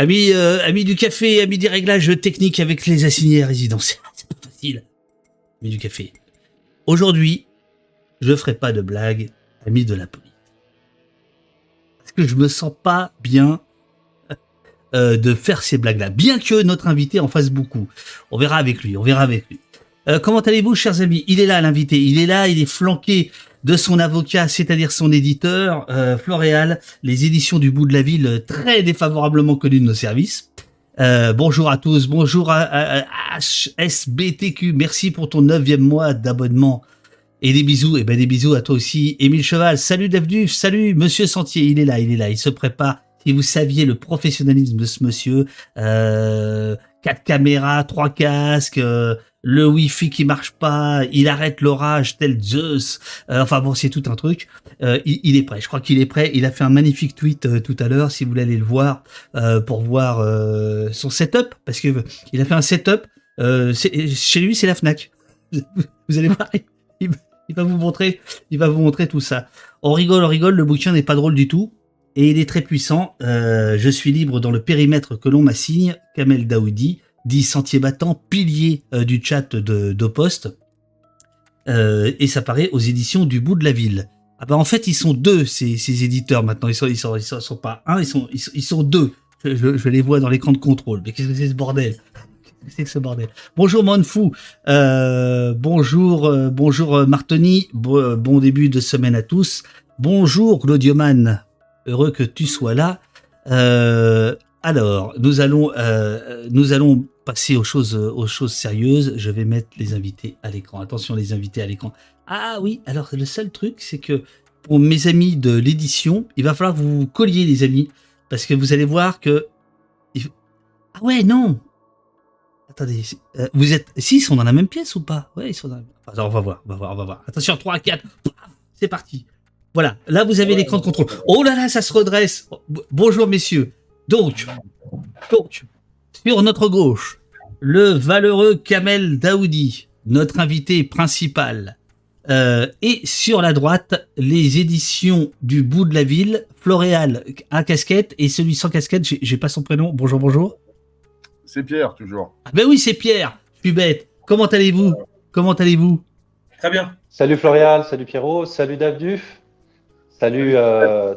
Amis, euh, amis du café, amis des réglages techniques avec les assignés à résidence. C'est pas facile. Amis du café. Aujourd'hui, je ferai pas de blagues, amis de la police. Parce que je me sens pas bien euh, de faire ces blagues-là. Bien que notre invité en fasse beaucoup. On verra avec lui, on verra avec lui. Euh, comment allez-vous, chers amis? Il est là, l'invité. Il est là, il est flanqué de son avocat, c'est-à-dire son éditeur, euh, Floréal, les éditions du bout de la ville, très défavorablement connues de nos services. Euh, bonjour à tous, bonjour à, HSBTQ, merci pour ton neuvième mois d'abonnement. Et des bisous, et ben des bisous à toi aussi, Émile Cheval. Salut Dave salut Monsieur Sentier, il est là, il est là, il se prépare. Si vous saviez le professionnalisme de ce monsieur, euh, quatre caméras, trois casques, euh, le Wi-Fi qui marche pas, il arrête l'orage tel Zeus. Euh, enfin bon, c'est tout un truc. Euh, il, est prêt. Je crois qu'il est prêt. Il a fait un magnifique tweet euh, tout à l'heure. Si vous voulez le voir pour voir son setup, parce que il a fait un setup. chez lui, c'est la Fnac. Vous allez voir. Il, va vous montrer. Il va vous montrer tout ça. On rigole, on rigole. Le bouquin n'est pas drôle du tout. Et il est très puissant. je suis libre dans le périmètre que l'on m'assigne. Kamel Daoudi dit Sentier Battant, pilier euh, du chat de d'Opost. Euh, et ça paraît aux éditions du bout de la ville. Ah bah en fait ils sont deux ces, ces éditeurs maintenant ils sont ils sont, ils sont, pas un ils sont ils, sont deux. Je, les vois dans l'écran de contrôle. Mais qu'est-ce que c'est ce bordel? C'est ce bordel? Bonjour Monfou, euh, bonjour euh, bonjour euh, Martoni, bon, bon, début de semaine à tous. Bonjour Claudioman, heureux que tu sois là. Euh, alors, nous allons, euh, nous allons passer aux choses, aux choses sérieuses. Je vais mettre les invités à l'écran. Attention, les invités à l'écran. Ah oui, alors le seul truc, c'est que pour mes amis de l'édition, il va falloir que vous colliez, les amis, parce que vous allez voir que. Ah ouais, non. Attendez, euh, vous êtes. Si, ils sont dans la même pièce ou pas? Ouais, ils sont dans la... on va voir, on va voir, on va voir. Attention, 3, 4, c'est parti. Voilà, là vous avez l'écran de contrôle. Oh là là, ça se redresse. Bonjour messieurs. Donc, sur notre gauche, le valeureux Kamel Daoudi, notre invité principal. Euh, et sur la droite, les éditions du bout de la ville, Floréal à casquette et celui sans casquette, j'ai pas son prénom. Bonjour, bonjour. C'est Pierre, toujours. Ah ben oui, c'est Pierre. Je suis bête. Comment allez-vous? Comment allez-vous? Très bien. Salut Floréal, salut Pierrot, salut Davduf, salut, euh,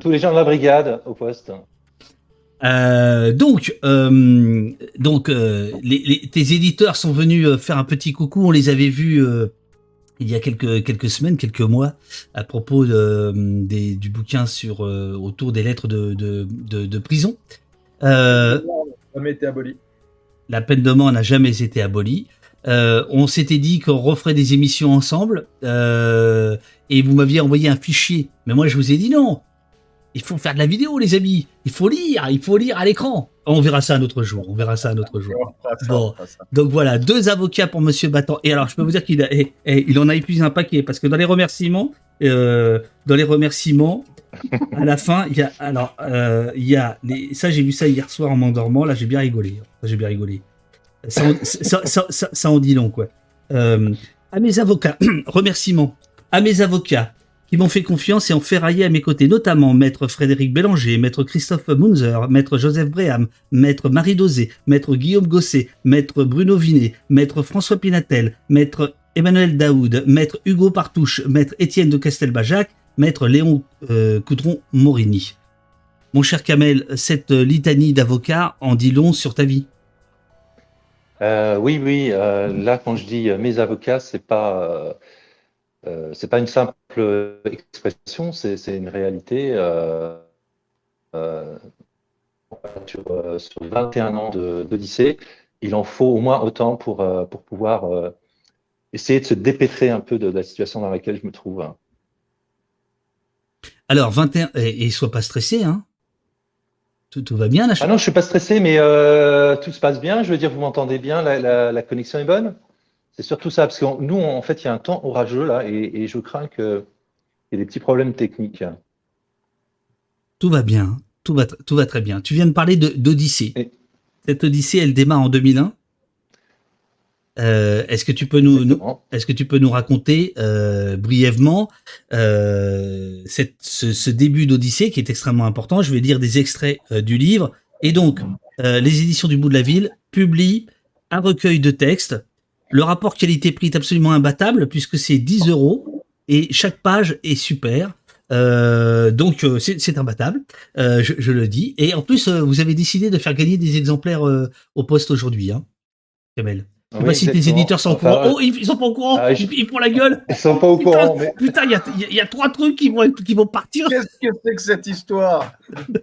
tous les gens de la brigade au poste. Euh, donc, euh, donc euh, les, tes éditeurs sont venus faire un petit coucou. On les avait vus il y a quelques quelques semaines, quelques mois, à propos de, des, du bouquin sur autour des lettres de, de, de, prison. jamais été aboli. La peine de mort n'a jamais été abolie. On s'était dit qu'on referait des émissions ensemble, et vous m'aviez envoyé un fichier. Mais moi, je vous ai dit non il faut faire de la vidéo, les amis. Il faut lire, il faut lire à l'écran. On verra ça un autre jour. On verra ça un autre jour. Bon, donc voilà, deux avocats pour Monsieur Battant. Et alors, je peux vous dire qu'il eh, eh, il en a épuisé un paquet parce que dans les remerciements, euh, dans les remerciements, à la fin, il y a alors euh, il y a les, ça j'ai vu ça hier soir en m'endormant. Là, j'ai bien rigolé. J'ai bien rigolé. Ça, en dit long quoi. Euh, à mes avocats, remerciements. À mes avocats, qui m'ont fait confiance et ont ferraillé à mes côtés, notamment maître Frédéric Bélanger, maître Christophe Munzer, maître Joseph Bréham, maître Marie Dosé, maître Guillaume Gosset, maître Bruno Vinet, maître François Pinatel, maître Emmanuel Daoud, maître Hugo Partouche, maître Étienne de Castelbajac, maître Léon euh, Coudron-Morini. Mon cher Kamel, cette litanie d'avocats en dit long sur ta vie euh, Oui, oui. Euh, là, quand je dis mes avocats, c'est pas euh, pas une simple expression, c'est une réalité. Euh, euh, sur, 21 ans d'Odyssée, il en faut au moins autant pour, pour pouvoir essayer de se dépêtrer un peu de, la situation dans laquelle je me trouve. Alors, 21, et, et sois pas stressé, hein tout, va bien Ah non, je suis pas stressé, mais tout se passe bien. Je veux dire, vous m'entendez bien, la connexion est bonne c'est surtout ça, parce que nous, en fait, il y a un temps orageux là, et, je crains qu'il y ait des petits problèmes techniques. Tout va bien, tout va, tout va très bien. Tu viens de parler d'Odyssée. Cette Odyssée, elle démarre en 2001. Euh, est-ce que tu peux nous, est-ce que tu peux nous raconter euh, brièvement euh, cette, ce, début d'Odyssée qui est extrêmement important Je vais lire des extraits du livre Et donc, euh, les éditions du bout de la ville publient un recueil de textes. Le rapport qualité-prix est absolument imbattable puisque c'est 10 euros et chaque page est super. Euh, donc euh, c'est c'est imbattable, euh, je, je le dis. Et en plus, euh, vous avez décidé de faire gagner des exemplaires euh, au poste aujourd'hui, hein, Kamel. Je sais Oui, pas si les exactement. éditeurs sont au Enfin, courant. Oh, ils, ils sont pas au courant. Ah, je- ils, ils font la gueule. Ils sont pas au Putain, courant, mais Putain, il y a, y y trois trucs qui vont, être- qui vont partir. Qu'est-ce que c'est que cette histoire?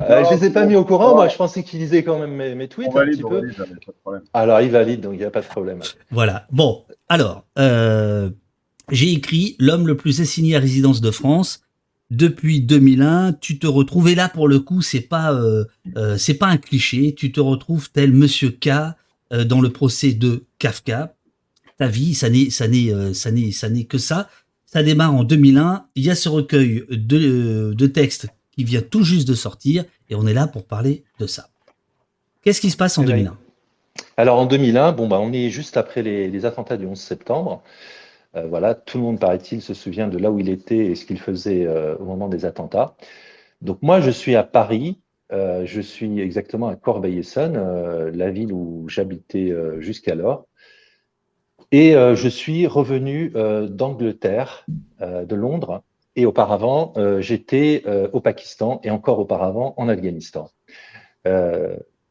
Euh, je les ai pas mis au courant. Moi, je pensais qu'ils lisaient quand même mes, mes tweets On un valide, petit on peu. valide, jamais, pas de problème. Alors, ils valident, donc il n'y a pas de problème. Voilà. Bon, alors, euh, j'ai écrit L'homme le plus assigné à résidence de France. Depuis 2001, tu te retrouves, et là pour le coup, c'est pas, euh, euh, c'est pas un cliché, tu te retrouves tel Monsieur K euh, dans le procès de Kafka. Ta vie, ça n'est, ça n'est, euh, ça n'est, ça n'est que ça. Ça démarre en 2001. Il y a ce recueil de, euh, de textes qui vient tout juste de sortir, et on est là pour parler de ça. Qu'est-ce qui se passe en Eh ben, 2001 Alors en 2001, bon, bah, on est juste après les, les attentats du 11 septembre. Euh, voilà, tout le monde, paraît-il, se souvient de là où il était et ce qu'il faisait euh, au moment des attentats. Donc moi, je suis à Paris. Euh, je suis exactement à Corbeil-Essonnes, euh, la ville où j'habitais euh, jusqu'alors. Et je suis revenu d'Angleterre, de Londres, et auparavant, j'étais au Pakistan et encore auparavant en Afghanistan.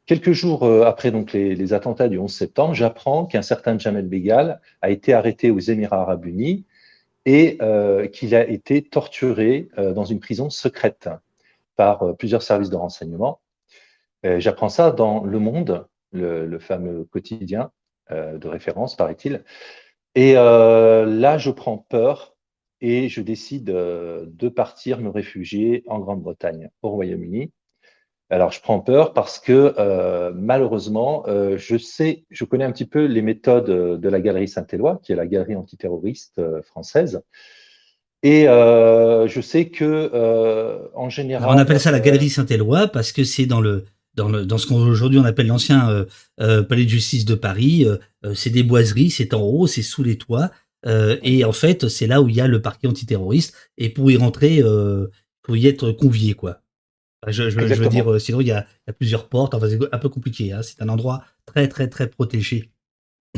Quelques jours après donc les, les attentats du 11 septembre, j'apprends qu'un certain Jamel Begal a été arrêté aux Émirats arabes unis et qu'il a été torturé dans une prison secrète par euh, plusieurs services de renseignement. Euh, j'apprends ça dans Le Monde, le, fameux quotidien euh, de référence, paraît-il. Et là, je prends peur et je décide de partir me réfugier en Grande-Bretagne, au Royaume-Uni. Alors, je prends peur parce que malheureusement, je sais, je connais un petit peu les méthodes de la Galerie Saint-Éloi, qui est la galerie antiterroriste française. Et euh, je sais que, euh, en général. Alors, on appelle ça la euh, galerie Saint-Éloi parce que c'est dans le dans le dans ce qu'aujourd'hui on appelle l'ancien euh, palais de justice de Paris. c'est des boiseries, c'est en haut, c'est sous les toits, et en fait c'est là où il y a le parquet antiterroriste. Et pour y rentrer, faut y être convié quoi. Enfin, Je, je, je veux dire, sinon il y a, il y a plusieurs portes. Enfin, c'est un peu compliqué. Hein. C'est un endroit très très très protégé.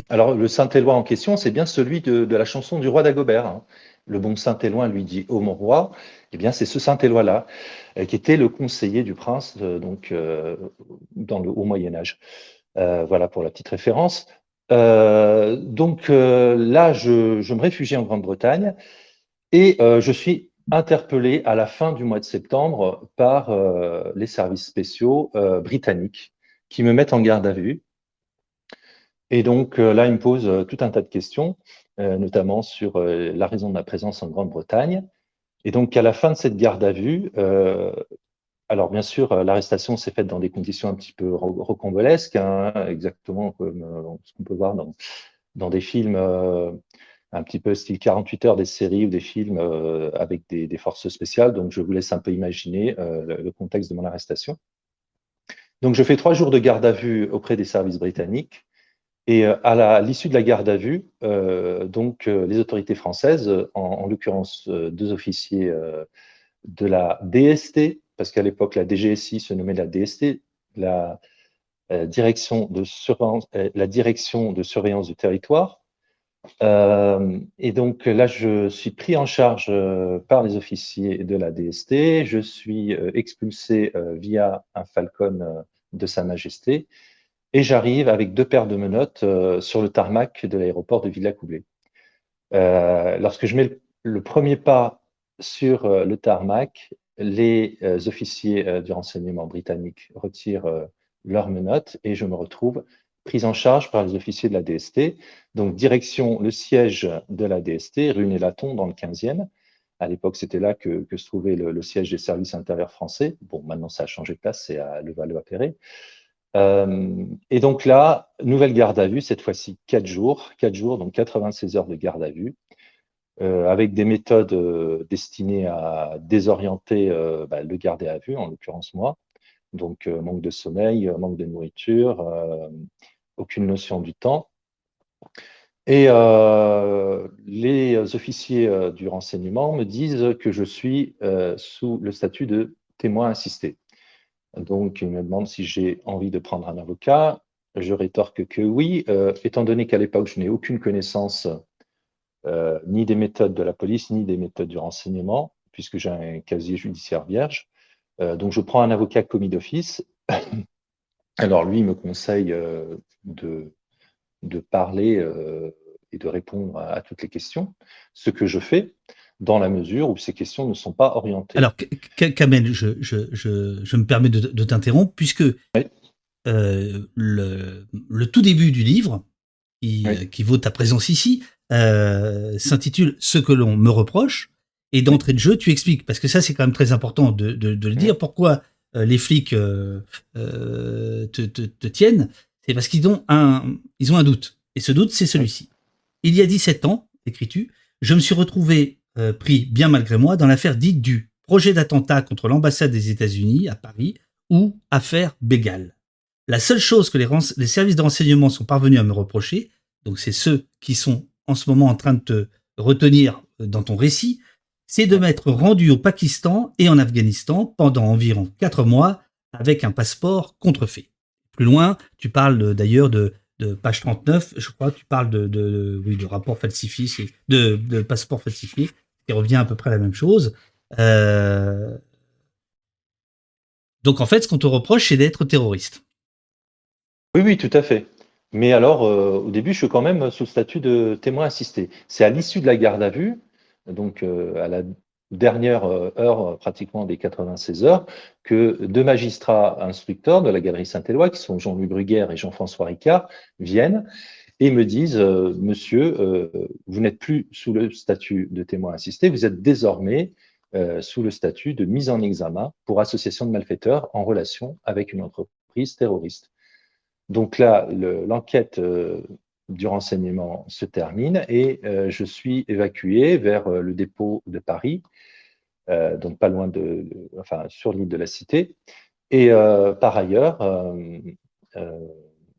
Alors, le Saint-Éloi en question, c'est bien celui de, de la chanson du roi d'Agobert. hein. Le bon Saint-Éloi lui dit Ô mon roi. Eh bien, c'est ce Saint-Éloi-là, euh, qui était le conseiller du prince euh, donc, euh, dans le haut Moyen-Âge. Euh, voilà pour la petite référence. Donc là, je, je me réfugie en Grande-Bretagne et je suis interpellé à la fin du mois de septembre par les services spéciaux britanniques qui me mettent en garde à vue. Et donc là, ils me posent tout un tas de questions, notamment sur euh, la raison de ma présence en Grande-Bretagne. Et donc à la fin de cette garde à vue, euh, alors bien sûr, euh, l'arrestation s'est faite dans des conditions un petit peu ro- rocambolesques, hein, exactement comme euh, ce qu'on peut voir dans, des films euh, un petit peu style 48 heures, des séries ou des films euh, avec des, des forces spéciales. Donc je vous laisse un peu imaginer euh, le contexte de mon arrestation. Donc je fais trois jours de garde à vue auprès des services britanniques. Et euh, à l'issue de la garde à vue, euh, donc euh, les autorités françaises, en, en l'occurrence deux officiers de la DST, parce qu'à l'époque la DGSI se nommait la DST, la direction de surveillance, la direction de surveillance du territoire. Et donc là, je suis pris en charge par les officiers de la DST. Je suis expulsé via un Falcon de Sa Majesté et j'arrive avec deux paires de menottes euh, sur le tarmac de l'aéroport de Villacoublay. Euh, lorsque je mets le, premier pas sur euh, le tarmac, les officiers du renseignement britannique retirent leurs menottes et je me retrouve pris en charge par les officiers de la DST. Donc, direction le siège de la DST, rue Nélaton, dans le 15e. À l'époque, c'était là que, que se trouvait le, le siège des services intérieurs français. Bon, maintenant, ça a changé de place, c'est à Levallois-Perret. Euh, et donc là, nouvelle garde à vue, cette fois-ci 4 jours, 4 jours, donc 96 heures de garde à vue, euh, avec des méthodes euh, destinées à désorienter bah, le gardé à vue, en l'occurrence moi. Donc manque de sommeil, manque de nourriture, aucune notion du temps. Et les officiers du renseignement me disent que je suis sous le statut de témoin assisté. Donc, il me demande si j'ai envie de prendre un avocat. Je rétorque que oui, euh, étant donné qu'à l'époque, je n'ai aucune connaissance euh, ni des méthodes de la police, ni des méthodes du renseignement, puisque j'ai un casier judiciaire vierge. Euh, donc, je prends un avocat commis d'office. Alors, lui, il me conseille de, de parler et de répondre à, toutes les questions, ce que je fais dans la mesure où ces questions ne sont pas orientées. Alors, Kamel, je, je, je, me permets de, t'interrompre, puisque euh, le, le, tout début du livre, qui, qui vaut ta présence ici, euh, s'intitule Ce que l'on me reproche. Et d'entrée de jeu, tu expliques, parce que ça c'est quand même très important de, de, de le dire, pourquoi euh, les flics euh, euh, te, te, te, tiennent, c'est parce qu'ils ont un, ils ont un doute. Et ce doute, c'est celui-ci. Il y a 17 ans, écris-tu, je me suis retrouvé euh, pris, bien malgré moi, dans l'affaire dite du projet d'attentat contre l'ambassade des États-Unis à Paris ou affaire Bégal. La seule chose que les, services de renseignement sont parvenus à me reprocher, donc c'est ceux qui sont en ce moment en train de te retenir euh, dans ton récit, c'est de m'être rendu au Pakistan et en Afghanistan pendant environ quatre mois avec un passeport contrefait. Plus loin, tu parles d'ailleurs de de page 39, je crois, tu parles de, de, oui, de rapport falsifié, de, de passeport falsifié, qui revient à peu près à la même chose. Euh... Donc en fait, ce qu'on te reproche, c'est d'être terroriste. Oui, oui, tout à fait. Mais alors, euh, au début, je suis quand même sous statut de témoin assisté. C'est à l'issue de la garde à vue, donc euh, à la dernière heure pratiquement des 96 heures que deux magistrats instructeurs de la Galerie Saint-Éloi, qui sont Jean-Louis Bruguère et Jean-François Ricard, viennent et me disent euh, Monsieur, vous n'êtes plus sous le statut de témoin assisté, vous êtes désormais sous le statut de mise en examen pour association de malfaiteurs en relation avec une entreprise terroriste. Donc là, l'enquête du renseignement se termine et je suis évacué vers le dépôt de Paris euh, donc pas loin de, enfin sur l'île de la Cité. Et euh, par ailleurs, euh,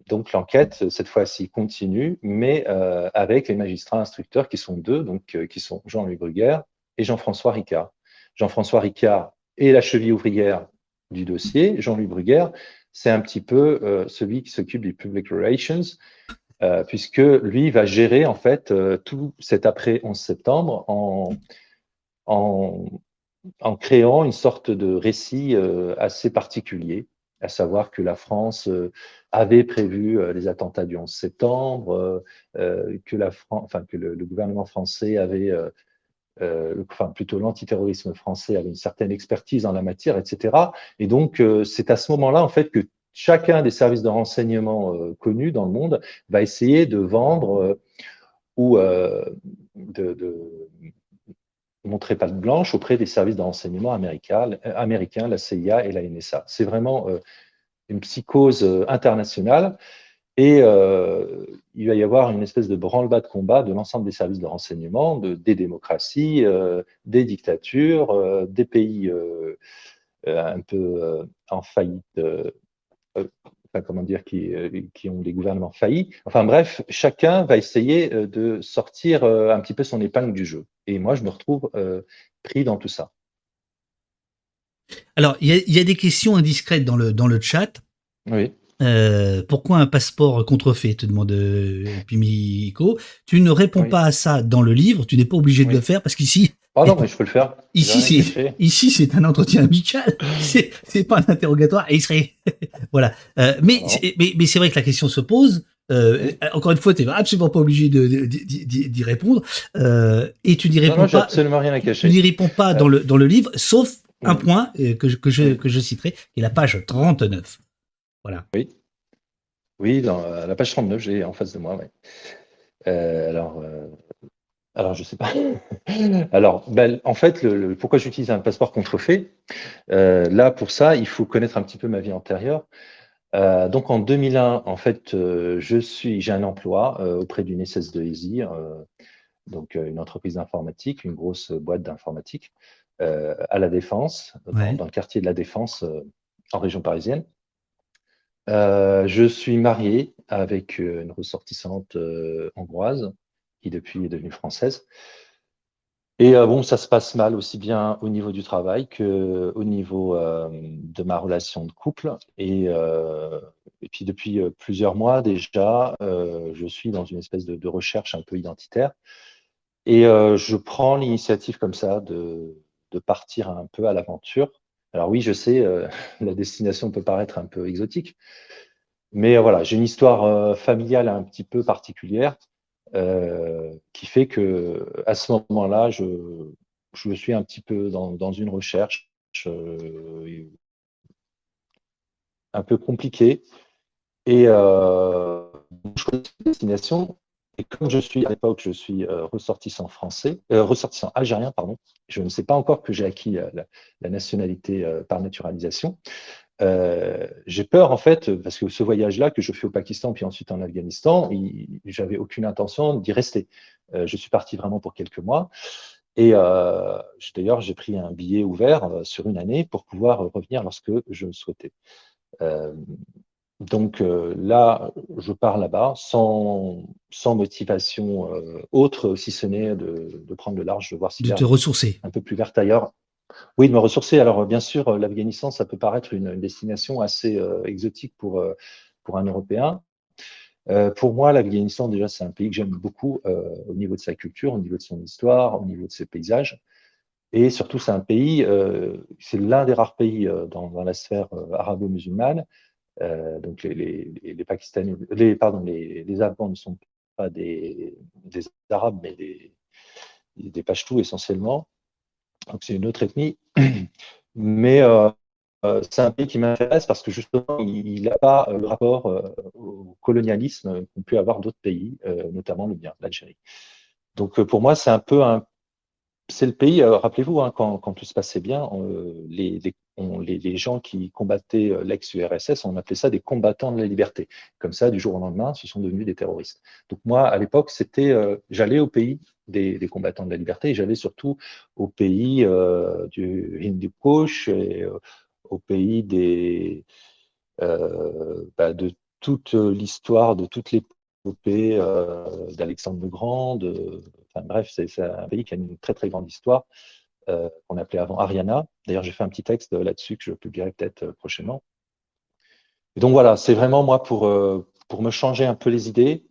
donc l'enquête cette fois-ci continue, mais avec les magistrats instructeurs qui sont deux, donc qui sont Jean-Louis Bruguère et Jean-François Ricard. Jean-François Ricard est la cheville ouvrière du dossier. Jean-Louis Bruguère, c'est un petit peu celui qui s'occupe des public relations, puisque lui va gérer en fait tout cet après 11 septembre en, créant une sorte de récit euh, assez particulier, à savoir que la France euh, avait prévu euh, les attentats du 11 septembre, enfin, que le, gouvernement français avait, enfin plutôt l'antiterrorisme français avait une certaine expertise en la matière, etc. Et donc c'est à ce moment-là en fait que chacun des services de renseignement connus dans le monde va essayer de vendre ou de montrer patte blanche auprès des services de renseignement américains, américains la CIA et la NSA. C'est vraiment euh, une psychose euh, internationale et euh, il va y avoir une espèce de branle-bas de combat de l'ensemble des services de renseignement, de, des démocraties, des dictatures, des pays un peu en faillite comment dire, qui, euh, qui, ont des gouvernements faillis. Enfin bref, chacun va essayer euh, de sortir euh, un petit peu son épingle du jeu. Et moi, je me retrouve pris dans tout ça. Alors, il y, a des questions indiscrètes dans le, dans le chat. Oui. pourquoi un passeport contrefait te demande Pimico. Tu ne réponds pas à ça dans le livre, tu n'es pas obligé de le faire parce qu'ici, ah non, mais je peux le faire. Ici, c'est ici c'est un entretien amical. c'est c'est pas un interrogatoire. Et il serait voilà. Euh, mais, mais mais c'est vrai que la question se pose. Euh, encore une fois, tu n'es absolument pas obligé d'y répondre. Euh, et tu n'y réponds pas. absolument rien à cacher. Tu n'y réponds pas dans le dans le livre, sauf un point que je, que je que je citerai, qui est la page 39. Voilà. Oui. Oui, dans la page 39, j'ai en face de moi. Ouais. alors, alors, je sais pas. Alors, ben, en fait, le, pourquoi j'utilise un passeport contrefait euh, Là, pour ça, il faut connaître un petit peu ma vie antérieure. Euh, donc, en 2001, en fait, euh, je suis, j'ai un emploi auprès d'une SS2I, donc une entreprise d'informatique, une grosse boîte d'informatique, à la Défense, dans, le quartier de la Défense, en région parisienne. je suis marié avec une ressortissante hongroise qui depuis est devenue française. Et euh, bon, ça se passe mal aussi bien au niveau du travail qu'au niveau euh, de ma relation de couple. Et, euh, puis depuis plusieurs mois déjà, je suis dans une espèce de, recherche un peu identitaire. Et je prends l'initiative comme ça de, partir un peu à l'aventure. Alors oui, je sais, la destination peut paraître un peu exotique, mais voilà, j'ai une histoire familiale un petit peu particulière. Euh, qui fait que à ce moment-là, je, je suis un petit peu dans, dans une recherche euh, un peu compliquée et euh, je choisis destination. Et comme je suis à l'époque, je suis ressortissant français, ressortissant algérien, pardon. Je ne sais pas encore que j'ai acquis la, nationalité par naturalisation. Euh, j'ai peur en fait, parce que ce voyage-là que je fais au Pakistan puis ensuite en Afghanistan, j'avais aucune intention d'y rester. Euh, je suis parti vraiment pour quelques mois. Et euh, d'ailleurs, j'ai pris un billet ouvert sur une année pour pouvoir revenir lorsque je le souhaitais. Donc là, je pars là-bas sans, sans motivation autre, si ce n'est de, de, prendre le large, de voir si de te ressourcer un peu plus vert ailleurs. Oui, de me ressourcer. Alors, bien sûr, euh, l'Afghanistan, ça peut paraître une, destination assez euh, exotique pour, euh, pour un Européen. pour moi, l'Afghanistan, déjà, c'est un pays que j'aime beaucoup au niveau de sa culture, au niveau de son histoire, au niveau de ses paysages. Et surtout, c'est un pays, c'est l'un des rares pays dans, la sphère arabo-musulmane. donc, les, les, les, Pakistanais, les, pardon, les, Afghans ne sont pas des, Arabes, mais des, des essentiellement donc c'est une autre ethnie. Mais euh, euh, c'est un pays qui m'intéresse parce que justement, il n'a pas euh, le rapport au colonialisme qu'ont pu avoir d'autres pays, notamment le bien, l'Algérie. Donc pour moi, c'est un peu un. C'est le pays, rappelez-vous, hein, quand, tout se passait bien, les, les, gens qui combattaient l'ex-URSS, on appelait ça des combattants de la liberté. Comme ça, du jour au lendemain, ce sont devenus des terroristes. Donc moi, à l'époque, c'était, j'allais au pays des, combattants de la liberté. J'allais surtout au pays euh, du Hindu Kush et euh, au pays euh, bah, de toute l'histoire, de toutes les épopées d'Alexandre le Grand. Bref, c'est un pays qui a une très très grande histoire qu'on appelait avant Ariana. D'ailleurs, j'ai fait un petit texte là-dessus que je publierai peut-être prochainement. Donc voilà, c'est vraiment moi pour, pour me changer un peu les idées.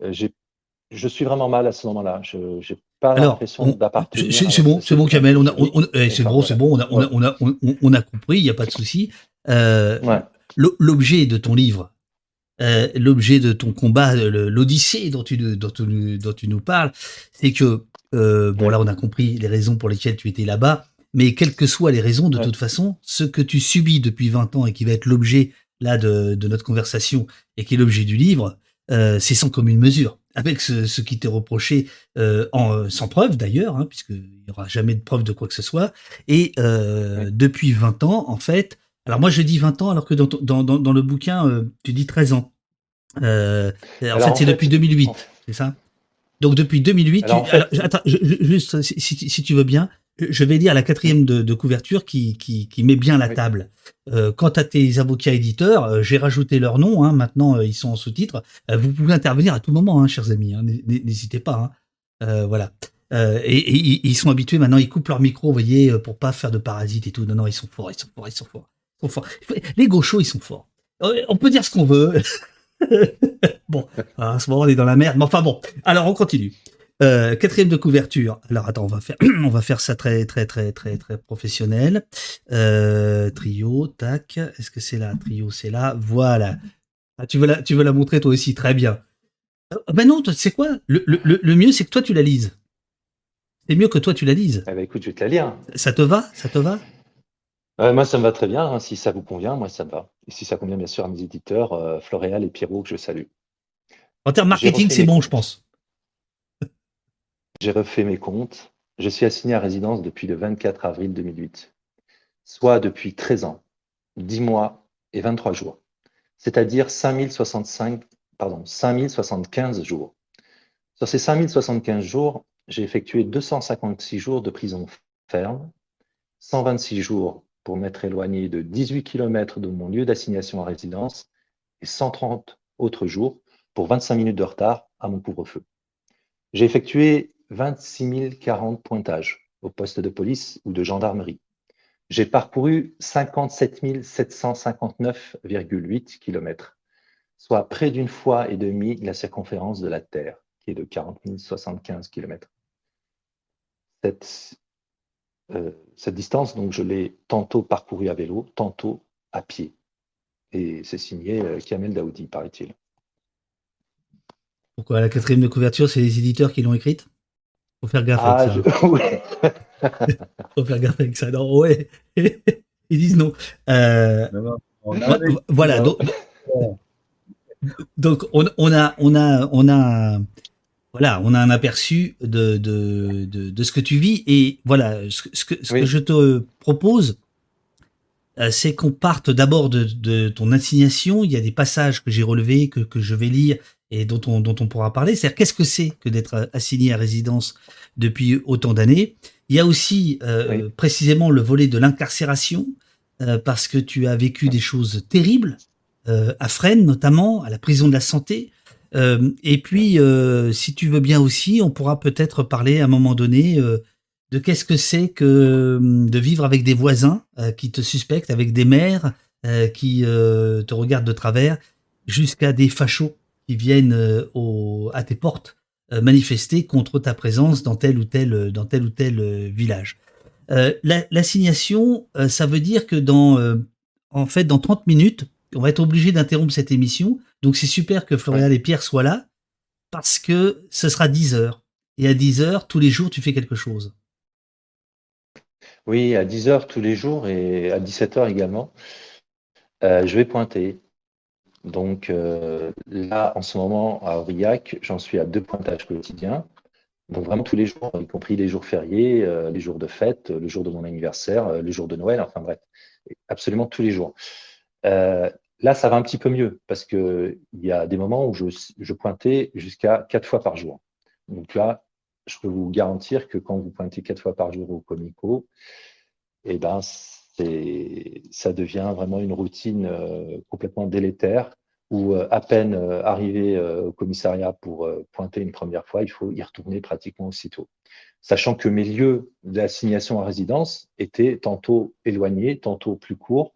J'ai je suis vraiment mal à ce moment-là. Je n'ai pas l'impression d'appartenir. C'est bon, c'est bon, Kamel. On a, eh, c'est bon, c'est bon. On a, on a, on a, on a compris. Il n'y a pas de souci. Euh, L'objet de ton livre, euh, l'objet de ton combat, l'Odyssée dont tu, dont, tu, dont tu nous parles, c'est que euh, bon là, on a compris les raisons pour lesquelles tu étais là-bas. Mais quelles que soient les raisons, de toute façon, ce que tu subis depuis 20 ans et qui va être l'objet là de, de, notre conversation et qui est l'objet du livre, euh, c'est sans commune mesure avec ce, ce qui t'est reproché euh, en, sans preuve d'ailleurs, hein, puisqu'il n'y aura jamais de preuve de quoi que ce soit. Et euh, depuis 20 ans, en fait, alors moi je dis 20 ans alors que dans, dans, dans, dans le bouquin, euh, tu dis 13 ans. Euh, en fait, c'est depuis 2008, c'est ça? Donc depuis 2008, alors, tu, alors, attends, je, juste si, si, tu veux bien, je vais lire la quatrième de, de couverture qui, qui, qui, met bien la oui. table. Euh, quant à tes avocats éditeurs, euh, j'ai rajouté leur nom. Hein, maintenant, euh, ils sont en sous-titres. Euh, vous pouvez intervenir à tout moment, hein, chers amis. Hein, N'hésitez pas. Hein. Euh, voilà. Et, et, et, ils sont habitués maintenant. Ils coupent leur micro, vous voyez, pour pas faire de parasites et tout. Non, non, ils sont forts. Ils sont forts. Ils sont forts. Ils sont forts. Les gauchos, ils sont forts. On peut dire ce qu'on veut. bon, à ce moment, on est dans la merde. Mais enfin bon. Alors, on continue. Euh, quatrième de couverture. Alors attends, on va faire, on va faire ça très très très très très professionnel. Euh, trio, tac. Est-ce que c'est là? Trio, c'est là. Voilà. Ah, tu veux la, tu veux la montrer toi aussi, très bien. Euh, ben non, c'est quoi? Le, le, le, mieux, c'est que toi tu la lises. C'est mieux que toi tu la lises. Eh ben, écoute, je vais te la lire. Ça te va? Ça te va? Euh, Moi, ça me va très bien. Hein. Si ça vous convient, moi, ça me va. Et si ça convient bien sûr à mes éditeurs, Floréal et Pierrot, que je salue. En termes marketing, c'est bon, je pense. J'ai refait mes comptes. Je suis assigné à résidence depuis le 24 avril 2008, soit depuis 13 ans, 10 mois et 23 jours, c'est-à-dire 5065, pardon, 5075 jours. Sur ces 5075 jours, j'ai effectué 256 jours de prison ferme, 126 jours pour m'être éloigné de 18 km de mon lieu d'assignation à résidence et 130 autres jours pour 25 minutes de retard à mon couvre-feu. J'ai effectué 26 040 pointages au poste de police ou de gendarmerie. J'ai parcouru 57 759,8 km, soit près d'une fois et demie la circonférence de la Terre, qui est de 40 075 km. Cette, distance, donc, je l'ai tantôt parcourue à vélo, tantôt à pied. Et c'est signé euh, Kamel Daoudi, paraît-il. Pourquoi la quatrième de couverture, c'est les éditeurs qui l'ont écrite? Faut faire gaffe avec Ah, ça. je- oui. Faut faire gaffe avec ça. Non, ouais. Ils disent non. Euh, voilà. Donc, donc on, on a, on a, on a, voilà, on a un aperçu de, de, de, de ce que tu vis et voilà, ce, que- ce que, ce Oui. que je te propose, euh, c'est qu'on parte d'abord de, de ton assignation. Il y a des passages que j'ai relevés, que, que je vais lire et dont on, dont on pourra parler. C'est-à-dire, qu'est-ce que c'est que d'être assigné à résidence depuis autant d'années? Il y a aussi euh, Oui. précisément le volet de l'incarcération, euh, parce que tu as vécu des choses terribles, euh, à Fresnes notamment, à la prison de la santé. Euh, et puis, euh, si tu veux bien aussi, on pourra peut-être parler à un moment donné euh, de qu'est-ce que c'est que de vivre avec des voisins euh, qui te suspectent, avec des maires euh, qui euh, te regardent de travers, jusqu'à des fachos qui viennent euh, au, à tes portes euh, manifester contre ta présence dans tel ou tel, dans tel ou tel euh, village. Euh, la- L'assignation, euh, ça veut dire que dans, euh, en fait, dans 30 minutes, on va être obligé d'interrompre cette émission. Donc c'est super que Florian et Pierre soient là parce que ce sera 10 heures. Et à 10 heures, tous les jours, tu fais quelque chose. Oui, à 10h tous les jours et à 17h également. Euh, je vais pointer. Donc euh, là, en ce moment, à Aurillac, j'en suis à deux pointages quotidiens. Donc vraiment tous les jours, y compris les jours fériés, euh, les jours de fête, le jour de mon anniversaire, euh, le jour de Noël, enfin bref, absolument tous les jours. Euh, là, ça va un petit peu mieux parce qu'il y a des moments où je, pointais jusqu'à quatre fois par jour. Donc là, je peux vous garantir que quand vous pointez quatre fois par jour au Comico, eh ben, ça devient vraiment une routine euh, complètement délétère où euh, à peine euh, arrivé au commissariat pour pointer une première fois, il faut y retourner pratiquement aussitôt. Sachant que mes lieux d'assignation à résidence étaient tantôt éloignés, tantôt plus courts,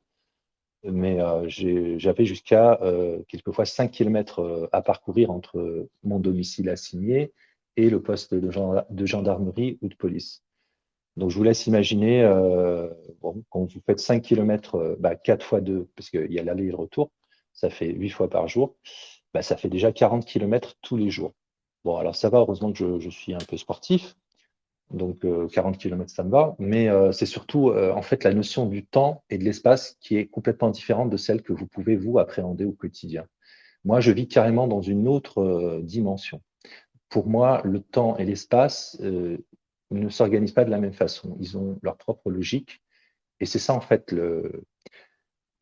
mais j'avais jusqu'à quelquefois 5 km à parcourir entre mon domicile assigné et le poste de gendarmerie ou de police. Donc, je vous laisse imaginer, euh, quand vous faites 5 km, euh, bah, 4 fois 2, parce qu'il y a l'aller et le retour, ça fait 8 fois par jour, bah, ça fait déjà 40 km tous les jours. Bon, alors ça va, heureusement que je, suis un peu sportif, donc euh, 40 km ça me va, mais euh, c'est surtout euh, en fait la notion du temps et de l'espace qui est complètement différente de celle que vous pouvez vous appréhender au quotidien. Moi, je vis carrément dans une autre euh, dimension. Pour moi, le temps et l'espace euh, ne s'organisent pas de la même façon. Ils ont leur propre logique. Et c'est ça, en fait, le,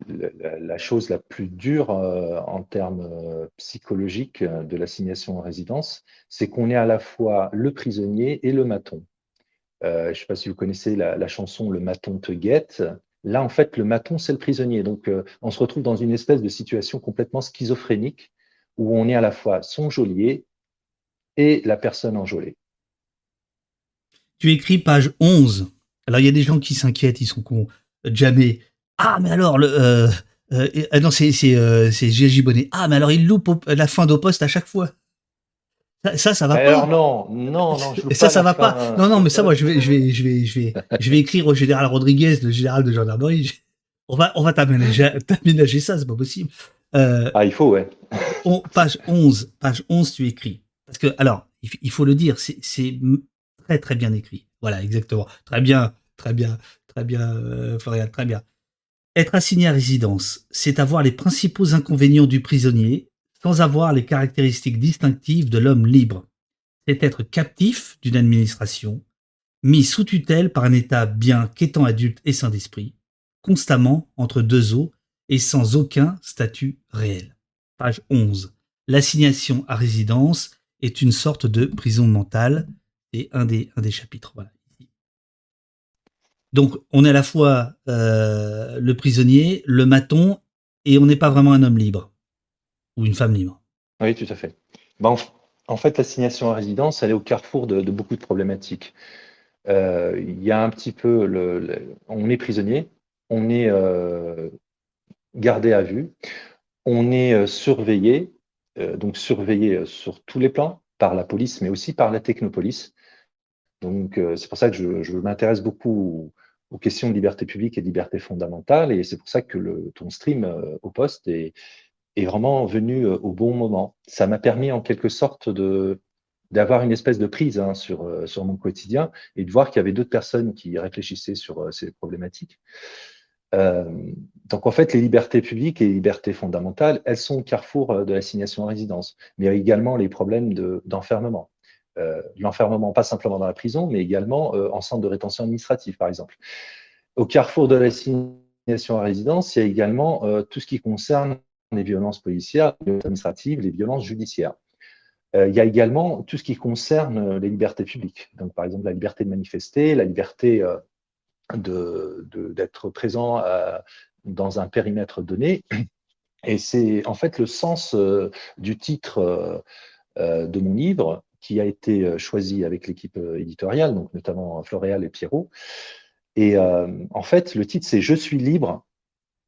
la, chose la plus dure euh, en termes euh, psychologiques euh, de l'assignation en résidence, c'est qu'on est à la fois le prisonnier et le maton. Je ne sais pas si vous connaissez la, chanson Le maton te guette. Là, en fait, le maton, c'est le prisonnier. Donc, on se retrouve dans une espèce de situation complètement schizophrénique où on est à la fois son geôlier et la personne enjôlée. Tu écris page 11. Alors, il y a des gens qui s'inquiètent, ils sont cons. Jamais. Ah, mais alors, le, euh, euh, ah non, c'est, c'est, euh, Bonnet. Ah, mais alors, il loupe la fin d'au poste à chaque fois. Ça, ça, ça va Alors pas. non, non, non, je ça, pas ça va pas. Non, non, mais ça, moi, je vais, je vais, je vais, je vais, je vais écrire au général Rodriguez, le général de gendarmerie. On va, on va t'aménager, t'aménager ça, c'est pas possible. Euh, Ah, il faut, ouais. on- page 11, page 11, tu écris. Parce que, alors, il, faut le dire, c'est, très, très bien écrit. Voilà, exactement. Très bien, très bien, très bien, euh, Florian, très bien. Être assigné à résidence, c'est avoir les principaux inconvénients du prisonnier sans avoir les caractéristiques distinctives de l'homme libre. C'est être captif d'une administration, mis sous tutelle par un État bien qu'étant adulte et sain d'esprit, constamment entre deux eaux et sans aucun statut réel. Page 11. L'assignation à résidence est une sorte de prison mentale. C'est un des, chapitres. Voilà. Donc, on est à la fois euh, le prisonnier, le maton, et on n'est pas vraiment un homme libre ou une femme libre. Oui, tout à fait. Bon, en fait, l'assignation à résidence, elle est au carrefour de, beaucoup de problématiques. Euh, il y a un petit peu, le, on est prisonnier, on est euh, gardé à vue, on est surveillé, donc surveillé sur tous les plans par la police, mais aussi par la technopolice. Donc, c'est pour ça que je, m'intéresse beaucoup aux questions de liberté publique et de liberté fondamentale, et c'est pour ça que le, ton stream au poste est, vraiment venu euh, au bon moment. Ça m'a permis en quelque sorte de d'avoir une espèce de prise hein, sur, euh, sur mon quotidien et de voir qu'il y avait d'autres personnes qui réfléchissaient sur euh, ces problématiques. donc en fait, les libertés publiques et les libertés fondamentales, elles sont au carrefour de l'assignation à résidence, mais également les problèmes d'enfermement. L'enfermement, pas simplement dans la prison, mais également en centre de rétention administrative, par exemple. Au carrefour de l'assignation à résidence, il y a également tout ce qui concerne les violences policières, les violences administratives, les violences judiciaires. Euh, il y a également tout ce qui concerne euh, les libertés publiques. Donc, par exemple, la liberté de manifester, la liberté euh, d'être présent dans un périmètre donné. Et c'est en fait le sens du titre de mon livre qui a été choisi avec l'équipe éditoriale, donc notamment Floréal et Pierrot. Et en fait, le titre, c'est Je suis libre,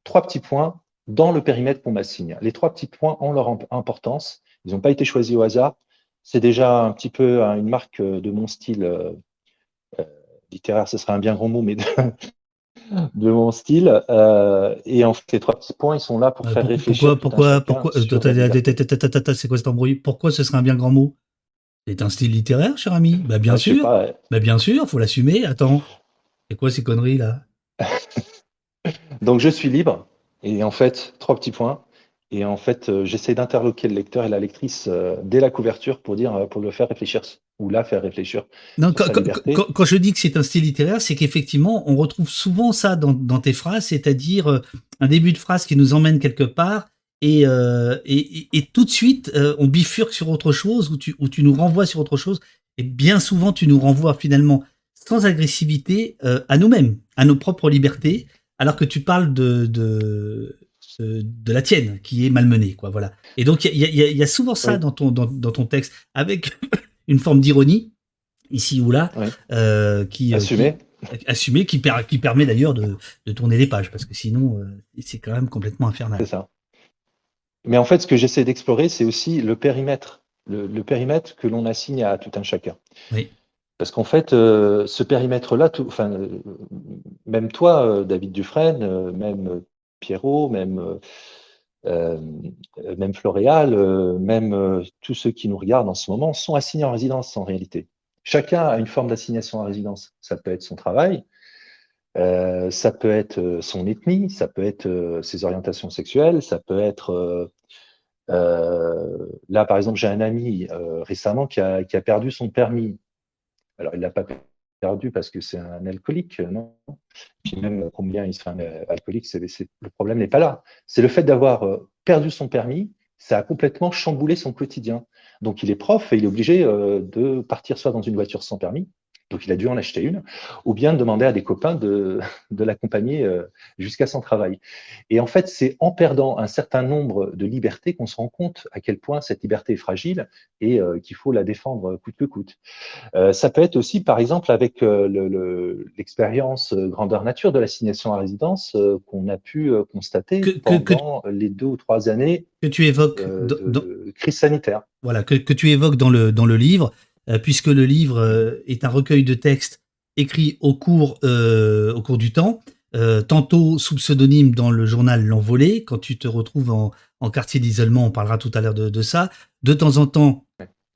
trois petits points, dans le périmètre qu'on m'assigne. Les trois petits points ont leur importance. Ils n'ont pas été choisis au hasard. C'est déjà un petit peu une marque de mon style euh, euh, littéraire, ce serait un bien grand mot, mais de, mon style. Euh, et en fait, les trois petits points, ils sont là pour faire réfléchir. Pourquoi, pourquoi, c'est quoi cet embrouille? Pourquoi ce serait un bien grand mot? C'est un style littéraire, cher ami Bah bien ah, sûr. Bah bien sûr, faut l'assumer. Attends, c'est quoi ces conneries là? Donc je suis libre. Et en fait, trois petits points. Et en fait, euh, j'essaie d'interloquer le lecteur et la lectrice euh, dès la couverture pour dire, euh, pour le faire réfléchir ou la faire réfléchir. Non, quand, je dis que c'est un style littéraire, c'est qu'effectivement, on retrouve souvent ça dans, tes phrases, c'est-à-dire un début de phrase qui nous emmène quelque part et, et, tout de suite, on bifurque sur autre chose ou tu, ou tu nous renvoies sur autre chose. Et bien souvent, tu nous renvoies finalement sans agressivité à nous-mêmes, à nos propres libertés alors que tu parles de, de, de, la tienne qui est malmenée, quoi. Voilà. Et donc il y, a, souvent ça dans, ton, dans, ton texte, avec une forme d'ironie ici ou là, euh, qui euh, assumé, qui, qui, qui permet d'ailleurs de, tourner les pages, parce que sinon euh, c'est quand même complètement infernal. C'est ça. Mais en fait, ce que j'essaie d'explorer, c'est aussi le périmètre, le, le périmètre que l'on assigne à tout un chacun. Oui. Parce qu'en fait, euh, ce périmètre-là, enfin, euh, même toi, euh, David Dufresne, même Pierrot, même, même Floréal, même tous ceux qui nous regardent en ce moment sont assignés en résidence en réalité. Chacun a une forme d'assignation en résidence. Ça peut être son travail, ça peut être son ethnie, ça peut être ses orientations sexuelles, ça peut être là, par exemple, j'ai un ami récemment qui a, qui a, perdu son permis alors, il ne l'a pas perdu parce que c'est un alcoolique, non? Puis même combien il serait un alcoolique, le problème n'est pas là. C'est le fait d'avoir euh, perdu son permis, ça a complètement chamboulé son quotidien. Donc, il est prof et il est obligé euh, de partir soit dans une voiture sans permis, donc il a dû en acheter une, ou bien demander à des copains de, de l'accompagner euh, jusqu'à son travail. Et en fait, c'est en perdant un certain nombre de libertés qu'on se rend compte à quel point cette liberté est fragile et euh, qu'il faut la défendre coûte que coûte. Euh, ça peut être aussi, par exemple, avec l'expérience grandeur nature de l'assignation à résidence qu'on a pu constater pendant les deux ou trois années que tu évoques de, crise sanitaire. Voilà, que, que, tu évoques dans le, dans le livre. Euh, puisque le livre euh, est un recueil de textes écrits au cours, euh, au cours du temps, tantôt sous pseudonyme dans le journal L'Envolé, quand tu te retrouves en, quartier d'isolement, on parlera tout à l'heure de, de, ça, de temps en temps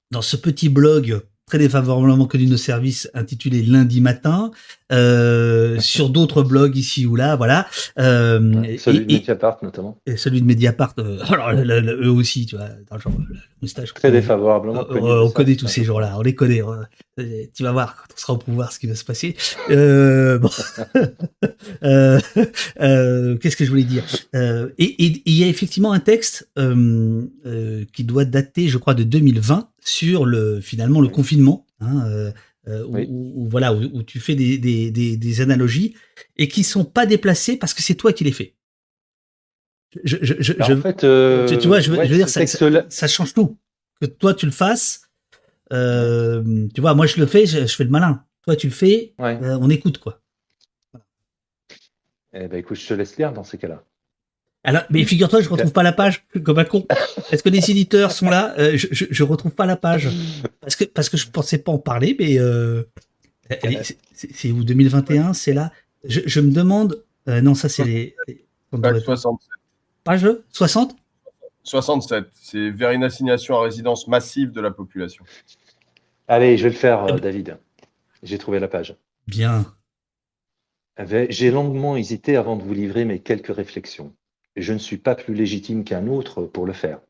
dans ce petit blog très défavorablement connu de nos services intitulé Lundi matin, euh, sur d'autres blogs ici ou là, voilà. Euh, celui de Mediapart notamment. Et celui de Mediapart, euh, alors eux aussi, tu vois, dans le genre, moustache. Très défavorablement. Euh, on connaît tous ces gens-là, on les connaît. Tu vas voir quand on sera au pouvoir ce qui va se passer. bon. Qu'est-ce que je voulais dire? Et il y a effectivement un texte qui doit dater, je crois, de 2020 sur le finalement le confinement. Hein, euh, où, voilà, où, tu fais des, des, des, analogies et qui sont pas déplacées parce que c'est toi qui les fais. Je, je, je, en fait, tu, vois, je, veux dire, ça, ça, change tout. Que toi tu le fasses, Euh, tu vois, moi je le fais, je, je fais le malin. Toi tu le fais, Ouais. euh, on écoute quoi. Eh ben, écoute, je te laisse lire dans ces cas-là. Alors, mais figure-toi, je retrouve pas la page comme un con. Est-ce que les éditeurs sont là? Euh, je, je, je retrouve pas la page parce que parce que je pensais pas en parler, mais euh, c'est- où? 2021, c'est là? Je, je me demande. euh, non, ça c'est les. les- Page 67. Page 60 67. C'est vers une assignation à résidence massive de la population. Allez, je vais le faire, euh, David. J'ai trouvé la page. Bien. J'ai longuement hésité avant de vous livrer mes quelques réflexions. Je ne suis pas plus légitime qu'un autre pour le faire.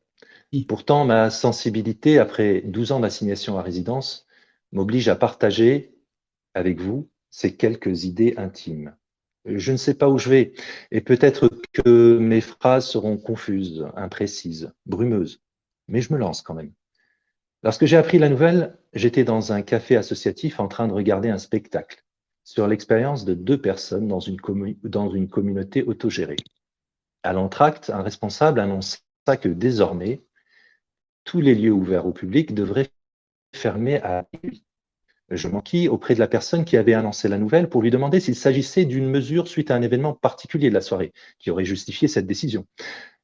Pourtant, ma sensibilité, après 12 ans d'assignation à résidence, m'oblige à partager avec vous ces quelques idées intimes. Je ne sais pas où je vais, et peut-être que mes phrases seront confuses, imprécises, brumeuses, mais je me lance quand même. Lorsque j'ai appris la nouvelle, j'étais dans un café associatif en train de regarder un spectacle sur l'expérience de deux personnes dans une, communauté autogérée. À l'entracte, un responsable annonça que désormais, tous les lieux ouverts au public devraient fermer à minuit. Je m'enquis auprès de la personne qui avait annoncé la nouvelle pour lui demander s'il s'agissait d'une mesure suite à un événement particulier de la soirée qui aurait justifié cette décision.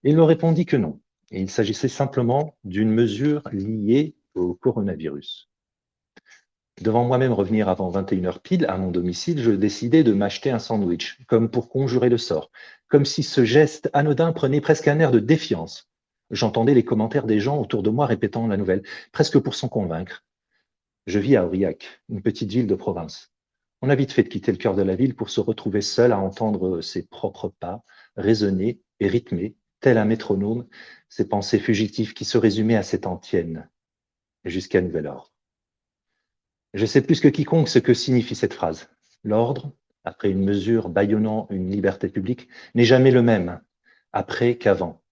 Il me répondit que non. Il s'agissait simplement d'une mesure liée au coronavirus. Devant moi-même revenir avant 21h pile à mon domicile, je décidai de m'acheter un sandwich, comme pour conjurer le sort, comme si ce geste anodin prenait presque un air de défiance. J'entendais les commentaires des gens autour de moi répétant la nouvelle, presque pour s'en convaincre. Je vis à Aurillac, une petite ville de province. On a vite fait de quitter le cœur de la ville pour se retrouver seul à entendre ses propres pas, résonner et rythmer, tel un métronome, ses pensées fugitives qui se résumaient à cette antienne, jusqu'à nouvel ordre. Je sais plus que quiconque ce que signifie cette phrase. L'ordre, après une mesure bâillonnant une liberté publique, n'est jamais le même, après qu'avant.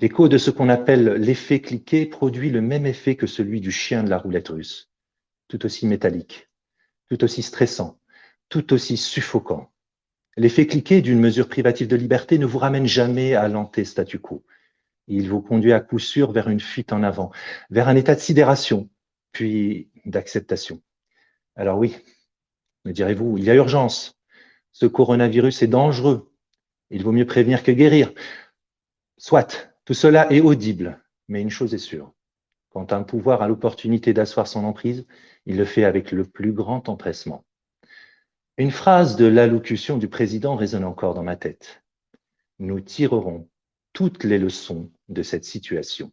L'écho de ce qu'on appelle l'effet cliqué produit le même effet que celui du chien de la roulette russe, tout aussi métallique, tout aussi stressant, tout aussi suffocant. L'effet cliqué d'une mesure privative de liberté ne vous ramène jamais à l'anté statu quo. Il vous conduit à coup sûr vers une fuite en avant, vers un état de sidération, puis d'acceptation. Alors oui, me direz-vous, il y a urgence. Ce coronavirus est dangereux. Il vaut mieux prévenir que guérir. Soit, tout cela est audible, mais une chose est sûre. Quand un pouvoir a l'opportunité d'asseoir son emprise, il le fait avec le plus grand empressement. Une phrase de l'allocution du président résonne encore dans ma tête. Nous tirerons toutes les leçons de cette situation.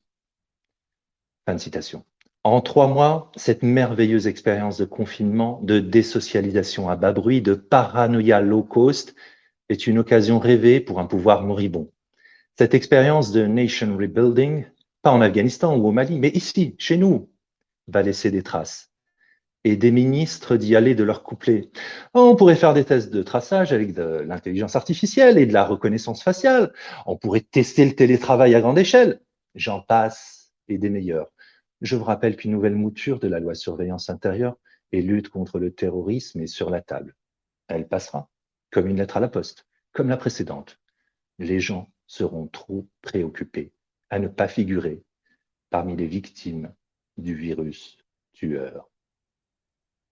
Fin de citation. En trois mois, cette merveilleuse expérience de confinement, de désocialisation à bas bruit, de paranoïa low cost est une occasion rêvée pour un pouvoir moribond. Cette expérience de nation rebuilding, pas en Afghanistan ou au Mali, mais ici, chez nous, va laisser des traces. Et des ministres d'y aller de leur couplet. On pourrait faire des tests de traçage avec de l'intelligence artificielle et de la reconnaissance faciale. On pourrait tester le télétravail à grande échelle. J'en passe et des meilleurs. Je vous rappelle qu'une nouvelle mouture de la loi surveillance intérieure et lutte contre le terrorisme est sur la table. Elle passera, comme une lettre à la poste, comme la précédente. Les gens seront trop préoccupés à ne pas figurer parmi les victimes du virus tueur.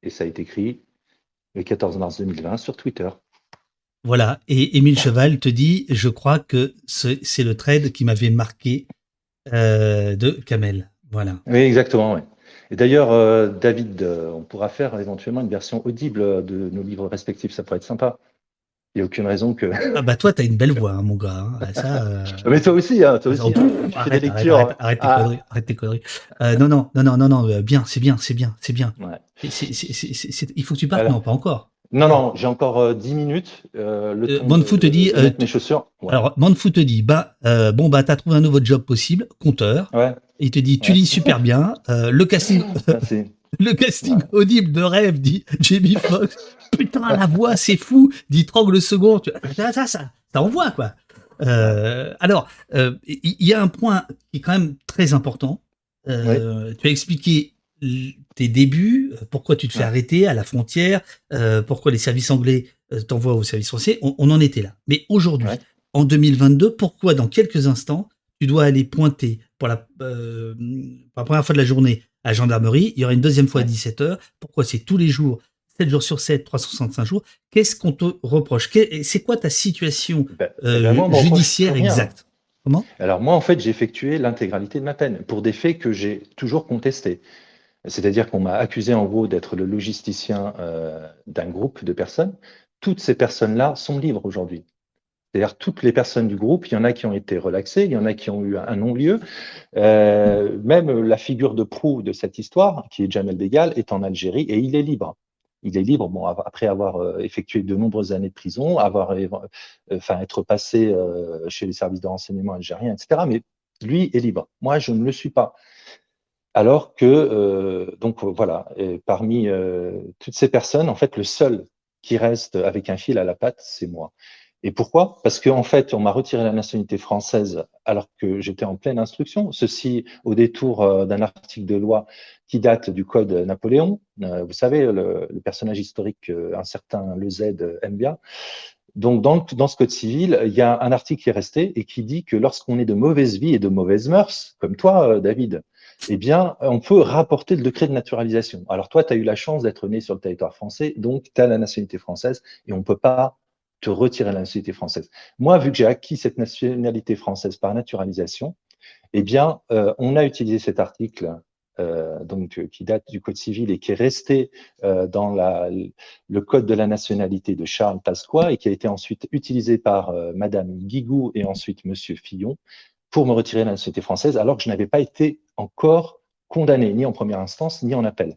Et ça a été écrit le 14 mars 2020 sur Twitter. Voilà. Et Émile Cheval te dit, je crois que ce- c'est le trade qui m'avait marqué euh, de Kamel. Voilà. Oui, exactement. Et d'ailleurs, euh, David, euh, on pourra faire éventuellement une version audible de nos livres respectifs. Ça pourrait être sympa. Il n'y a aucune raison que. Ah bah toi, t'as une belle voix, hein, mon gars. hein. Ça. euh, Mais toi aussi, hein, toi En aussi. plus, hein. Tu fais arrête, des arrête, lectures. arrête, arrête tes Ah. conneries, arrête tes conneries. Euh, non, non, non, non, non, non, euh, bien, c'est bien, c'est bien, c'est bien. Ouais. Il faut que tu partes, Voilà. non, pas encore. Non, non, j'ai encore euh, 10 minutes. Euh, le Euh, temps Bonfou de- te dit, de mes chaussures. Ouais. Alors, Manfou te dit, bah, euh, bon, bah, t'as trouvé un nouveau job possible, compteur. ouais, Il te dit, tu Ouais. lis super bien. Euh, le casting. le casting audible de rêve, dit Jamie Foxx. Putain, la voix, c'est fou, dit Trog le second. Ça, ça, ça, ça envoie, quoi. Euh, alors, euh, il y, a un point qui est quand même très important. Euh, Tu as expliqué tes débuts, pourquoi tu te fais Ouais. arrêter à la frontière, pourquoi les services anglais t'envoient au service français. On, on en était là. Mais aujourd'hui, Ouais. en 2022, pourquoi dans quelques instants, tu dois aller pointer pour la, pour la première fois de la journée à gendarmerie. Il y aura une deuxième fois à 17h. Pourquoi c'est tous les jours, 7 jours sur 7, 365 jours? Qu'est-ce qu'on te reproche? C'est quoi ta situation Ben, euh, moi, judiciaire exacte? Comment? Alors moi, en fait, j'ai effectué l'intégralité de ma peine pour des faits que j'ai toujours contestés. C'est-à-dire qu'on m'a accusé en gros d'être le logisticien euh, d'un groupe de personnes. Toutes ces personnes-là sont libres aujourd'hui. C'est-à-dire toutes les personnes du groupe, il y en a qui ont été relaxées, il y en a qui ont eu un non-lieu. Euh, même la figure de proue de cette histoire, qui est Jamel Degal, est en Algérie et il est libre. Il est libre, bon, après avoir euh, effectué de nombreuses années de prison, avoir, euh, enfin, être passé chez les services de renseignement algériens, etc. Mais lui est libre. Moi, je ne le suis pas. Alors que, donc voilà, parmi toutes ces personnes, en fait, le seul qui reste avec un fil à la patte, c'est moi. Et pourquoi? Parce qu'en fait, on m'a retiré la nationalité française alors que j'étais en pleine instruction. Ceci au détour euh, d'un article de loi qui date du Code Napoléon. Euh, vous savez, le, personnage historique, euh, un certain Le Z aime bien. Donc, dans, dans ce code civil, il y a un article qui est resté et qui dit que lorsqu'on est de mauvaise vie et de mauvaises mœurs, comme toi, David, eh bien, on peut rapporter le décret de naturalisation. Alors, toi, tu as eu la chance d'être né sur le territoire français, donc tu as la nationalité française et on ne peut pas te retirer la nationalité française. Moi, vu que j'ai acquis cette nationalité française par naturalisation, eh bien, euh, on a utilisé cet article euh, donc, euh, qui date du Code civil et qui est resté dans le Code de la nationalité de Charles Pasqua et qui a été ensuite utilisé par Madame Guigou et ensuite Monsieur Fillon pour me retirer la nationalité française, alors que je n'avais pas été encore condamné, ni en première instance, ni en appel.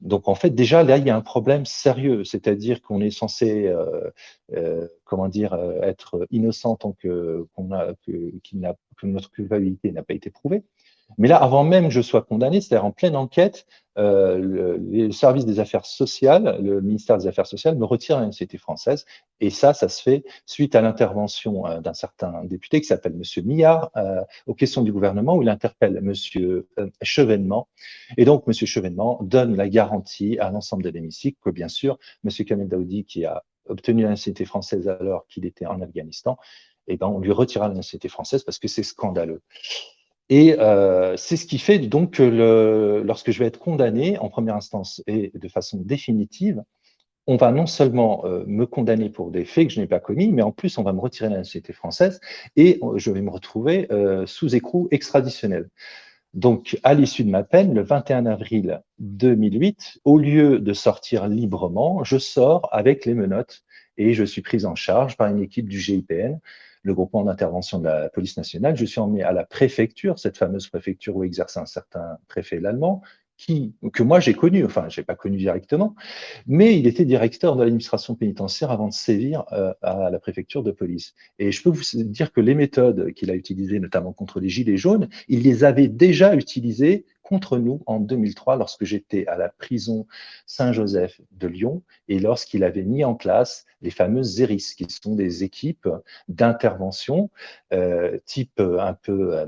Donc en fait, déjà là, il y a un problème sérieux, c'est-à-dire qu'on est censé, euh, euh, comment dire, euh, être innocent tant que, qu'on a, que, que notre culpabilité n'a pas été prouvée. Mais là, avant même que je sois condamné, c'est-à-dire en pleine enquête, euh, le, les services des affaires sociales, le ministère des Affaires sociales me retire la nationalité française. Et ça, ça se fait suite à l'intervention euh, d'un certain député qui s'appelle Monsieur Millard euh, aux questions du gouvernement, où il interpelle euh, Chevènement. Et donc, Monsieur Chevènement donne la garantie à l'ensemble de l'hémicycle que, bien sûr, Monsieur Kamel Daoudi, qui a obtenu la nationalité française alors qu'il était en Afghanistan, eh ben, on lui retirera la nationalité française parce que c'est scandaleux. Et euh, c'est ce qui fait donc que lorsque je vais être condamné en première instance et de façon définitive, on va non seulement euh, me condamner pour des faits que je n'ai pas commis, mais en plus on va me retirer la nationalité française et euh, je vais me retrouver sous écrou extraditionnel. Donc, à l'issue de ma peine, le 21 avril 2008, au lieu de sortir librement, je sors avec les menottes et je suis pris en charge par une équipe du GIPN, le groupement d'intervention de la police nationale. Je suis emmené à la préfecture, cette fameuse préfecture où exerce un certain préfet l'allemand, qui, que moi j'ai connu, enfin, je n'ai pas connu directement, mais il était directeur de l'administration pénitentiaire avant de sévir euh, à la préfecture de police. Et je peux vous dire que les méthodes qu'il a utilisées, notamment contre les Gilets jaunes, il les avait déjà utilisées contre nous en 2003 lorsque j'étais à la prison Saint-Joseph de Lyon et lorsqu'il avait mis en place les fameuses ERIS, qui sont des équipes d'intervention euh, type un peu euh,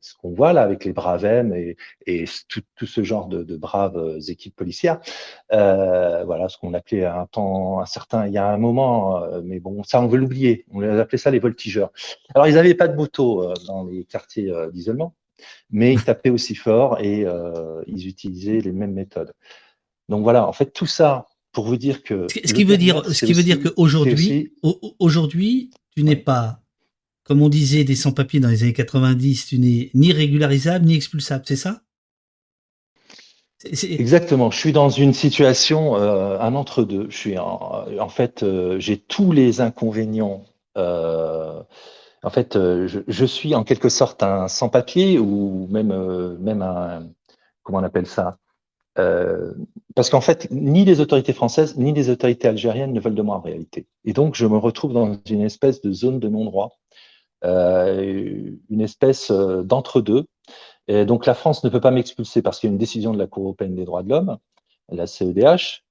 ce qu'on voit là avec les Bravem et, tout, ce genre de, braves équipes policières. Euh, voilà ce qu'on appelait un temps, un certain, il y a un moment, euh, mais bon, ça on veut l'oublier. On appelait ça les voltigeurs. Alors ils n'avaient pas de moto euh, dans les quartiers euh, d'isolement mais ils tapaient aussi fort et euh, ils utilisaient les mêmes méthodes. Donc voilà, en fait, tout ça pour vous dire que. Ce qui veut dire, ce qui veut dire qu'aujourd'hui, aujourd'hui, tu n'es pas, comme on disait des sans-papiers dans les années 90, tu n'es ni régularisable ni expulsable, c'est ça? Exactement. Je suis dans une situation, euh, un entre-deux. Je suis en, en fait, euh, j'ai tous les inconvénients. Euh, en fait, euh, je, suis en quelque sorte un sans-papier ou même, euh, même un, comment on appelle ça euh, Parce qu'en fait, ni les autorités françaises ni les autorités algériennes ne veulent de moi en réalité. Et donc, je me retrouve dans une espèce de zone de non-droit, une espèce d'entre-deux. Et donc, la France ne peut pas m'expulser parce qu'il y a une décision de la Cour européenne des droits de l'homme, la CEDH,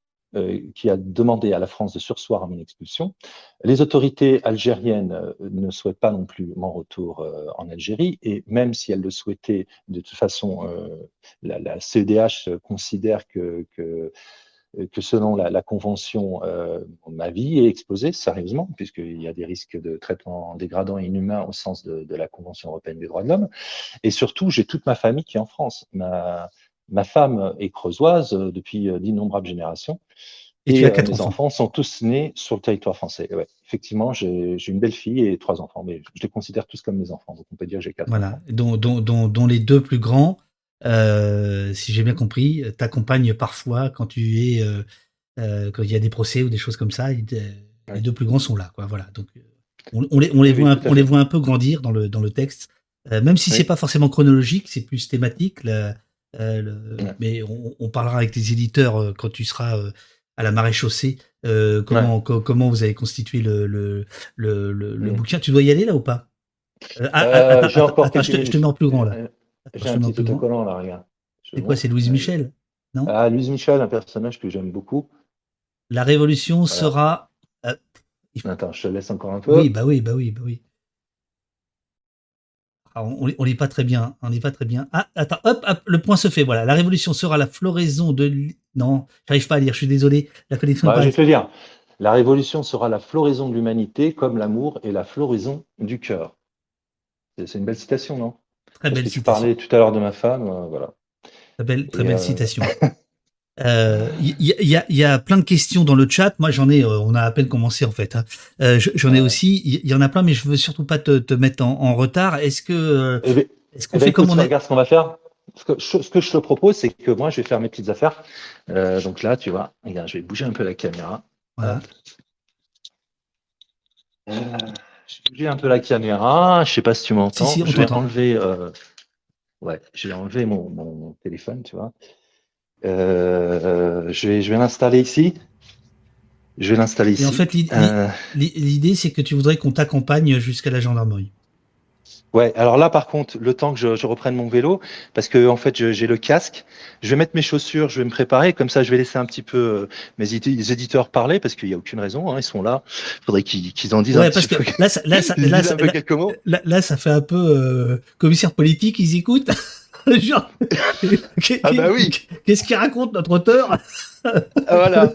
qui a demandé à la France de sursoir à mon expulsion. Les autorités algériennes euh, ne souhaitent pas non plus mon retour euh, en Algérie, et même si elles le souhaitaient, de toute façon, euh, la, la, CEDH considère que, que, selon la, convention, euh, ma vie est exposée sérieusement, puisqu'il y a des risques de traitement dégradant et inhumain au sens de, la Convention européenne des droits de l'homme. Et surtout, j'ai toute ma famille qui est en France. Ma femme est creusoise depuis d'innombrables générations. Et, Et, tu as euh, quatre mes enfants. enfants sont tous nés sur le territoire français. Ouais. Effectivement, j'ai une belle fille et trois enfants, mais je les considère tous comme mes enfants. Donc on peut dire que j'ai quatre Voilà, enfants. dont, dont, dont, dont les deux plus grands, euh, si j'ai bien compris, t'accompagnent parfois quand tu es, euh, euh, quand il y a des procès ou des choses comme ça. ils Les deux plus grands sont là, quoi. Voilà. Donc, euh, on, on les, on les Oui, voit, un, tout à on les fait. voit un peu grandir dans le dans le texte, Euh, même si Oui. c'est pas forcément chronologique, c'est plus thématique. la- euh, le- Ouais. Mais on, on parlera avec les éditeurs euh, quand tu seras euh, à la maréchaussée. euh, comment co- comment vous avez constitué le le le, le, le Mm. bouquin Tu dois y aller là ou pas? Euh, ah, Euh, attends, j'ai attends, encore attends, je, te, je te mets en plus grand là. Euh, J'ai un petit autocollant là, regarde. C'est quoi C'est. Louise Euh, Michel Non? Ah, Louise Michel, un personnage que j'aime beaucoup. La révolution sera. euh, Attends, je te laisse encore un peu. oui, bah oui, bah oui, bah oui. On, on lit pas très bien. On lit pas très bien. Ah, attends, hop, hop, le point se fait. Voilà, la révolution sera la floraison de. l- Non, j'arrive pas à lire. Je suis désolé. La connexion. Bah, je vais te dire. La révolution sera la floraison de l'humanité comme l'amour est la floraison du cœur. C'est une belle citation, non? Très Parce belle que tu citation. parlais tout à l'heure de ma femme, euh, voilà. Très belle, très Et, belle euh, citation. Euh, Il y, y a, il y a plein de questions dans le chat. Moi, j'en ai. euh, on a à peine commencé en fait. hein. Euh, je- j'en ai aussi. Il y, en a plein, mais je veux surtout pas te, te mettre en, en retard. Est-ce que euh, Eh ben, est-ce eh qu'on ben, fait écoute, comme on a regarde ce qu'on va faire. Ce que, je, ce que je te propose, c'est que moi, je vais faire mes petites affaires. Euh, donc là, tu vois, regarde, je vais bouger un peu la caméra. Voilà. Euh, je vais bouger un peu la caméra. Je sais pas si tu m'entends. Si, si, je vais enlever. euh, Ouais, je vais enlever mon, mon téléphone, tu vois. Euh, je vais, je vais l'installer ici. Je vais l'installer ici. Et en fait, Euh, l'i- l'idée, c'est que tu voudrais qu'on t'accompagne jusqu'à la gendarmerie. Ouais, alors là, par contre, le temps que je, je reprenne mon vélo, parce que en fait, j'ai le casque, je vais mettre mes chaussures, je vais me préparer, comme ça, je vais laisser un petit peu euh, mes éditeurs parler, parce qu'il n'y a aucune raison, hein, ils sont là. Il faudrait qu'ils en disent Ouais, un parce petit que peu. là, ça, là, là, là, fait un peu euh, commissaire politique, ils écoutent. Genre, Ah bah oui. Qu'est-ce qu'il raconte notre auteur? Voilà.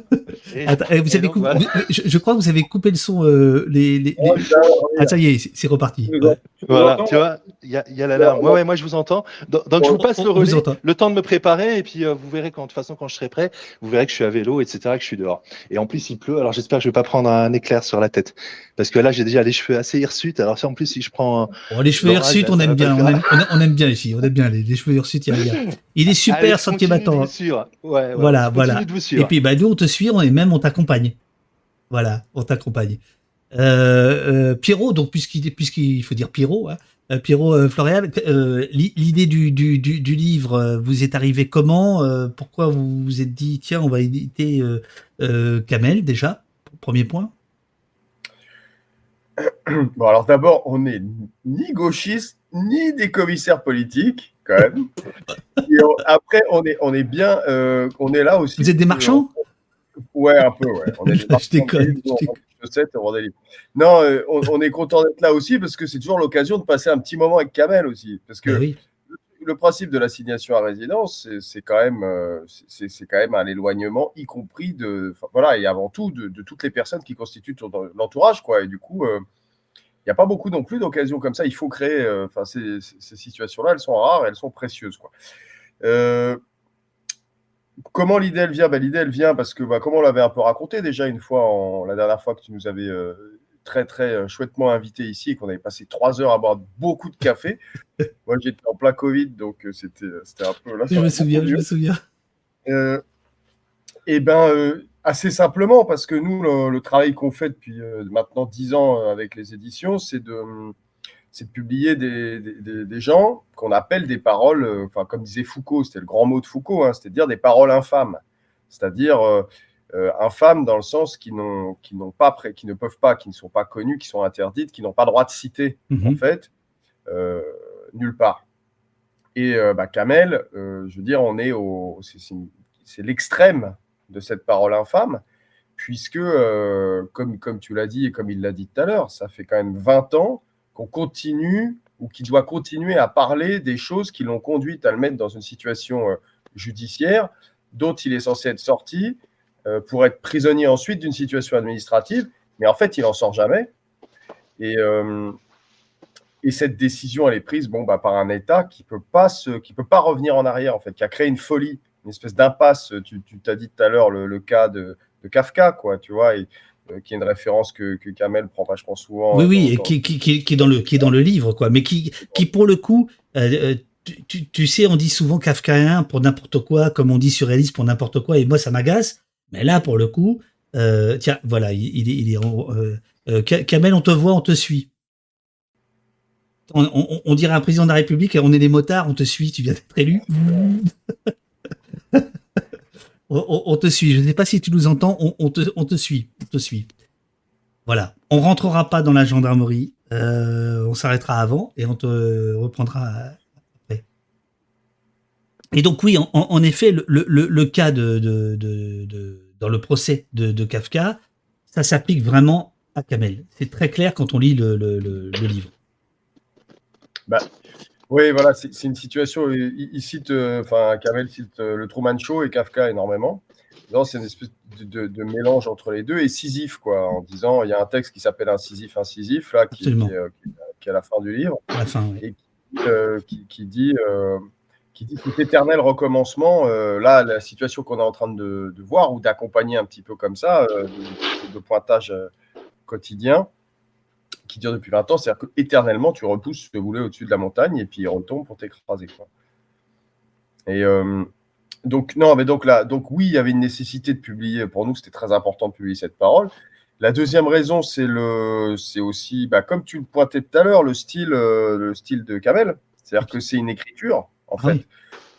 Et- Attends, eh, vous avez donc, voilà. je, je crois que vous avez coupé le son. euh, les, les- les- Oh, ça, Ah, ça y est, c'est reparti. Voilà, tu vois, il y a, y a l'alarme. Ouais, ouais, moi je vous entends. Donc, donc, je vous passe le relais, le temps de me préparer, et puis euh, vous verrez quand, de toute façon, quand je serai prêt, vous verrez que je suis à vélo, etc., que je suis dehors. Et en plus, il pleut, alors j'espère que je vais pas prendre un éclair sur la tête. Parce que là, j'ai déjà les cheveux assez hirsutes, alors si en plus, si je prends. Bon, les cheveux hirsutes, on aime bien. On aime, on aime- on aime bien ici. On aime bien les, les cheveux hirsutes. Il, y a rien. il est super, Allez, sentier continue de battant. suivre. Ouais, ouais, Voilà, voilà. Et puis, bah, nous, on te suit on- et même on t'accompagne. Voilà, on t'accompagne. Euh, euh, Pierrot, donc puisqu'il puisqu'il faut dire Pierrot, hein, euh, Pierrot euh, Floréal, l'i- l'idée du, du, du, du livre vous est arrivée comment Pourquoi vous vous êtes dit tiens on va éditer Kamel déjà Premier point? Bon, alors d'abord, on n'est ni gauchiste, ni des commissaires politiques, quand même. Et on- après, on est, on est bien, euh, on est là aussi. Vous êtes des marchands? Ouais, un peu, ouais. On est des Je déconne. Non, euh, on, est content d'être là aussi parce que c'est toujours l'occasion de passer un petit moment avec Kamel aussi. Parce que oui. le principe de l'assignation à résidence, c'est- quand même, euh, c'est quand même un éloignement, y compris de, voilà, et avant tout de, de toutes les personnes qui constituent l'entourage, quoi. Et du coup, il n'y a pas beaucoup non plus d'occasions comme ça. Il faut créer, euh, enfin, ces, situations-là, elles sont rares, et elles sont précieuses, quoi. Euh, comment l'idée elle vient? Ben, L'idée elle vient parce que, bah, comme on l'avait un peu raconté déjà une fois, en, la dernière fois que tu nous avais euh, très très euh, chouettement invité ici et qu'on avait passé trois heures à boire beaucoup de café. Moi j'étais en plein Covid donc c'était c'était un peu là. Je me souviens, je me souviens. Euh, et ben euh, assez simplement parce que nous le, le travail qu'on fait depuis euh, maintenant dix ans euh, avec les éditions, c'est de de publier des, des, gens qu'on appelle des paroles, euh, enfin comme disait Foucault, c'était le grand mot de Foucault, hein, c'est-à-dire des paroles infâmes, c'est-à-dire euh, infâmes dans le sens qui n'ont qui n'ont pas qui ne peuvent pas, qui ne sont pas connues, qui sont interdites, qui n'ont pas droit de citer en Mhm. fait euh, nulle part. Et euh, bah, Kamel, je veux dire, on est au c'est l'extrême de cette parole infâme, puisque, euh, comme, comme tu l'as dit et comme il l'a dit tout à l'heure, ça fait quand même 20 ans qu'on continue ou qu'il doit continuer à parler des choses qui l'ont conduit à le mettre dans une situation euh, judiciaire dont il est censé être sorti euh, pour être prisonnier ensuite d'une situation administrative, mais en fait, il n'en sort jamais. Et, et cette décision, elle est prise bon, bah, par un État qui peut pas qui peut pas revenir en arrière, en fait, qui a créé une folie, une espèce d'impasse. Tu t'as dit tout à l'heure le, le, cas de, de, Kafka, quoi, tu vois, et, euh, qui est une référence que, que Kamel prend vachement souvent. Oui, oui, et qui, qui, qui, est dans le, qui est dans le livre, quoi, mais qui, qui pour le coup, euh, tu, tu, sais, on dit souvent kafkaïen pour n'importe quoi, comme on dit surréaliste pour n'importe quoi, et moi ça m'agace. Mais là, pour le coup, euh, tiens, voilà, il, il, il est, euh, Kamel, on te voit, on te suit on, dirait un président de la République, on est des motards, on te suit, tu viens d'être élu. on, te suit. Je ne sais pas si tu nous entends, on, te, suit. On te suit. Voilà. On rentrera pas dans la gendarmerie. Euh, on s'arrêtera avant et on te reprendra après. Et donc oui, en, effet, le, cas de, dans le procès de, Kafka, ça s'applique vraiment à Kamel. C'est très clair quand on lit le livre. Bah, oui, voilà, c'est une situation. Il, cite, euh, enfin, Kamel cite euh, le Truman Show et Kafka énormément. C'est une espèce de, mélange entre les deux et Sisyphe, quoi, en disant il y a un texte qui s'appelle Sisyphe incisif, là, qui, euh, qui, est à la fin du livre, et qui, dit. qui dit cet éternel recommencement, là, la situation qu'on est en train de, voir ou d'accompagner un petit peu comme ça, de, pointage quotidien, qui dure depuis 20 ans, c'est-à-dire qu'éternellement, tu repousses le boulet au-dessus de la montagne et puis il retombe pour t'écraser. Et euh, donc, non, mais donc là, donc oui, il y avait une nécessité de publier, pour nous, c'était très important de publier cette parole. La deuxième raison, c'est le, c'est aussi, bah, comme tu le pointais tout à l'heure, le style, euh, le style de Kamel. C'est-à-dire que c'est une écriture, en fait,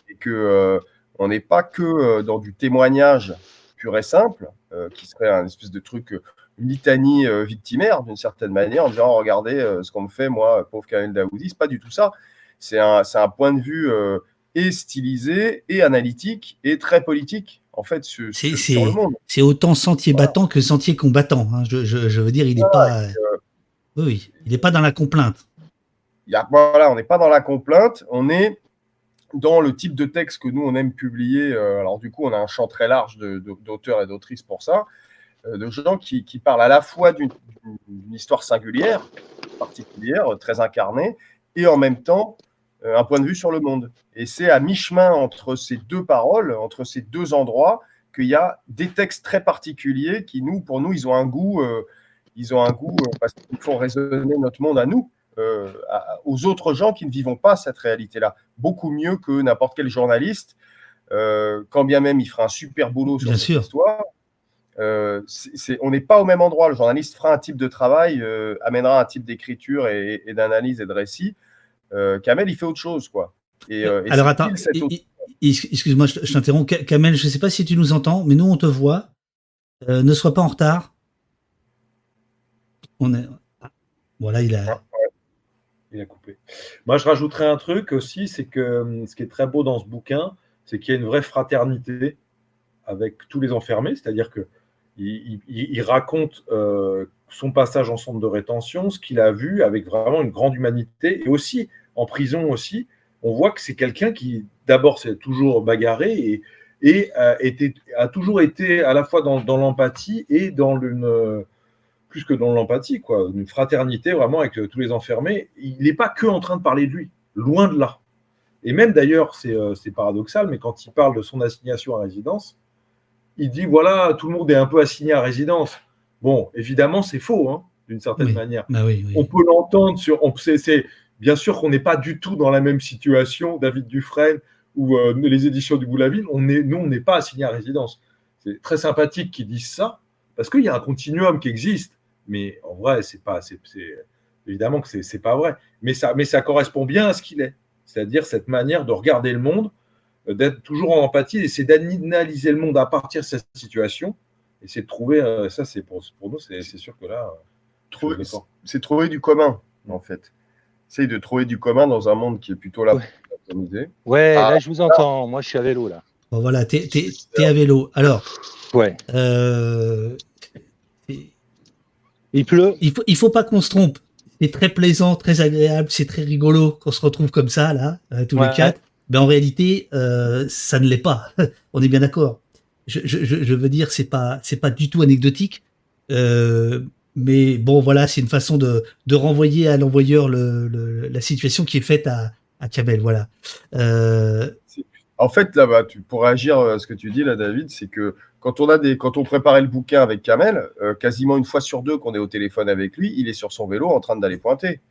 et que euh, on n'est pas que dans du témoignage pur et simple, qui serait un espèce de truc litanie euh, victimaire d'une certaine manière en disant regardez euh, ce qu'on me fait moi pauvre Kamel Daoudi c'est pas du tout ça. C'est un, un, point de vue euh, et stylisé et analytique et très politique en fait sur, le monde. c'est autant sentier battant que sentier combattant hein. je, je, veux dire il n'est pas oui il n'est pas dans la complainte. Il y a, voilà on n'est pas dans la complainte on est dans le type de texte que nous on aime publier alors du coup on a un champ très large d'auteurs et d'autrices pour ça de gens qui, parlent à la fois d'une histoire singulière, particulière, très incarnée, et en même temps euh, un point de vue sur le monde. Et c'est à mi-chemin entre ces deux paroles, entre ces deux endroits, qu'il y a des textes très particuliers qui, nous, pour nous, ils ont un goût, euh, ils ont un goût parce qu'ils font résonner notre monde à nous, aux autres gens qui ne vivons pas cette réalité-là, beaucoup mieux que n'importe quel journaliste, quand bien même il fera un super boulot sur cette histoire. Euh, on n'est pas au même endroit. Le journaliste fera un type de travail, euh, amènera un type d'écriture et, d'analyse et de récit. Euh, Kamel, il fait autre chose, quoi. Et, Alors attends, excuse-moi, je t'interromps. Kamel, je ne sais pas si tu nous entends, mais nous, on te voit. ne sois pas en retard. On est... Voilà, il a. Il a coupé. Moi, je rajouterais un truc aussi, c'est que hum, ce qui est très beau dans ce bouquin, c'est qu'il y a une vraie fraternité avec tous les enfermés, c'est-à-dire que il, raconte euh, son passage en centre de rétention, ce qu'il a vu avec vraiment une grande humanité, et aussi en prison aussi, on voit que c'est quelqu'un qui d'abord s'est toujours bagarré et, et a, toujours été à la fois dans, l'empathie et dans une plus que dans l'empathie, une fraternité vraiment avec tous les enfermés. Il n'est pas que en train de parler de lui, loin de là. Et même d'ailleurs, c'est euh, paradoxal, mais quand il parle de son assignation à résidence, il dit voilà, tout le monde est un peu assigné à résidence. Bon, évidemment, c'est faux, hein, d'une certaine manière. Bah on peut l'entendre sur. On, c'est, bien sûr qu'on n'est pas du tout dans la même situation, David Dufresne ou euh, les éditions du Boulaville. On est, nous, on n'est pas assigné à résidence. C'est très sympathique qu'ils disent ça, parce qu'il y a un continuum qui existe. Mais en vrai, c'est pas, c'est, évidemment que c'est, c'est pas vrai. Mais ça, mais ça correspond bien à ce qu'il est. C'est-à-dire cette manière de regarder le monde d'être toujours en empathie, et c'est d'analyser le monde à partir de cette situation, et c'est de trouver, euh, ça c'est pour, pour nous, c'est sûr que là, euh, c'est trouver du commun, en fait. C'est de trouver du commun dans un monde qui est plutôt là pour Ouais, ah. là je vous entends, moi je suis à vélo là. Bon voilà, t'es es, à vélo. Alors, ouais. il pleut. Il faut, il faut pas qu'on se trompe. C'est très plaisant, très agréable, c'est très rigolo qu'on se retrouve comme ça là, tous les quatre. Mais en réalité, euh, ça ne l'est pas. On est bien d'accord. Je, veux dire, c'est pas, c'est pas du tout anecdotique. Euh, mais bon, voilà, c'est une façon de, de renvoyer à l'envoyeur le, le- la situation qui est faite à, à Kamel. Voilà. Euh, En fait, là, tu, pour réagir à ce que tu dis là, David, c'est que quand on a des, quand on préparait le bouquin avec Kamel, quasiment une fois sur deux qu'on est au téléphone avec lui, il est sur son vélo en train d'aller pointer.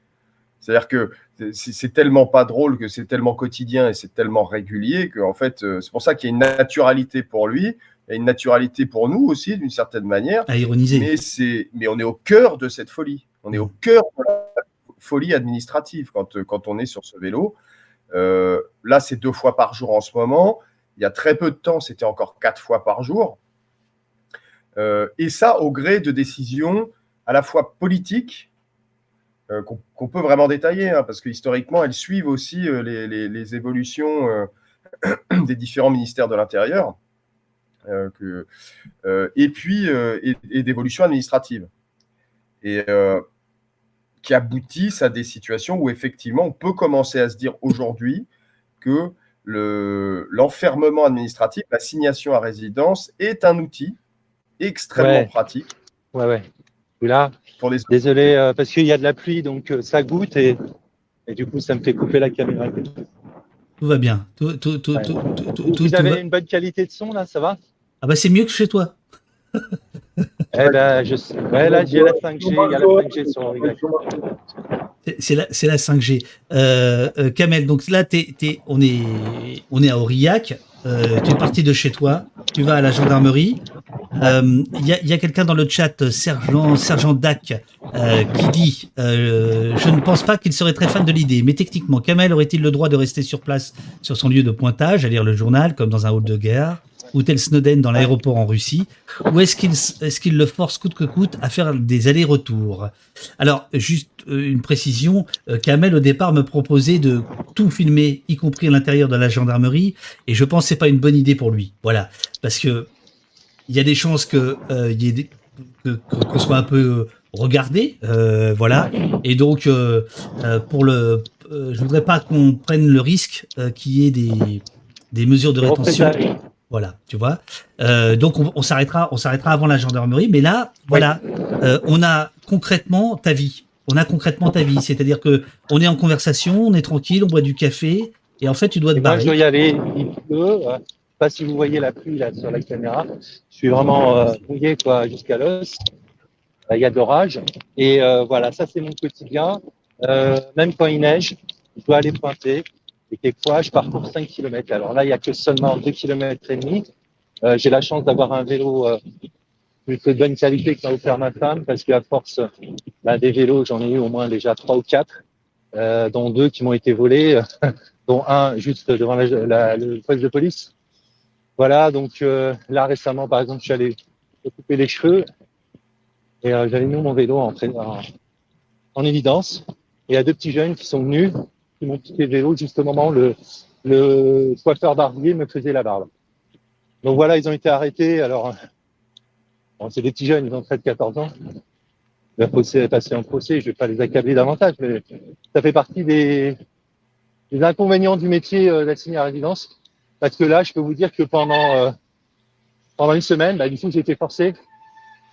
C'est-à-dire que c'est tellement pas drôle, que c'est tellement quotidien et c'est tellement régulier que en fait, euh, c'est pour ça qu'il y a une naturalité pour lui, a une naturalité pour nous aussi d'une certaine manière. à ironiser. Mais, c'est, mais on est au cœur de cette folie. On est au cœur de la folie administrative quand, euh, quand on est sur ce vélo. Euh, là, c'est deux fois par jour en ce moment. Il y a très peu de temps, c'était encore quatre fois par jour. Euh, et ça, au gré de décisions à la fois politiques, qu'on qu'on peut vraiment détailler, hein, parce que historiquement, elles suivent aussi euh, les, les- les évolutions euh, des différents ministères de l'Intérieur. euh, que, euh, et puis euh, et, et d'évolution administrative. Et euh, qui aboutissent à des situations où effectivement on peut commencer à se dire aujourd'hui que le- l'enfermement administratif, l'assignation à résidence est un outil extrêmement Ouais. pratique Ouais, ouais. Là, pour des désolé, euh, parce qu'il y a de la pluie, donc euh, ça goûte et, et du coup, ça me fait couper la caméra. Tout va bien. Tout, tout, tout, Ouais. tout, tout, tout, Vous, tout vous avez va- une bonne qualité de son là, ça va? Ah bah c'est mieux que chez toi. Eh ben, je sais. Ouais, là, j'ai la 5G, il y a la 5G sur C'est- la, c'est la 5G. Euh, euh, Kamel, donc là, t'es, t'es- on, est, on est à Aurillac. Euh, tu es parti de chez toi. Tu vas à la gendarmerie. Euh, Il y a, y a quelqu'un dans le chat, euh, Sergent, Sergent Dac, euh, qui dit euh, Je ne pense pas qu'il serait très fan de l'idée, mais techniquement, Kamel aurait-il le droit de rester sur place sur son lieu de pointage, à lire le journal, comme dans un hall de gare ou tel Snowden dans l'aéroport en Russie Ou est-ce qu'il est qu'il le force coûte que coûte à faire des allers-retours? Alors, juste euh, une précision, euh, Kamel au départ me proposait de tout filmer, y compris à l'intérieur de la gendarmerie, et je pense que c'est pas une bonne idée pour lui. Voilà, parce que il y a des chances que euh, qu'on soit un peu regardé, euh, voilà, et donc euh, euh, pour le, euh, je voudrais pas qu'on prenne le risque euh, qu'il y ait des des mesures de rétention. Voilà, tu vois. Euh, donc on, on s'arrêtera, on s'arrêtera avant la gendarmerie. Mais là, voilà, euh, on a concrètement ta vie. On a concrètement ta vie, c'est-à-dire que on est en conversation, on est tranquille, on boit du café, et en fait tu dois te Et moi, je dois barrer. y aller. Il pleut. Je sais pas si vous voyez la pluie là sur la caméra. Je suis vraiment euh, mouillé quoi jusqu'à l'os. Il y a de l'orage. Et euh, voilà, ça c'est mon quotidien. Euh, même quand il neige, je dois aller pointer. Et quelquefois, je parcours 5 km. Alors là, il y a que seulement 2 km et demi. Euh, J'ai la chance d'avoir un vélo euh, plutôt de bonne qualité que m'a offert ma femme parce qu'à force bah, des vélos, j'en ai eu au moins déjà trois ou quatre, euh, dont deux qui m'ont été volés dont un juste devant la- la- le poste de police. Voilà, donc euh, là récemment, par exemple, je suis allé couper les cheveux et euh, j'avais mis mon vélo en, en, en évidence. Et il y a deux petits jeunes qui sont venus, qui m'ont piqué le vélo juste au moment le, le coiffeur barbier me faisait la barbe. Donc voilà, ils ont été arrêtés. Alors, bon, c'est des petits jeunes, ils ont 13-14 ans. Le procès est passé en procès, je ne vais pas les accabler davantage, mais ça fait partie des, les inconvénients du métier euh, d'assigné à résidence. Parce que là, je peux vous dire que pendant, euh, pendant une semaine, bah, du coup, j'ai été forcé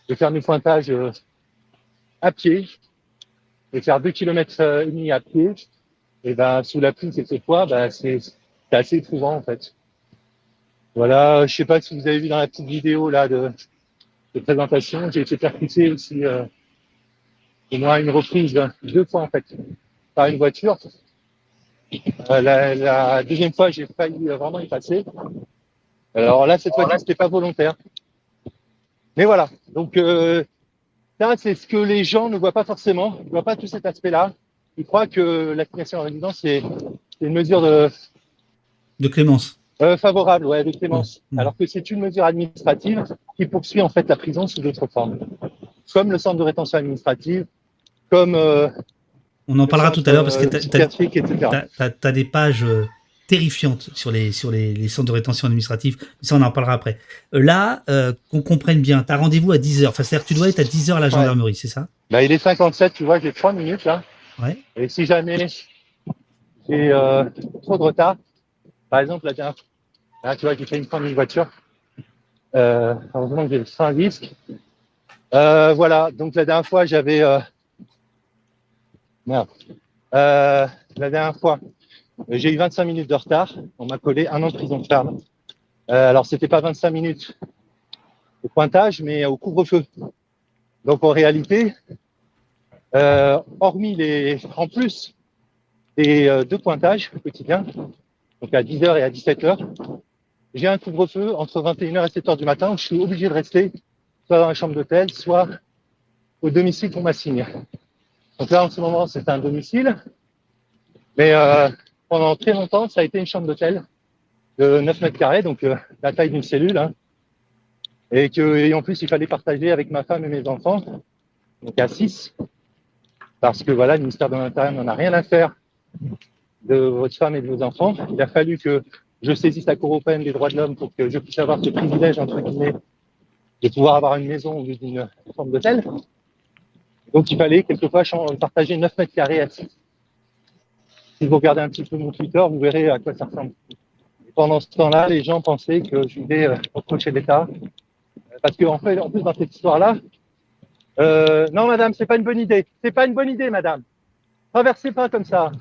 de faire mes pointages euh, à pied, de faire deux kilomètres euh, et demi à pied. Et ben, sous la pluie, quelquefois, bah, c'est c'est assez éprouvant, en fait. Voilà, je sais pas si vous avez vu dans la petite vidéo là de, présentation, j'ai été percuté aussi euh, au moins une reprise, deux fois en fait, par une voiture. Euh, la, deuxième fois, j'ai failli vraiment y passer. Alors là, cette fois-ci, c'était pas volontaire. Mais voilà. Donc, euh, c'est ce que les gens ne voient pas forcément. Ils ne voient pas tout cet aspect-là. Ils croient que l'assignation à résidence, c'est une mesure de, De Clémence. euh, favorable, ouais, de clémence. Mmh. Alors que c'est une mesure administrative qui poursuit en fait la prison sous d'autres formes, comme le centre de rétention administrative, comme euh, On en parlera le tout à l'heure parce que t'as- t'as des pages euh, terrifiantes sur les sur les, les centres de rétention administrative. Ça, on en parlera après. Là, euh, qu'on comprenne bien, tu as rendez-vous à 10h. Enfin, c'est-à-dire que tu dois être à 10h à la gendarmerie, c'est ça? Bah, il est 57, tu vois, j'ai trois minutes là. Et si jamais j'ai euh, trop de retard, par exemple, la dernière là, tu vois, j'ai fait une fois une voiture. Euh, heureusement que j'ai le frein disque. Euh, voilà, donc la dernière fois, j'avais. Merde. La dernière fois, j'ai eu 25 minutes de retard. On m'a collé un an de prison ferme. Euh, alors, c'était pas 25 minutes au pointage, mais au couvre-feu. Donc, en réalité, euh, hormis les. En plus des euh, deux pointages quotidiens, donc à 10h et à 17h, j'ai un couvre-feu entre 21h et 7h du matin où je suis obligé de rester soit dans la chambre d'hôtel, soit au domicile qu'on m'assigne. Donc là, en ce moment, c'est un domicile. Mais euh, pendant très longtemps, ça a été une chambre d'hôtel de 9 mètres carrés, donc euh, la taille d'une cellule. hein. et, que, et en plus, il fallait partager avec ma femme et mes enfants, donc à 6. Parce que voilà, le ministère de l'Intérieur n'en a rien à faire de votre femme et de vos enfants. Il a fallu que je saisisse la Cour européenne des droits de l'homme pour que je puisse avoir ce privilège, entre guillemets, de pouvoir avoir une maison lieu d'une chambre d'hôtel. Donc il fallait quelquefois partager 9 mètres carrés à 6. Si vous regardez un petit peu mon Twitter, vous verrez à quoi ça ressemble. Pendant ce temps-là, les gens pensaient que je vivais euh, au crochet de l'État. Euh, Parce qu'en fait, en plus, dans cette histoire-là, euh, non, madame, c'est pas une bonne idée. C'est pas une bonne idée, madame. Traversez pas comme ça.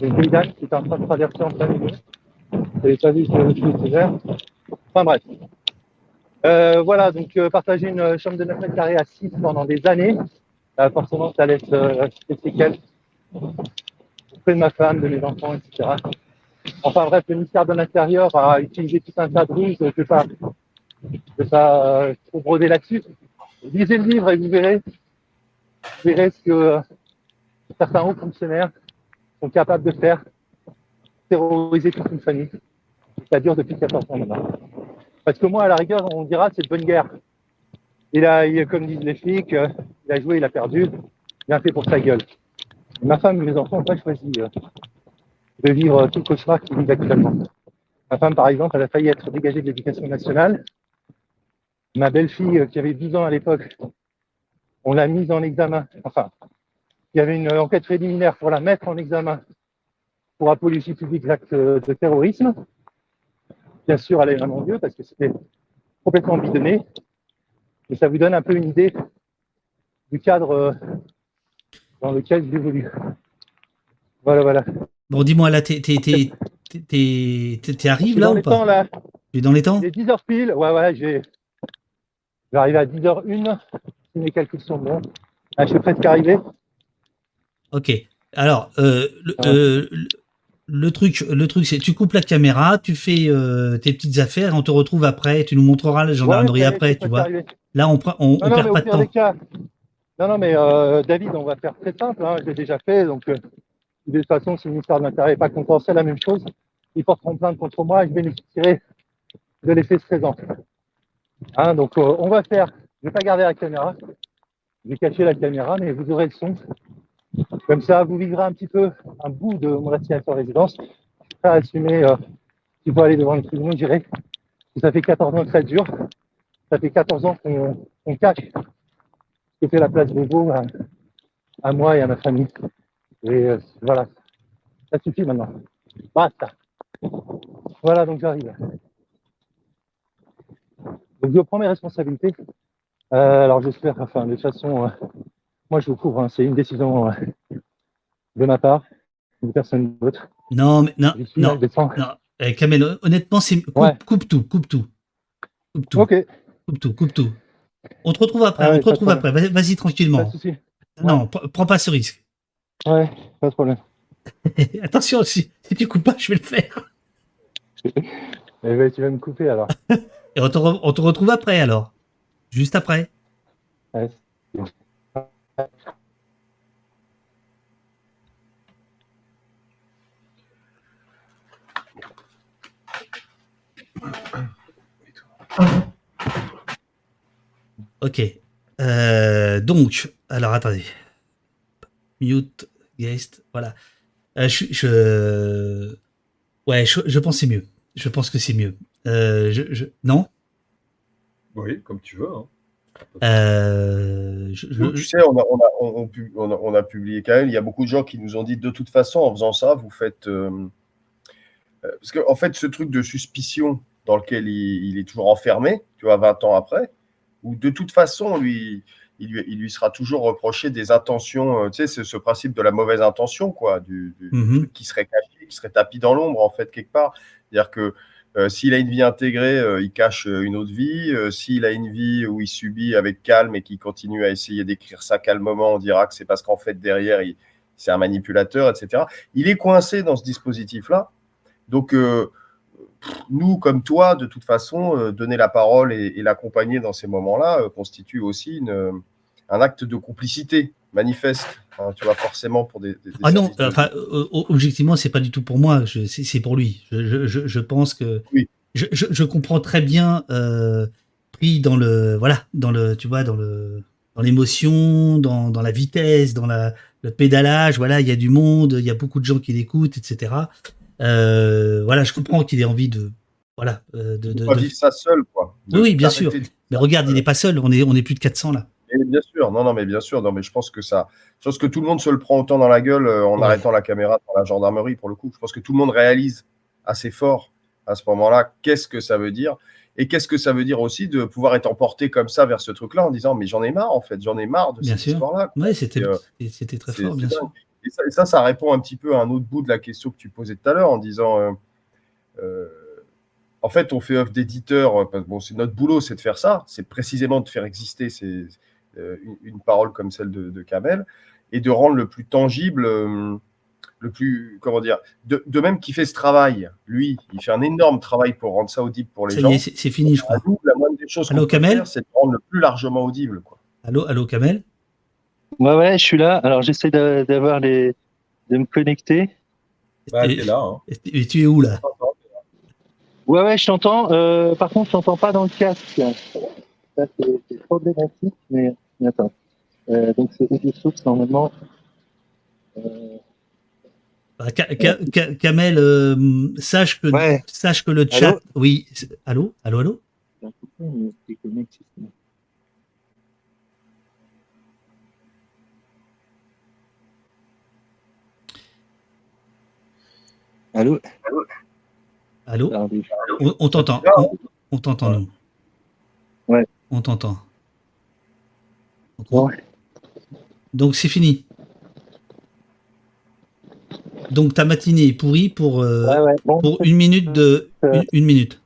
J'ai une dame qui est en train de traverser en plein milieu. Vous n'avez pas vu suis vert. Enfin bref. Euh, voilà, donc euh, partager une euh, chambre de 9 mètres carrés à 6 pendant des années, euh, forcément ça laisse des séquelles auprès de ma femme, de mes enfants, etc. Enfin bref, le ministère de l'Intérieur a utilisé tout un tas de ruses, je ne pas, je vais pas là-dessus. Lisez le livre et vous verrez, verrez ce que euh, certains hauts fonctionnaires sont capables de faire, terroriser toute une famille. Ça dure depuis 14 ans maintenant. Parce que moi, à la rigueur, on dira c'est de bonne guerre. Il a, comme disent les flics, euh, il a joué, il a perdu, il a fait pour sa gueule. Ma femme et mes enfants n'ont pas choisi euh, de vivre tout le cauchemar qu'ils vivent actuellement. Ma femme, par exemple, elle a failli être dégagée de l'éducation nationale. Ma belle-fille, euh, qui avait 12 ans à l'époque, on l'a mise en examen. Enfin, il y avait une enquête préliminaire pour la mettre en examen pour apologie publique d'actes de terrorisme. Bien sûr, elle est vraiment mieux parce que c'était complètement bidonné. Et ça vous donne un peu une idée du cadre euh, dans lequel j'évolue. Voilà, voilà. Bon, dis-moi, là, t'es, t'es, arrives là dans ou les pas temps, là. Tu es dans les temps Il est 10h pile. Ouais, ouais, j'ai. Je vais arriver à 10h01. Si mes calculs sont bons. Ah, je suis presque arrivé. Ok. Alors, euh, le, Ah. euh, le- truc, le truc, c'est tu coupes la caméra, tu fais euh, tes petites affaires, on te retrouve après, tu nous montreras la gendarmerie Ouais, après, tu vois. arrivé. Là, on, prend- on, on Non, non, perd pas de temps. des cas. Non, non, mais David, on va faire très simple. Hein, je l'ai déjà fait. Donc, de toute façon, si le ministère de l'Intérieur n'est pas c'est la même chose. Ils porteront plainte contre moi et je bénéficierai de l'effet de présent. Hein, donc, euh, on va faire. Je ne vais pas garder la caméra. Je vais cacher la caméra, mais vous aurez le son. Comme ça, vous vivrez un petit peu un bout de mon assignation à résidence. Je prêt à assumer. Euh, S'il faut aller devant le tribunal, j'irai. Ça fait 14 ans que ça dure. Ça fait 14 ans qu'on qu'on cache ce que fait la place Beauvau à, à moi et à ma famille. Et euh, voilà, ça suffit maintenant. Basta. Voilà, donc j'arrive. Donc je prends mes responsabilités. Euh, alors j'espère, enfin de toute façon, euh, moi je vous couvre, hein, c'est une décision euh, de ma part, de personne d'autre. Non, mais non, non, non. Eh, Kamel, honnêtement, c'est coupe, Ouais. coupe tout, coupe tout, coupe tout, Ok, coupe tout, coupe tout. On te retrouve après, Ah on te pas retrouve après. Vas- Vas-y pas tranquillement. de souci. Non, pr- prends pas ce risque. Ouais, pas de problème. Attention, si, si tu coupes pas, je vais le faire. Eh ben, tu vas me couper alors. Et on te, retrouve après alors. Juste après. Ok. Euh, donc, alors attendez. Mute, guest, voilà. Euh, je, je, ouais, je, pense c'est mieux. Je pense que c'est mieux. Euh, je, je- non? Oui, comme tu veux. hein. Euh, je- je- Nous, tu sais, on a, on, a, on, on pu- on a- on a publié quand même. Il y a beaucoup de gens qui nous ont dit de toute façon, en faisant ça, vous faites. euh, euh, parce qu'en en fait, ce truc de suspicion dans lequel il, il est toujours enfermé, tu vois, 20 ans après, où de toute façon, lui, il lui, il lui sera toujours reproché des intentions, euh, tu sais, c'est ce principe de la mauvaise intention, quoi, du, du truc qui serait caché, qui serait tapis dans l'ombre, en fait, quelque part. C'est-à-dire que euh, s'il a une vie intégrée, euh, il cache euh, une autre vie. S'il a une vie où il subit avec calme et qu'il continue à essayer d'écrire ça calmement, on dira que c'est parce qu'en fait, derrière, il- c'est un manipulateur, etc. Il est coincé dans ce dispositif-là. Donc, nous, comme toi, de toute façon, donner la parole et, l'accompagner dans ces moments-là constitue aussi un acte de complicité manifeste. hein, tu vois, forcément pour des. des- des Ah non, de- enfin, objectivement, c'est pas du tout pour moi. C'est c'est pour lui. Je, je- je- pense que Oui. je, je- comprends très bien euh, pris dans le voilà, dans le tu vois, dans le dans l'émotion, dans, dans la vitesse, dans la, le pédalage. Voilà, il y a du monde, il y a beaucoup de gens qui l'écoutent, etc. Euh, voilà, je comprends qu'il ait envie de voilà euh, de, de- de- vivre ça seul, quoi. Oui, bien sûr. Mais regarde, il n'est pas seul. On est on est plus de 400 là. Et bien sûr, non, non, mais bien sûr, non, mais je pense que ça, je pense que tout le monde se le prend autant dans la gueule euh, en Ouais. arrêtant la caméra dans la gendarmerie pour le coup. Je pense que tout le monde réalise assez fort à ce moment-là qu'est-ce que ça veut dire et qu'est-ce que ça veut dire aussi de pouvoir être emporté comme ça vers ce truc-là en disant mais j'en ai marre en fait, j'en ai marre de Bien cette histoire-là. Ouais, c'était euh, très fort, bien sûr. Et ça, et ça, ça répond un petit peu à un autre bout de la question que tu posais tout à l'heure en disant, euh, euh, en fait, on fait œuvre d'éditeur. parce que Bon, c'est notre boulot, c'est de faire ça. C'est précisément de faire exister ces, une, une parole comme celle de, de Kamel et de rendre le plus tangible, euh, le plus, comment dire, de, de même qu'il fait ce travail. Lui, il fait un énorme travail pour rendre ça audible pour les Ça gens. c'est fini, je crois. nous, la moindre des choses Allô, qu'on peut Kamel faire, c'est de rendre le plus largement audible. Quoi. Allô, allô, Kamel. Ouais, ouais, je suis là. Alors, j'essaie de- d'avoir les, de me connecter. Bah, Et- t'es là. Hein. et- et tu es où là Ouais, ouais, je t'entends. Euh, par contre, je t'entends pas dans le casque. Ça, c'est problématique, mais, mais attends. Euh, donc, c'est audio source, normalement. Euh, Bah, Ka- Ka- Ka- Kamel, euh, sache que ouais. sache que le chat. Oui. c'est- Allô, allô, allô? Allô? Allô? Attendez. On, on t'entend. On, on t'entend nous. Ouais. On t'entend. Donc, Ouais. Donc c'est fini. Donc ta matinée est pourrie pour euh, Ouais, ouais. Bon, pour une minute de une, une minute.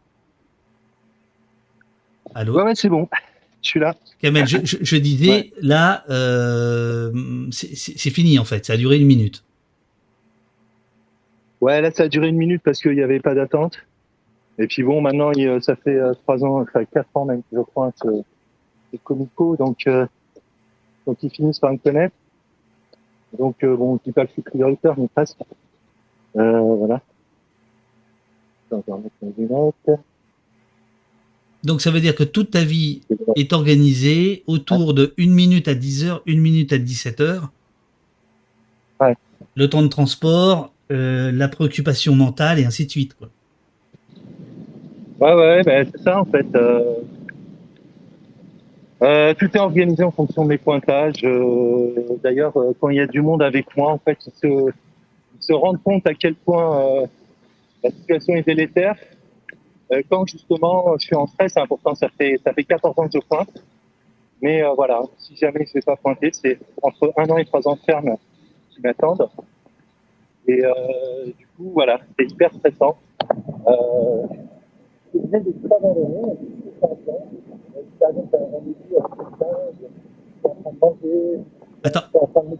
Allô? ouais, ouais, c'est bon. Je suis là. Kamel, je, je- je disais, là, euh, c'est fini en fait, ça a duré une minute. Ouais, là, ça a duré une minute parce qu'il n'y avait pas d'attente. Et puis bon, maintenant, il, euh, ça fait euh, trois ans, enfin quatre ans même, je crois, que c'est Comico. Donc, euh, donc, ils finissent par me connaître. Donc, euh, bon, je dis pas que je suis prioritaire, mais presque. Euh, voilà. Attends, je vais remettre mes lunettes. Donc ça veut dire que toute ta vie est organisée autour de une minute à 10 heures, une minute à 17 heures. Ouais. Le temps de transport, euh, la préoccupation mentale et ainsi de suite. Quoi. Ouais, ouais, ben, c'est ça en fait. Euh, euh, tout est organisé en fonction de mes pointages. Euh, D'ailleurs, euh, quand il y a du monde avec moi, en fait, ils se, ils se rendent compte à quel point euh, la situation est délétère. Euh, quand justement je suis en stress, c'est important, ça fait, ça fait 14 ans que je pointe. Mais voilà, si jamais je ne vais pas pointer, c'est entre un an et trois ans de ferme qui m'attendent. Et du coup, voilà, c'est hyper stressant. Euh, de Attends,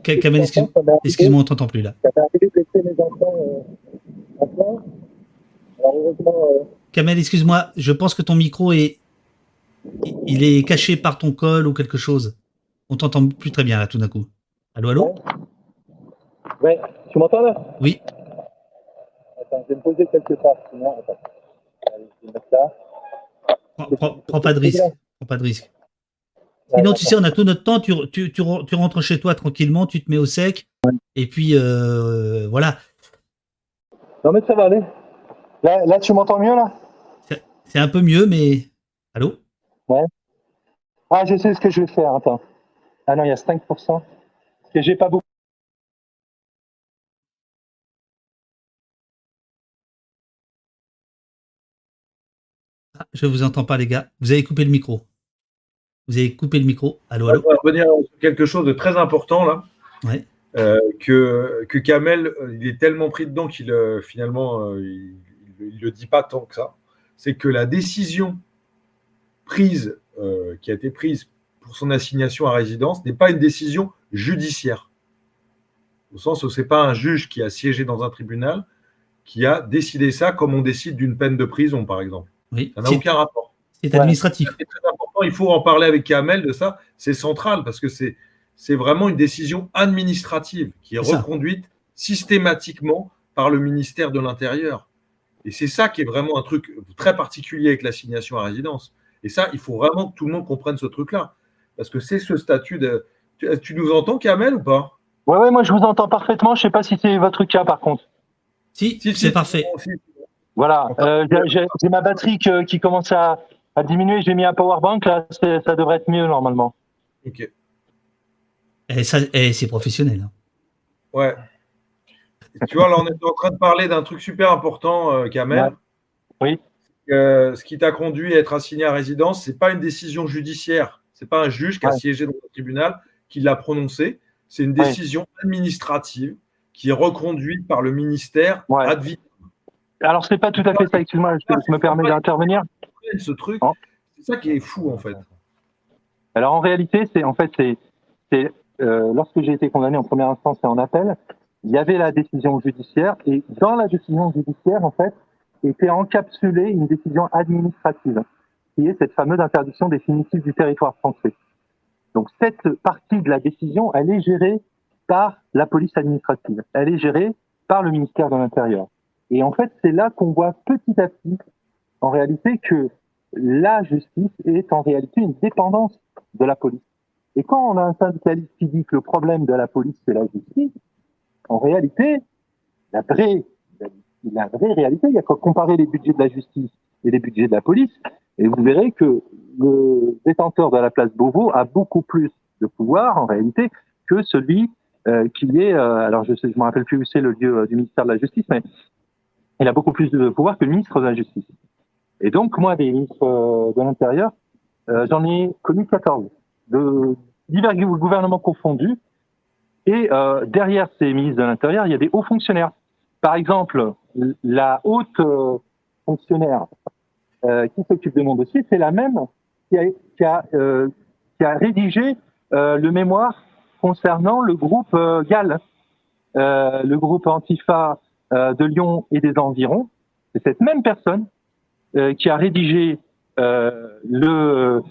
Kamel, des excuse- excuse-moi, on t'entend plus là. Ça m'est arrivé de laisser mes enfants euh, en plan. Alors heureusement, euh, Kamel, excuse-moi, je pense que ton micro est il est caché par ton col ou quelque chose. On t'entend plus très bien là tout d'un coup. Allô, allô? Ouais, tu m'entends là? Oui. Attends, je vais me poser quelque part, sinon, attends. Prends, pas de risque. Prends pas de risque. Sinon, tu sais, on a tout notre temps. Tu, tu, tu, tu rentres chez toi tranquillement, tu te mets au sec. Et puis, euh, voilà. Non mais ça va aller. Là, là tu m'entends mieux là? C'est un peu mieux, mais. Allô? Ah, je sais ce que je vais faire, attends. Ah non, il y a 5%. Parce que j'ai pas beaucoup. Je vous entends pas, les gars. Vous avez coupé le micro. Vous avez coupé le micro. Allô, allô On va revenir sur quelque chose de très important là. Ouais. Euh, que, que Kamel, euh, il est tellement pris dedans qu'il euh, finalement, euh, il ne le dit pas tant que ça. C'est que la décision prise, qui a été prise pour son assignation à résidence, n'est pas une décision judiciaire. Au sens où ce n'est pas un juge qui a siégé dans un tribunal qui a décidé ça comme on décide d'une peine de prison, par exemple. Oui. Ça n'a C'est- aucun rapport. C'est administratif. C'est très important. Il faut en parler avec Kamel de ça. C'est central parce que c'est c'est vraiment une décision administrative qui est ça. reconduite systématiquement par le ministère de l'Intérieur. Et c'est ça qui est vraiment un truc très particulier avec l'assignation à résidence. Et ça, il faut vraiment que tout le monde comprenne ce truc-là. Parce que c'est ce statut de. Tu, tu nous entends, Kamel, ou pas? Ouais, ouais, moi je vous entends parfaitement. Je sais pas si c'est votre cas par contre. Si, Si, si, c'est parfait. si. Voilà, euh, j'ai- ma batterie que- qui commence à, à diminuer. J'ai mis un power bank là, c'est- ça devrait être mieux normalement. Ok. Et ça, et c'est professionnel. hein. Ouais. Et tu vois, là, on est en train de parler d'un truc super important, euh, Kamel. Ouais. Oui. Euh, ce qui t'a conduit à être assigné à résidence, c'est pas une décision judiciaire. C'est pas un juge qui a Ouais. siégé dans le tribunal qui l'a prononcé. C'est une Ouais. décision administrative qui est reconduite par le ministère Ouais. ad vitam. Alors c'est pas tout à fait ça. Excuse-moi, je, je me permets d'intervenir. Ce truc, Oh. c'est ça qui est fou en fait. Alors en réalité, c'est en fait c'est c'est euh, lorsque j'ai été condamné en première instance et en appel, il y avait la décision judiciaire et dans la décision judiciaire en fait était encapsulée une décision administrative qui est cette fameuse interdiction définitive du territoire français. Donc cette partie de la décision, elle est gérée par la police administrative. Elle est gérée par le ministère de l'Intérieur. Et en fait, c'est là qu'on voit petit à petit, en réalité, que la justice est en réalité une dépendance de la police. Et quand on a un syndicaliste qui dit que le problème de la police, c'est la justice, en réalité, la vraie, la vraie réalité, il y a qu'à comparer les budgets de la justice et les budgets de la police, et vous verrez que le détenteur de la place Beauvau a beaucoup plus de pouvoir, en réalité, que celui euh, qui est, euh, alors je ne me rappelle plus où c'est le lieu euh, du ministère de la Justice, mais il a beaucoup plus de pouvoir que le ministre de la Justice. Et donc, moi, des ministres euh, de l'Intérieur, euh, j'en ai connu 14, de divers gou- gouvernements confondus. Et euh, derrière ces ministres de l'Intérieur, il y a des hauts fonctionnaires. Par exemple, la haute euh, fonctionnaire euh, qui s'occupe de mon dossier, c'est la même qui a, qui a, qui a rédigé le mémoire concernant le groupe GAL, le groupe Antifa de Lyon et des environs. C'est cette même personne euh, qui a rédigé euh, le,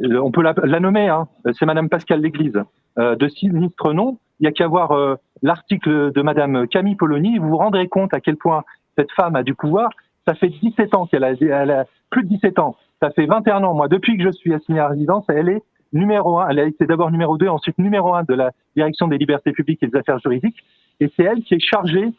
on peut la, la nommer, hein, c'est Madame Pascale L'Église, euh, de sinistre nom. Il y a qu'à voir euh, l'article de Madame Camille Polony, vous vous rendrez compte à quel point cette femme a du pouvoir. Ça fait 17 ans qu'elle a, elle a plus de 17 ans. Ça fait 21 ans, moi, depuis que je suis assigné à résidence, elle est numéro un. Elle a été d'abord numéro 2, ensuite numéro un de la direction des libertés publiques et des affaires juridiques. Et c'est elle qui est chargée,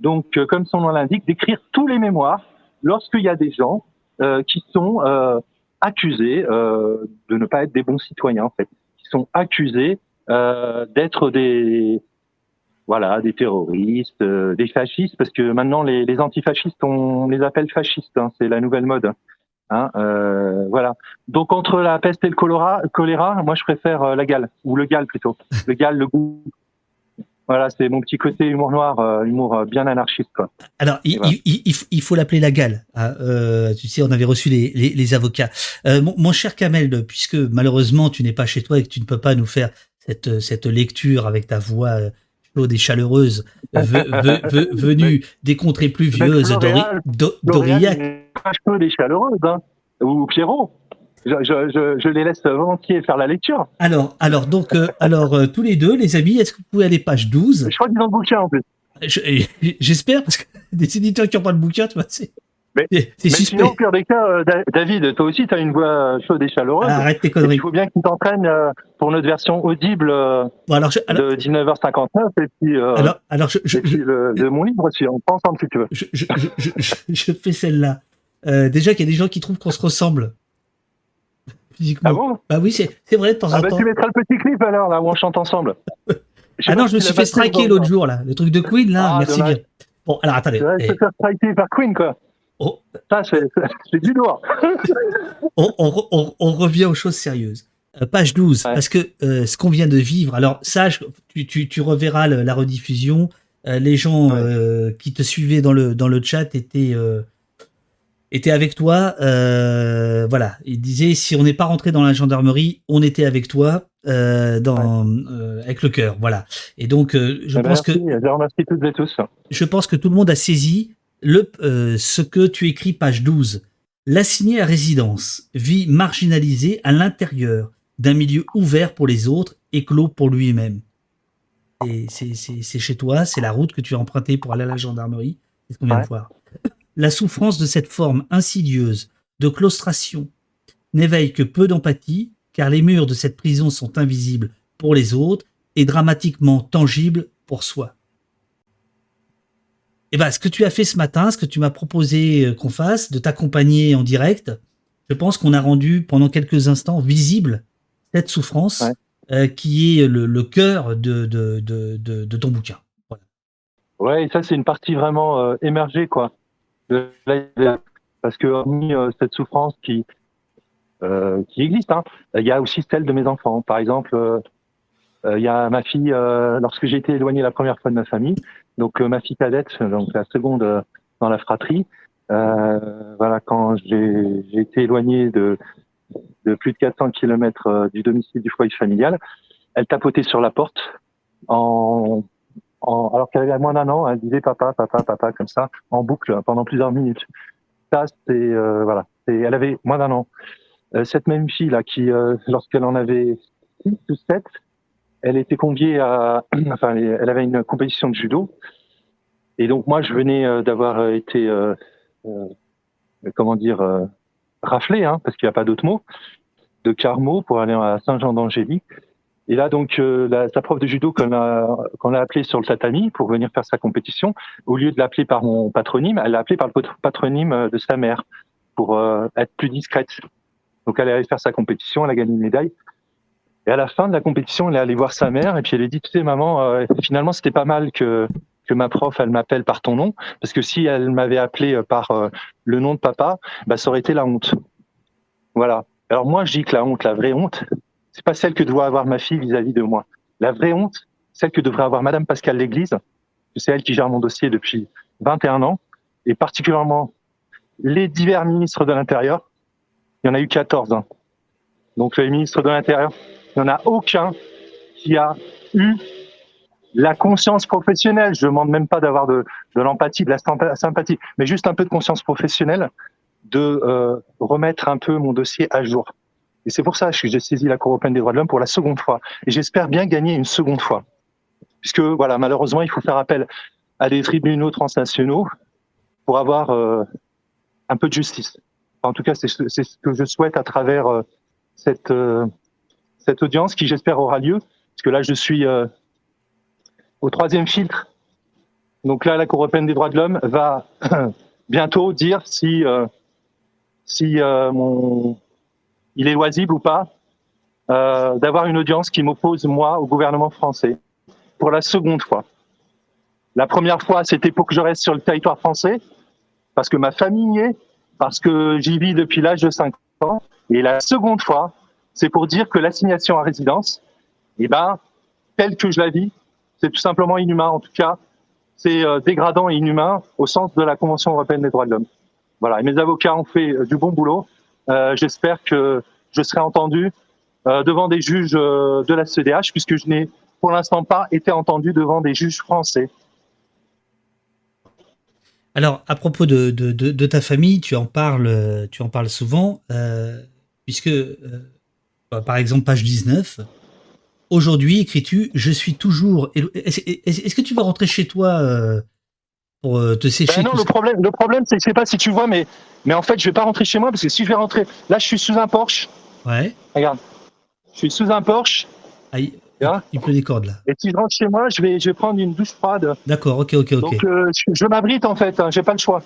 donc, euh, comme son nom l'indique, d'écrire tous les mémoires lorsqu'il y a des gens euh, qui sont euh, accusés de ne pas être des bons citoyens, en fait, qui sont accusés d'être des voilà des terroristes, euh, des fascistes, parce que maintenant les, les antifascistes on les appelle fascistes, hein, c'est la nouvelle mode. Hein, euh, voilà. Donc entre la peste et le choléra, moi je préfère la gale ou le gal plutôt. Le gal, le goût. Voilà, c'est mon petit côté humour noir, euh, humour euh, bien anarchiste quoi. Alors, il, voilà. il- il- il faut l'appeler la gale. hein. Euh, tu sais, on avait reçu les, les, les avocats. Euh, mon, mon cher Kamel, puisque malheureusement tu n'es pas chez toi et que tu ne peux pas nous faire cette, cette lecture avec ta voix euh, chaude et chaleureuse ve- ve- ve- venue des contrées pluvieuses d'Aurillac. chaude et chaleureuse, hein. ou Pierrot. Je, je, je, je les laisse volontiers faire la lecture. Alors, alors donc, euh, alors euh, tous les deux, les amis, est-ce que vous pouvez aller page 12 Je crois qu'ils ont le bouquin en plus. Je- J'espère parce que des éditeurs qui n'ont pas le bouquin, tu vois, c'est Mais- Mais suspect. sinon, au pire des cas, euh, Da- David, toi aussi, tu as une voix chaude et chaleureuse. Ah, arrête tes conneries. il faut bien que tu t'entraînes euh, pour notre version audible euh, Bon, alors, je, alors, de 19h59 et puis, euh, alors, alors je, je, et puis le- de mon livre aussi. On prend ensemble si tu veux. je, je, je, je, je- je fais celle-là. Euh, déjà qu'il y a des gens qui trouvent qu'on se ressemble. Physiquement. Ah bon bah oui, c'est vrai de temps ah en bah, temps. Tu mettras le petit clip alors, là, où on chante ensemble. Ah non, je me suis fait striker l'autre jour, là. Le truc de Queen, là. Ah, merci bien. Bon, alors attendez. Eh, te faire striker par Queen, quoi. Oh. Ça, c'est du lourd. on, on- on- on revient aux choses sérieuses. Euh, page 12, Ouais. parce que euh, ce qu'on vient de vivre, alors sache, tu, tu, tu reverras le- la rediffusion, euh, les gens Ouais. qui te suivaient dans le, dans le chat étaient, étaient avec toi. euh, voilà, ils disaient, si on n'est pas rentré dans la gendarmerie, on était avec toi. euh, dans, euh, avec le cœur, voilà. Et donc, je Eh ben, pense que je remercie toutes et tous. je pense que tout le monde a saisi le, ce que tu écris, page 12. L'assigné à résidence, vie marginalisée à l'intérieur d'un milieu ouvert pour les autres et clos pour lui-même. Et C'est chez toi, c'est la route que tu as empruntée pour aller à la gendarmerie. C'est ce qu'on vient de voir? La souffrance de cette forme insidieuse de claustration n'éveille que peu d'empathie, car les murs de cette prison sont invisibles pour les autres et dramatiquement tangibles pour soi. Eh ben, ce que tu as fait ce matin, ce que tu m'as proposé euh, qu'on fasse, de t'accompagner en direct, je pense qu'on a rendu pendant quelques instants visible cette souffrance Ouais. euh, qui est le, le cœur de, de, de, de, de ton bouquin. Ouais, et ça, c'est une partie vraiment euh, émergée, quoi. Parce que, hormis euh, cette souffrance qui, euh, qui existe, hein, il y a aussi celle de mes enfants. Par exemple, euh, euh, il y a ma fille, euh, lorsque j'ai été éloigné la première fois de ma famille, donc euh, ma fille cadette, donc la seconde dans la fratrie, voilà, quand j'ai été éloigné de, de plus de 400 kilomètres euh, du domicile du foyer familial, elle tapotait sur la porte en alors qu'elle avait moins d'un an, elle disait papa, papa, papa, comme ça, en boucle pendant plusieurs minutes. Ça, c'est euh, voilà. Elle avait moins d'un an. Euh, cette même fille là, qui, euh, lorsqu'elle en avait six ou sept, elle était conviée à, enfin, elle avait une compétition de judo. Et donc moi, je venais euh, d'avoir euh, été, comment dire, raflé, hein, parce qu'il n'y a pas d'autre mot, de Carmaux pour aller à Saint-Jean-d'Angély. Et là, donc, euh, la, sa prof de judo qu'on a, qu'on a appelé sur le tatami pour venir faire sa compétition, au lieu de l'appeler par mon patronyme, elle l'a appelé par le pat- patronyme de sa mère pour euh, être plus discrète. Donc, elle est allée faire sa compétition, elle a gagné une médaille. Et à la fin de la compétition, elle est allée voir sa mère et puis elle lui dit, tu sais, maman, euh, finalement, c'était pas mal que que ma prof, elle m'appelle par ton nom, parce que si elle m'avait appelé euh, par euh, le nom de papa, bah, ça aurait été la honte. Voilà. Alors moi, je dis que la honte, la vraie honte, c'est pas celle que doit avoir ma fille vis-à-vis de moi. La vraie honte, celle que devrait avoir Madame Pascal Léglise, c'est elle qui gère mon dossier depuis 21 ans, et particulièrement les divers ministres de l'Intérieur. Il y en a eu 14. hein. Donc les ministres de l'Intérieur, il n'y en a aucun qui a eu la conscience professionnelle. Je ne demande même pas d'avoir de, l'empathie, de la sympa- sympathie, mais juste un peu de conscience professionnelle de euh, remettre un peu mon dossier à jour. Et c'est pour ça que j'ai saisi la Cour européenne des droits de l'homme pour la seconde fois. Et j'espère bien gagner une seconde fois. Puisque, voilà, malheureusement, il faut faire appel à des tribunaux transnationaux pour avoir euh, un peu de justice. En tout cas, c'est ce que je souhaite à travers euh, cette, euh, cette audience qui, j'espère, aura lieu. Parce que là, je suis euh, au troisième filtre. Donc là, la Cour européenne des droits de l'homme va bientôt dire si, euh, si euh, mon, il est loisible ou pas euh, d'avoir une audience qui m'oppose, moi, au gouvernement français, pour la seconde fois. La première fois, c'était pour que je reste sur le territoire français, parce que ma famille y est, parce que j'y vis depuis l'âge de 5 ans. Et la seconde fois, c'est pour dire que l'assignation à résidence, eh ben, telle que je la vis, c'est tout simplement inhumain. En tout cas, c'est euh, dégradant et inhumain au sens de la Convention européenne des droits de l'homme. Voilà. Et mes avocats ont fait euh, du bon boulot. Euh, J'espère que je serai entendu euh, devant des juges euh, de la CEDH, puisque je n'ai pour l'instant pas été entendu devant des juges français. Alors, à propos de, de, de, de ta famille, tu en parles, tu en parles souvent, euh, puisque, euh, bah, par exemple, page 19, aujourd'hui, écris-tu, je suis toujours... Est-ce que tu vas rentrer chez toi euh, pour te sécher Ben non, le problème, le problème, c'est, je sais pas si tu vois, mais, mais en fait, je vais pas rentrer chez moi parce que si je vais rentrer, là, je suis sous un Porsche. Ouais. Regarde, je suis sous un Porsche. Aïe, Bien. il pleut des cordes, là. Et si je rentre chez moi, je vais, je vais prendre une douche froide. D'accord, ok, ok, ok. Donc, euh, je, je m'abrite en fait. Hein, j'ai pas le choix.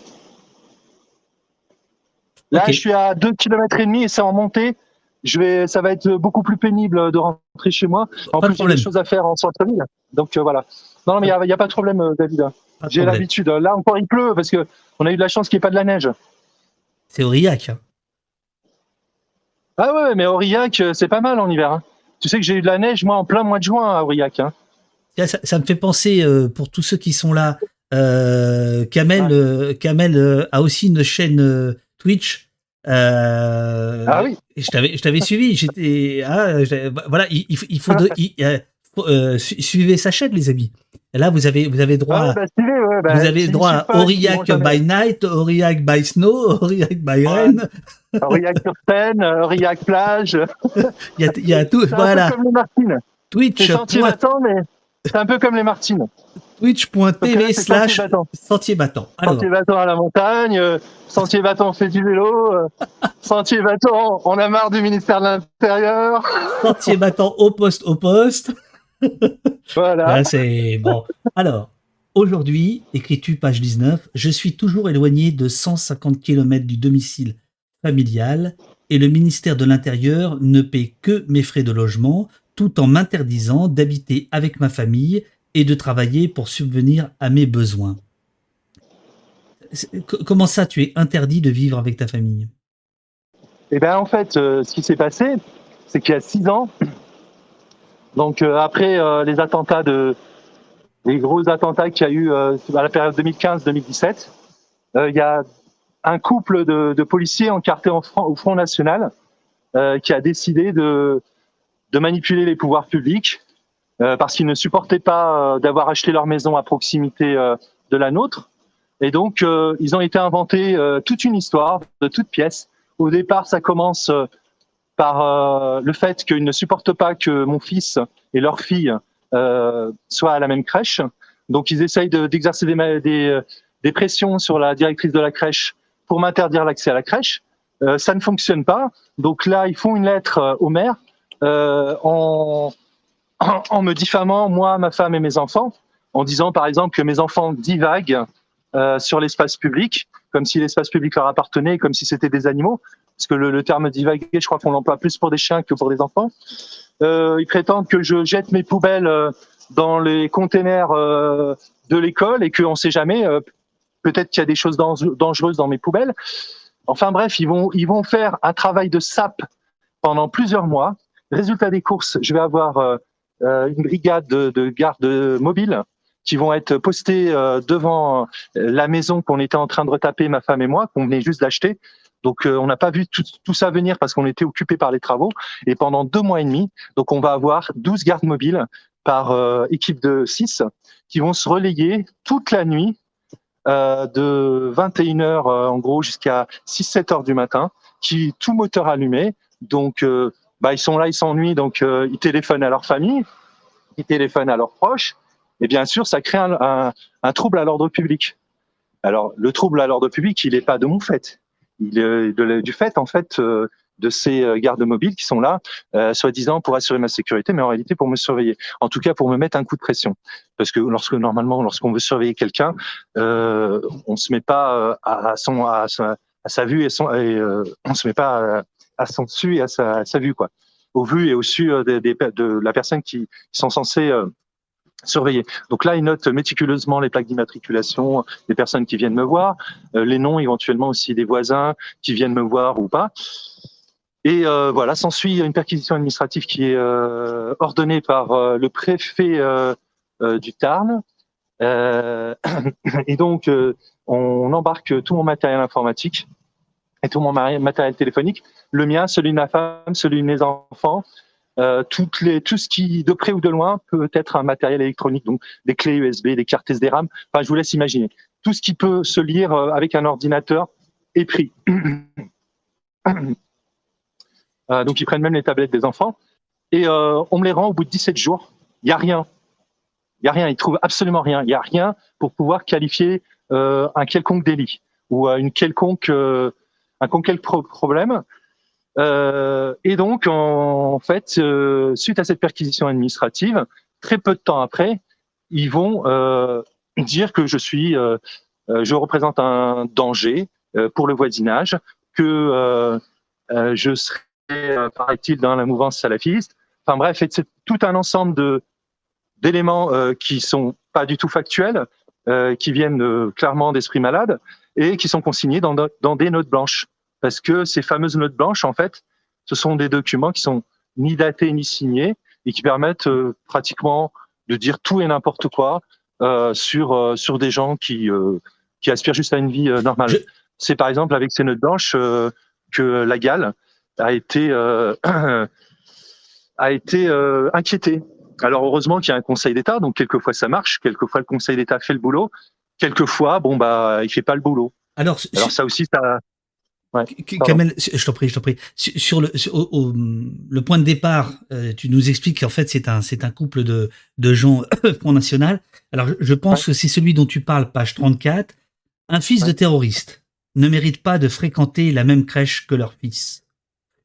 Là, je suis à 2 km et demi et c'est en montée. Je vais, ça va être beaucoup plus pénible de rentrer chez moi. En Pas plus, j'ai des choses à faire en centre-ville. Donc euh, voilà. Non, non, mais il n'y a, pas de problème, euh, David. J'ai l'habitude. Là encore, il pleut parce que on a eu de la chance qu'il n'y ait pas de la neige. C'est Aurillac. hein. Ah ouais, mais Aurillac, euh, c'est pas mal en hiver. hein. Tu sais que j'ai eu de la neige, moi, en plein mois de juin à Aurillac. hein. Ça, ça me fait penser, euh, pour tous ceux qui sont là, euh, Kamel, Ah. euh, Kamel a aussi une chaîne Twitch. Ah oui. Je t'avais, suivi. J'étais, ah, j'ai- voilà, il, il- euh, su- suivez sa chaîne, les amis. Et là, vous avez, vous avez droit, Ah à- bah, ouais, bah, vous avez droit à Aurillac by night, Aurillac by snow, Aurillac by Ouais. rain. Aurillac sur scène, euh, Aurillac plage. Il y a, il y a tout. Un Voilà. peu comme les Martines. C'est Twitch. sentier point- battant, mais c'est un peu comme les Martines. Twitch.tv slash sentier battant. sentier battant. Alors, Sentier battant à la montagne, euh, sentier battant on fait du vélo, euh, sentier battant on a marre du ministère de l'Intérieur. sentier battant au poste, au poste. Voilà. Là, c'est bon. Alors, aujourd'hui, écris-tu page 19, je suis toujours éloigné de 150 km du domicile familial et le ministère de l'Intérieur ne paie que mes frais de logement tout en m'interdisant d'habiter avec ma famille et de travailler pour subvenir à mes besoins. Comment ça, tu es interdit de vivre avec ta famille? Et ben en fait, euh, ce qui s'est passé, c'est qu'il y a six ans, donc euh, après euh, les attentats de, gros attentats qu'il y a eu euh, à la période 2015-2017, euh, il y a un couple de, policiers encartés en Fran- au Front National qui a décidé de, manipuler les pouvoirs publics parce qu'ils ne supportaient pas d'avoir acheté leur maison à proximité de la nôtre. Et donc, ils ont été inventés toute une histoire de toutes pièces au départ, ça commence par euh, le fait qu'ils ne supportent pas que mon fils et leur fille euh, soient à la même crèche. Donc, ils essayent de- d'exercer euh, des pressions sur la directrice de la crèche pour m'interdire l'accès à la crèche. Ça ne fonctionne pas. Donc là, ils font une lettre au maire en, en, me diffamant, moi, ma femme et mes enfants, en disant, par exemple, que mes enfants divaguent sur l'espace public, comme si l'espace public leur appartenait, comme si c'était des animaux, parce que le, terme divaguer, je crois qu'on l'emploie plus pour des chiens que pour des enfants. Euh, ils prétendent que je jette mes poubelles euh, dans les containers euh, de l'école et qu'on ne sait jamais, peut-être qu'il y a des choses dan- dangereuses dans mes poubelles. Enfin bref, ils vont, ils vont faire un travail de sape pendant plusieurs mois. Résultat des courses, je vais avoir une brigade de, de garde mobile qui vont être postés devant la maison qu'on était en train de retaper, ma femme et moi, qu'on venait juste d'acheter. Donc, euh, on n'a pas vu tout, ça venir parce qu'on était occupés par les travaux. Et pendant deux mois et demi, donc on va avoir 12 gardes mobiles par euh, équipe de 6 qui vont se relayer toute la nuit euh, de 21h euh, en gros jusqu'à 6-7 heures du matin, qui tout moteur allumé. Donc, bah, ils sont là, ils s'ennuient, donc ils téléphonent à leur famille, ils téléphonent à leurs proches. Et bien sûr, ça crée un, un, un trouble à l'ordre public. Alors, le trouble à l'ordre public, il n'est pas de mon fait. Il est de, du fait, en fait, euh, de ces euh, gardes mobiles qui sont là, euh, soi-disant pour assurer ma sécurité, mais en réalité pour me surveiller. En tout cas, pour me mettre un coup de pression. Parce que lorsque normalement, lorsqu'on veut surveiller quelqu'un, euh, on se met pas euh, à, son, à, sa, à sa vue et, son, et euh, on se met pas à, son dessus et à sa, à sa vue, quoi. Au vu et au su euh, de la personne qui, qui sont censés euh, surveiller. Donc là, ils notent méticuleusement les plaques d'immatriculation des personnes qui viennent me voir, euh, les noms éventuellement aussi des voisins qui viennent me voir ou pas. Et euh, voilà, s'ensuit une perquisition administrative qui est euh, ordonnée par le préfet du Tarn. Et donc, on embarque tout mon matériel informatique et tout mon matériel téléphonique, le mien, celui de ma femme, celui de mes enfants, euh, tout ce qui, de près ou de loin, peut être un matériel électronique, donc des clés USB, des cartes SD RAM. Enfin, je vous laisse imaginer. Tout ce qui peut se lire euh, avec un ordinateur est pris. euh, donc, ils prennent même les tablettes des enfants. Et on me les rend au bout de 17 jours. Il n'y a rien. Il n'y a rien. Ils trouvent absolument rien. Il n'y a rien pour pouvoir qualifier un quelconque délit ou une quelconque, un quelconque pro problème. Euh, et donc, en, fait, euh, suite à cette perquisition administrative, très peu de temps après, ils vont euh, dire que je suis, je représente un danger pour le voisinage, que je serais, paraît-il, dans la mouvance salafiste. Enfin bref, c'est tout un ensemble d'éléments qui sont pas du tout factuels, qui viennent clairement d'esprits malades et qui sont consignés dans des notes blanches. Parce que ces fameuses notes blanches, en fait, ce sont des documents qui sont ni datés ni signés et qui permettent euh, pratiquement de dire tout et n'importe quoi euh, sur euh, sur des gens qui qui aspirent juste à une vie normale. Je- C'est par exemple avec ces notes blanches que la Gale a été a été inquiété. Alors heureusement qu'il y a un Conseil d'État, donc quelquefois ça marche, quelquefois le Conseil d'État fait le boulot, quelquefois bon bah il fait pas le boulot. Alors, Alors ça aussi ça K- Kamel, je t'en prie, je t'en prie. Sur le, sur- au- au- le point de départ, euh, tu nous expliques qu'en fait c'est un c'est un couple de de gens Front National. Alors je, pense que c'est celui dont tu parles, page 34. Un fils de Ouais. terroriste ne mérite pas de fréquenter la même crèche que leur fils.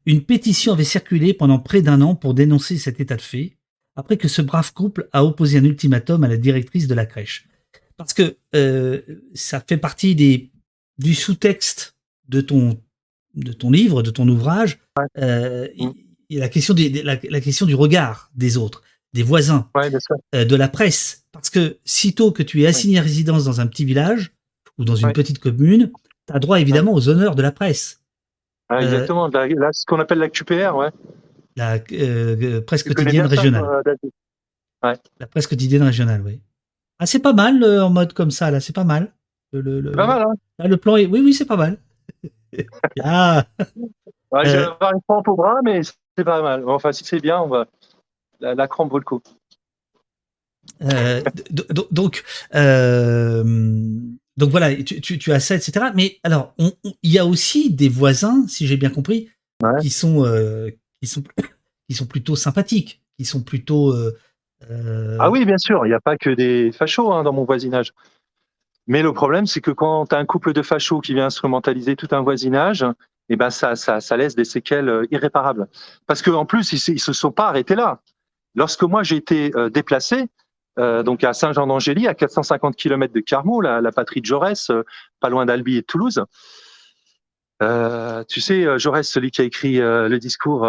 Une pétition avait circulé pendant près d'un an pour dénoncer cet état de fait, après que ce brave couple a opposé un ultimatum à la directrice de la crèche. Parce que euh, ça fait partie des du sous-texte de ton de ton livre, de ton ouvrage, euh, Mm. la question des, la, la question du regard des autres, des voisins, ouais euh, de la presse. Parce que sitôt que tu es assigné à résidence dans un petit village ou dans une Ouais. petite commune, tu as droit évidemment aux honneurs de la presse. Ouais, Euh, exactement. Là, ce qu'on appelle la QPR, ouais. La euh, presse quotidienne ça, régionale. La presse quotidienne régionale, oui. Ah, c'est pas mal euh, en mode comme ça, là, c'est pas mal. Le, le, le- C'est pas mal, hein là, le plan est. Oui, oui, c'est pas mal. ah, ouais, Je vais Euh, avoir une crampe au bras, mais c'est pas mal. Enfin, si c'est bien, on va... la, la crampe vaut le coup. Euh, donc, euh, donc voilà, tu, tu, tu as ça, etc. Mais alors, il y a aussi des voisins, si j'ai bien compris, Ouais. qui sont euh, qui sont qui sont plutôt sympathiques, qui sont plutôt. Ah oui, bien sûr, il n'y a pas que des fachos hein, dans mon voisinage. Mais le problème, c'est que quand tu as un couple de fachos qui vient instrumentaliser tout un voisinage, eh ben ça, ça, ça laisse des séquelles euh, irréparables. Parce qu'en plus, ils ne se sont pas arrêtés là. Lorsque moi, j'ai été euh, déplacé, euh, donc à Saint-Jean-d'Angély, à 450 km de Carmaux, la, la patrie de Jaurès, euh, pas loin d'Albi et de Toulouse. Euh, tu sais, Jaurès, celui qui a écrit le discours,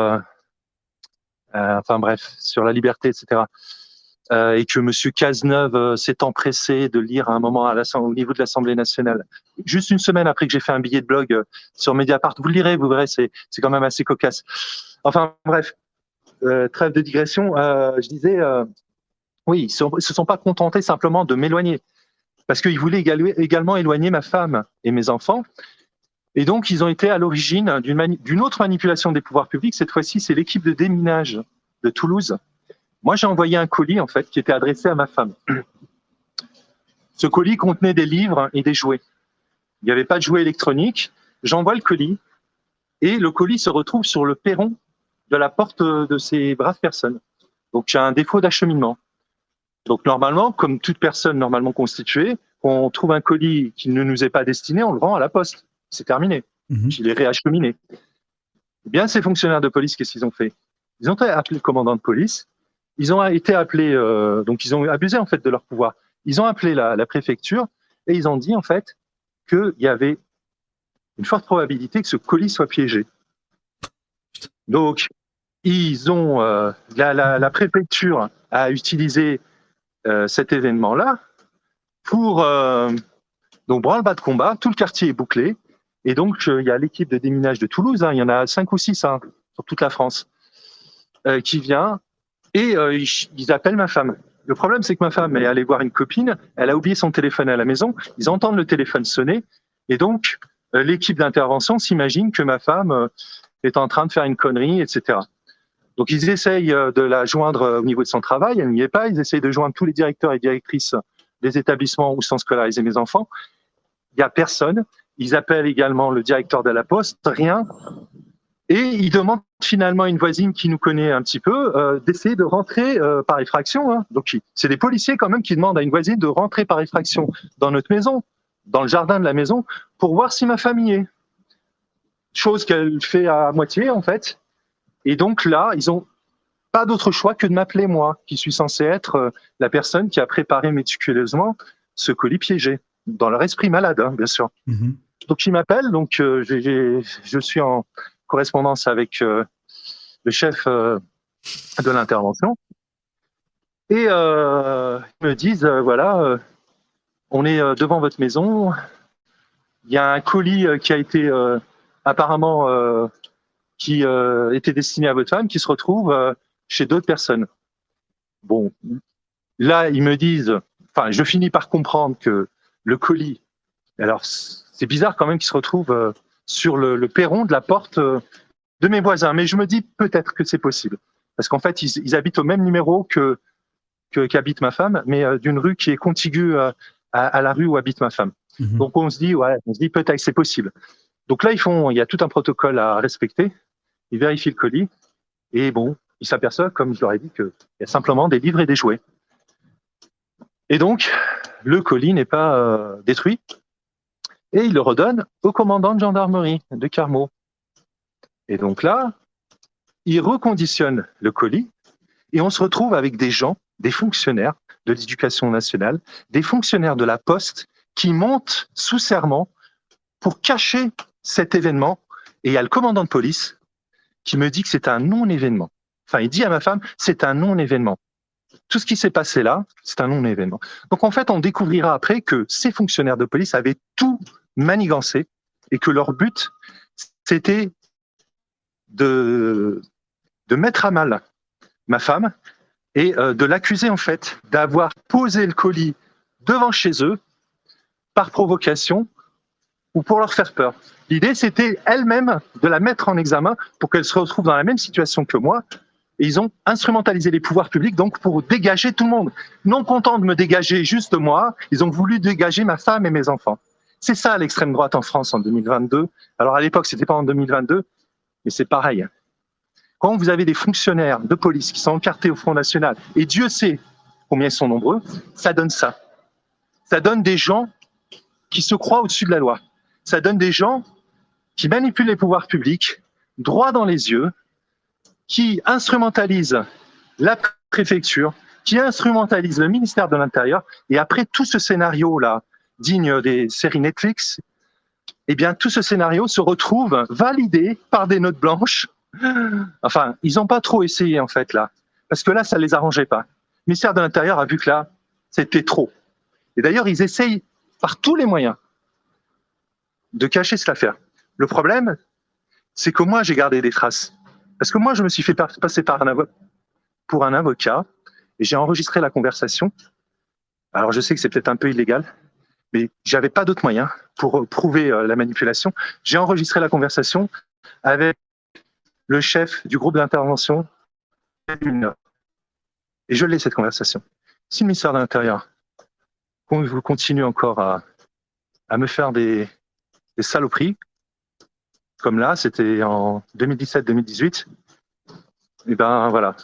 enfin bref, sur la liberté, etc euh, et que Monsieur Cazeneuve euh, s'est empressé de lire à un moment au niveau de l'Assemblée nationale, juste une semaine après que j'ai fait un billet de blog euh, sur Mediapart. Vous le lirez, vous verrez, c'est quand même assez cocasse. Enfin bref, trêve de digression. je disais, oui, ils, ils se sont pas contentés simplement de m'éloigner, parce qu'ils voulaient également éloigner ma femme et mes enfants. Et donc, ils ont été à l'origine d'une autre manipulation des pouvoirs publics. Cette fois-ci, c'est l'équipe de déminage de Toulouse moi, j'ai envoyé un colis, en fait, qui était adressé à ma femme. Ce colis contenait des livres et des jouets. Il n'y avait pas de jouets électroniques. J'envoie le colis et le colis se retrouve sur le perron de la porte de ces braves personnes. Donc, j'ai un défaut d'acheminement. Donc, normalement, comme toute personne normalement constituée, on trouve un colis qui ne nous est pas destiné, on le rend à la poste. C'est terminé. mhm. Il est réacheminé. Eh bien, ces fonctionnaires de police, qu'est-ce qu'ils ont fait? Ils ont appelé le commandant de police. Ils ont été appelés, euh, donc ils ont abusé en fait de leur pouvoir. Ils ont appelé la, préfecture et ils ont dit en fait qu'il y avait une forte probabilité que ce colis soit piégé. Donc, ils ont euh, la, préfecture a utilisé euh, cet événement-là pour donc branle-bas de combat. Tout le quartier est bouclé. Et donc, il y a l'équipe de déminage de Toulouse, hein, il y en a cinq ou six hein, sur toute la France, qui vient et euh, ils, appellent ma femme. Le problème, c'est que ma femme est allée voir une copine, elle a oublié son téléphone à la maison, ils entendent le téléphone sonner, et donc euh, l'équipe d'intervention s'imagine que ma femme euh, est en train de faire une connerie, etc. Donc ils essayent euh, de la joindre au niveau de son travail, elle n'y est pas, ils essayent de joindre tous les directeurs et directrices des établissements où sont scolarisés mes enfants. Il n'y a personne. Ils appellent également le directeur de la poste, rien. Et ils demandent finalement à une voisine qui nous connaît un petit peu euh, d'essayer de rentrer euh, par effraction. Hein. Donc ils- c'est des policiers quand même qui demandent à une voisine de rentrer par effraction dans notre maison, dans le jardin de la maison, pour voir si ma famille est. Chose qu'elle fait à moitié en fait. Et donc là, ils ont pas d'autre choix que de m'appeler moi, qui suis censé être euh, la personne qui a préparé méticuleusement ce colis piégé, dans leur esprit malade, hein, bien sûr. Mhm. Donc il m'appelle, donc euh, je suis en correspondance avec euh, le chef euh, de l'intervention. Et euh, ils me disent, voilà, on est devant votre maison. Il y a un colis qui a été apparemment qui était destiné à votre femme qui se retrouve chez d'autres personnes. Bon, là ils me disent, enfin je finis par comprendre que le colis, alors c'est bizarre quand même qu'il se retrouve sur le, le perron de la porte euh, de mes voisins, mais je me dis peut-être que c'est possible parce qu'en fait ils, ils habitent au même numéro que qu'habite ma femme, mais euh, d'une rue qui est contiguë à, à la rue où habite ma femme. Mhm. Donc on se dit, ouais, on se dit peut-être que c'est possible. Donc là, ils font, il y a tout un protocole à respecter. Ils vérifient le colis et bon, ils s'aperçoivent, comme je leur ai dit, qu'il y a simplement des livres et des jouets. Et donc, le colis n'est pas euh, détruit et ils le redonnent au commandant de gendarmerie de Carmaux. Et donc là, ils reconditionnent le colis et on se retrouve avec des gens, des fonctionnaires de l'éducation nationale, des fonctionnaires de la poste qui montent sous serment pour cacher cet événement. Et il y a le commandant de police qui me dit que c'est un non-événement. Enfin, il dit à ma femme, c'est un non-événement. Tout ce qui s'est passé là, c'est un non-événement. Donc en fait, on découvrira après que ces fonctionnaires de police avaient tout manigancé et que leur but, c'était de, de mettre à mal ma femme et euh, de l'accuser en fait d'avoir posé le colis devant chez eux par provocation ou pour leur faire peur. L'idée, c'était elle-même de la mettre en examen pour qu'elle se retrouve dans la même situation que moi. Et ils ont instrumentalisé les pouvoirs publics donc pour dégager tout le monde. Non content de me dégager juste moi, ils ont voulu dégager ma femme et mes enfants. C'est ça l'extrême droite en France en 2022. Alors à l'époque, c'était pas en 2022, mais c'est pareil. Quand vous avez des fonctionnaires de police qui sont encartés au Front National, et Dieu sait combien ils sont nombreux, ça donne ça. Ça donne des gens qui se croient au-dessus de la loi. Ça donne des gens qui manipulent les pouvoirs publics droit dans les yeux, qui instrumentalisent la préfecture, qui instrumentalisent le ministère de l'Intérieur. Et après tout ce scénario-là, digne des séries Netflix, eh bien, tout ce scénario se retrouve validé par des notes blanches. Enfin, ils n'ont pas trop essayé, en fait, là. Parce que là, ça les arrangeait pas. Le ministère de l'Intérieur a vu que là, c'était trop. Et d'ailleurs, ils essayent par tous les moyens de cacher cette affaire. Le problème, c'est que moi, j'ai gardé des traces. Parce que moi, je me suis fait passer par pour un avocat et j'ai enregistré la conversation. Alors, je sais que c'est peut-être un peu illégal, mais j'avais pas d'autre moyen pour euh, prouver euh, la manipulation. J'ai enregistré la conversation avec le chef du groupe d'intervention. Et je l'ai, cette conversation. Si le ministère de l'Intérieur continue encore à, me faire des, saloperies, comme là, c'était en 2017-2018, et ben voilà.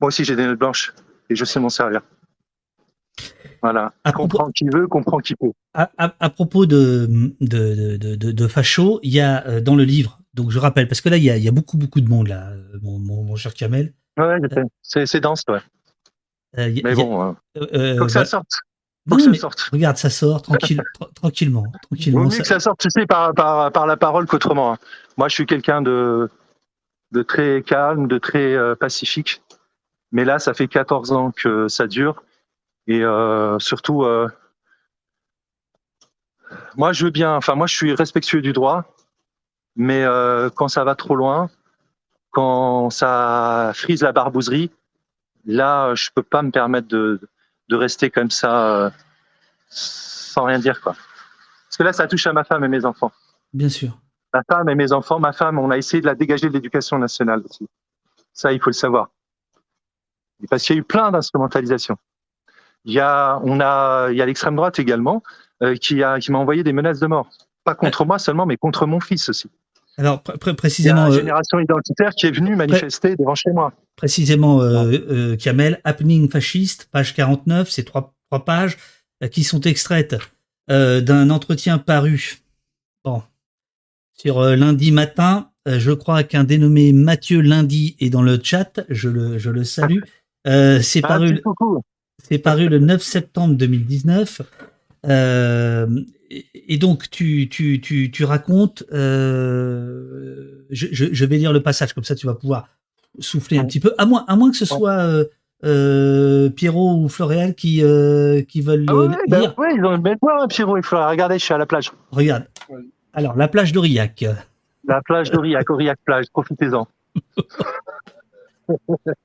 Moi aussi, j'ai des notes blanches et je sais m'en servir. Voilà. À propos- Comprends qui veut, comprends qui peut. À, à- à propos de, de, de, de, de facho, il y a euh, dans le livre, donc je rappelle, parce que là, il y a, il y a beaucoup, beaucoup de monde, là, euh, mon, mon, mon cher Kamel. Ouais. C'est, dense, ouais. Euh, il y Mais il bon, euh, euh, faut que ça bah, sorte. Que ça sorte. Regarde, ça sort tranquille, tra- tranquillement. Vaut tranquillement mieux ça- que ça sorte, tu sais, par, par, par la parole qu'autrement. hein. Moi, je suis quelqu'un de, de très calme, de très euh, pacifique. Mais là, ça fait 14 ans que ça dure. Et euh, surtout, euh, moi, je veux bien, enfin, moi, je suis respectueux du droit. Mais euh, quand ça va trop loin, quand ça frise la barbouzerie, là, je peux pas me permettre de, de rester comme ça sans rien dire, quoi. Parce que là, ça touche à ma femme et mes enfants. Bien sûr. Ma femme et mes enfants, ma femme, on a essayé de la dégager de l'éducation nationale aussi. Ça, il faut le savoir. Parce qu'il y a eu plein d'instrumentalisation. Il y a, on a, il y a l'extrême droite également euh, qui a, qui m'a envoyé des menaces de mort. Pas contre moi seulement, mais contre mon fils aussi. Alors, pr- pr- Il y a précisément, une euh, génération identitaire qui est venue manifester devant chez moi. précisément euh, Kamel, Happening fasciste, page 49, c'est trois, trois pages qui sont extraites d'un entretien paru bon, sur lundi matin. Je crois qu'un dénommé Mathieu Lundi est dans le chat, je le, je le salue. Euh, c'est Ah, paru, coucou. C'est paru le 9 septembre 2019. Euh, et donc tu tu tu tu racontes. Euh, je, je, vais lire le passage comme ça, tu vas pouvoir souffler un petit peu. À moins à moins que ce soit euh, euh, Pierrot ou Floréal qui, euh, qui veulent Ah le ouais, bah lire ouais, ils ont une belle voix, hein, Pierrot et Flora. Regardez, je suis à la plage. Regarde. Alors, la plage d'Aurillac. La plage d'Aurillac, Aurillac plage, profitez-en.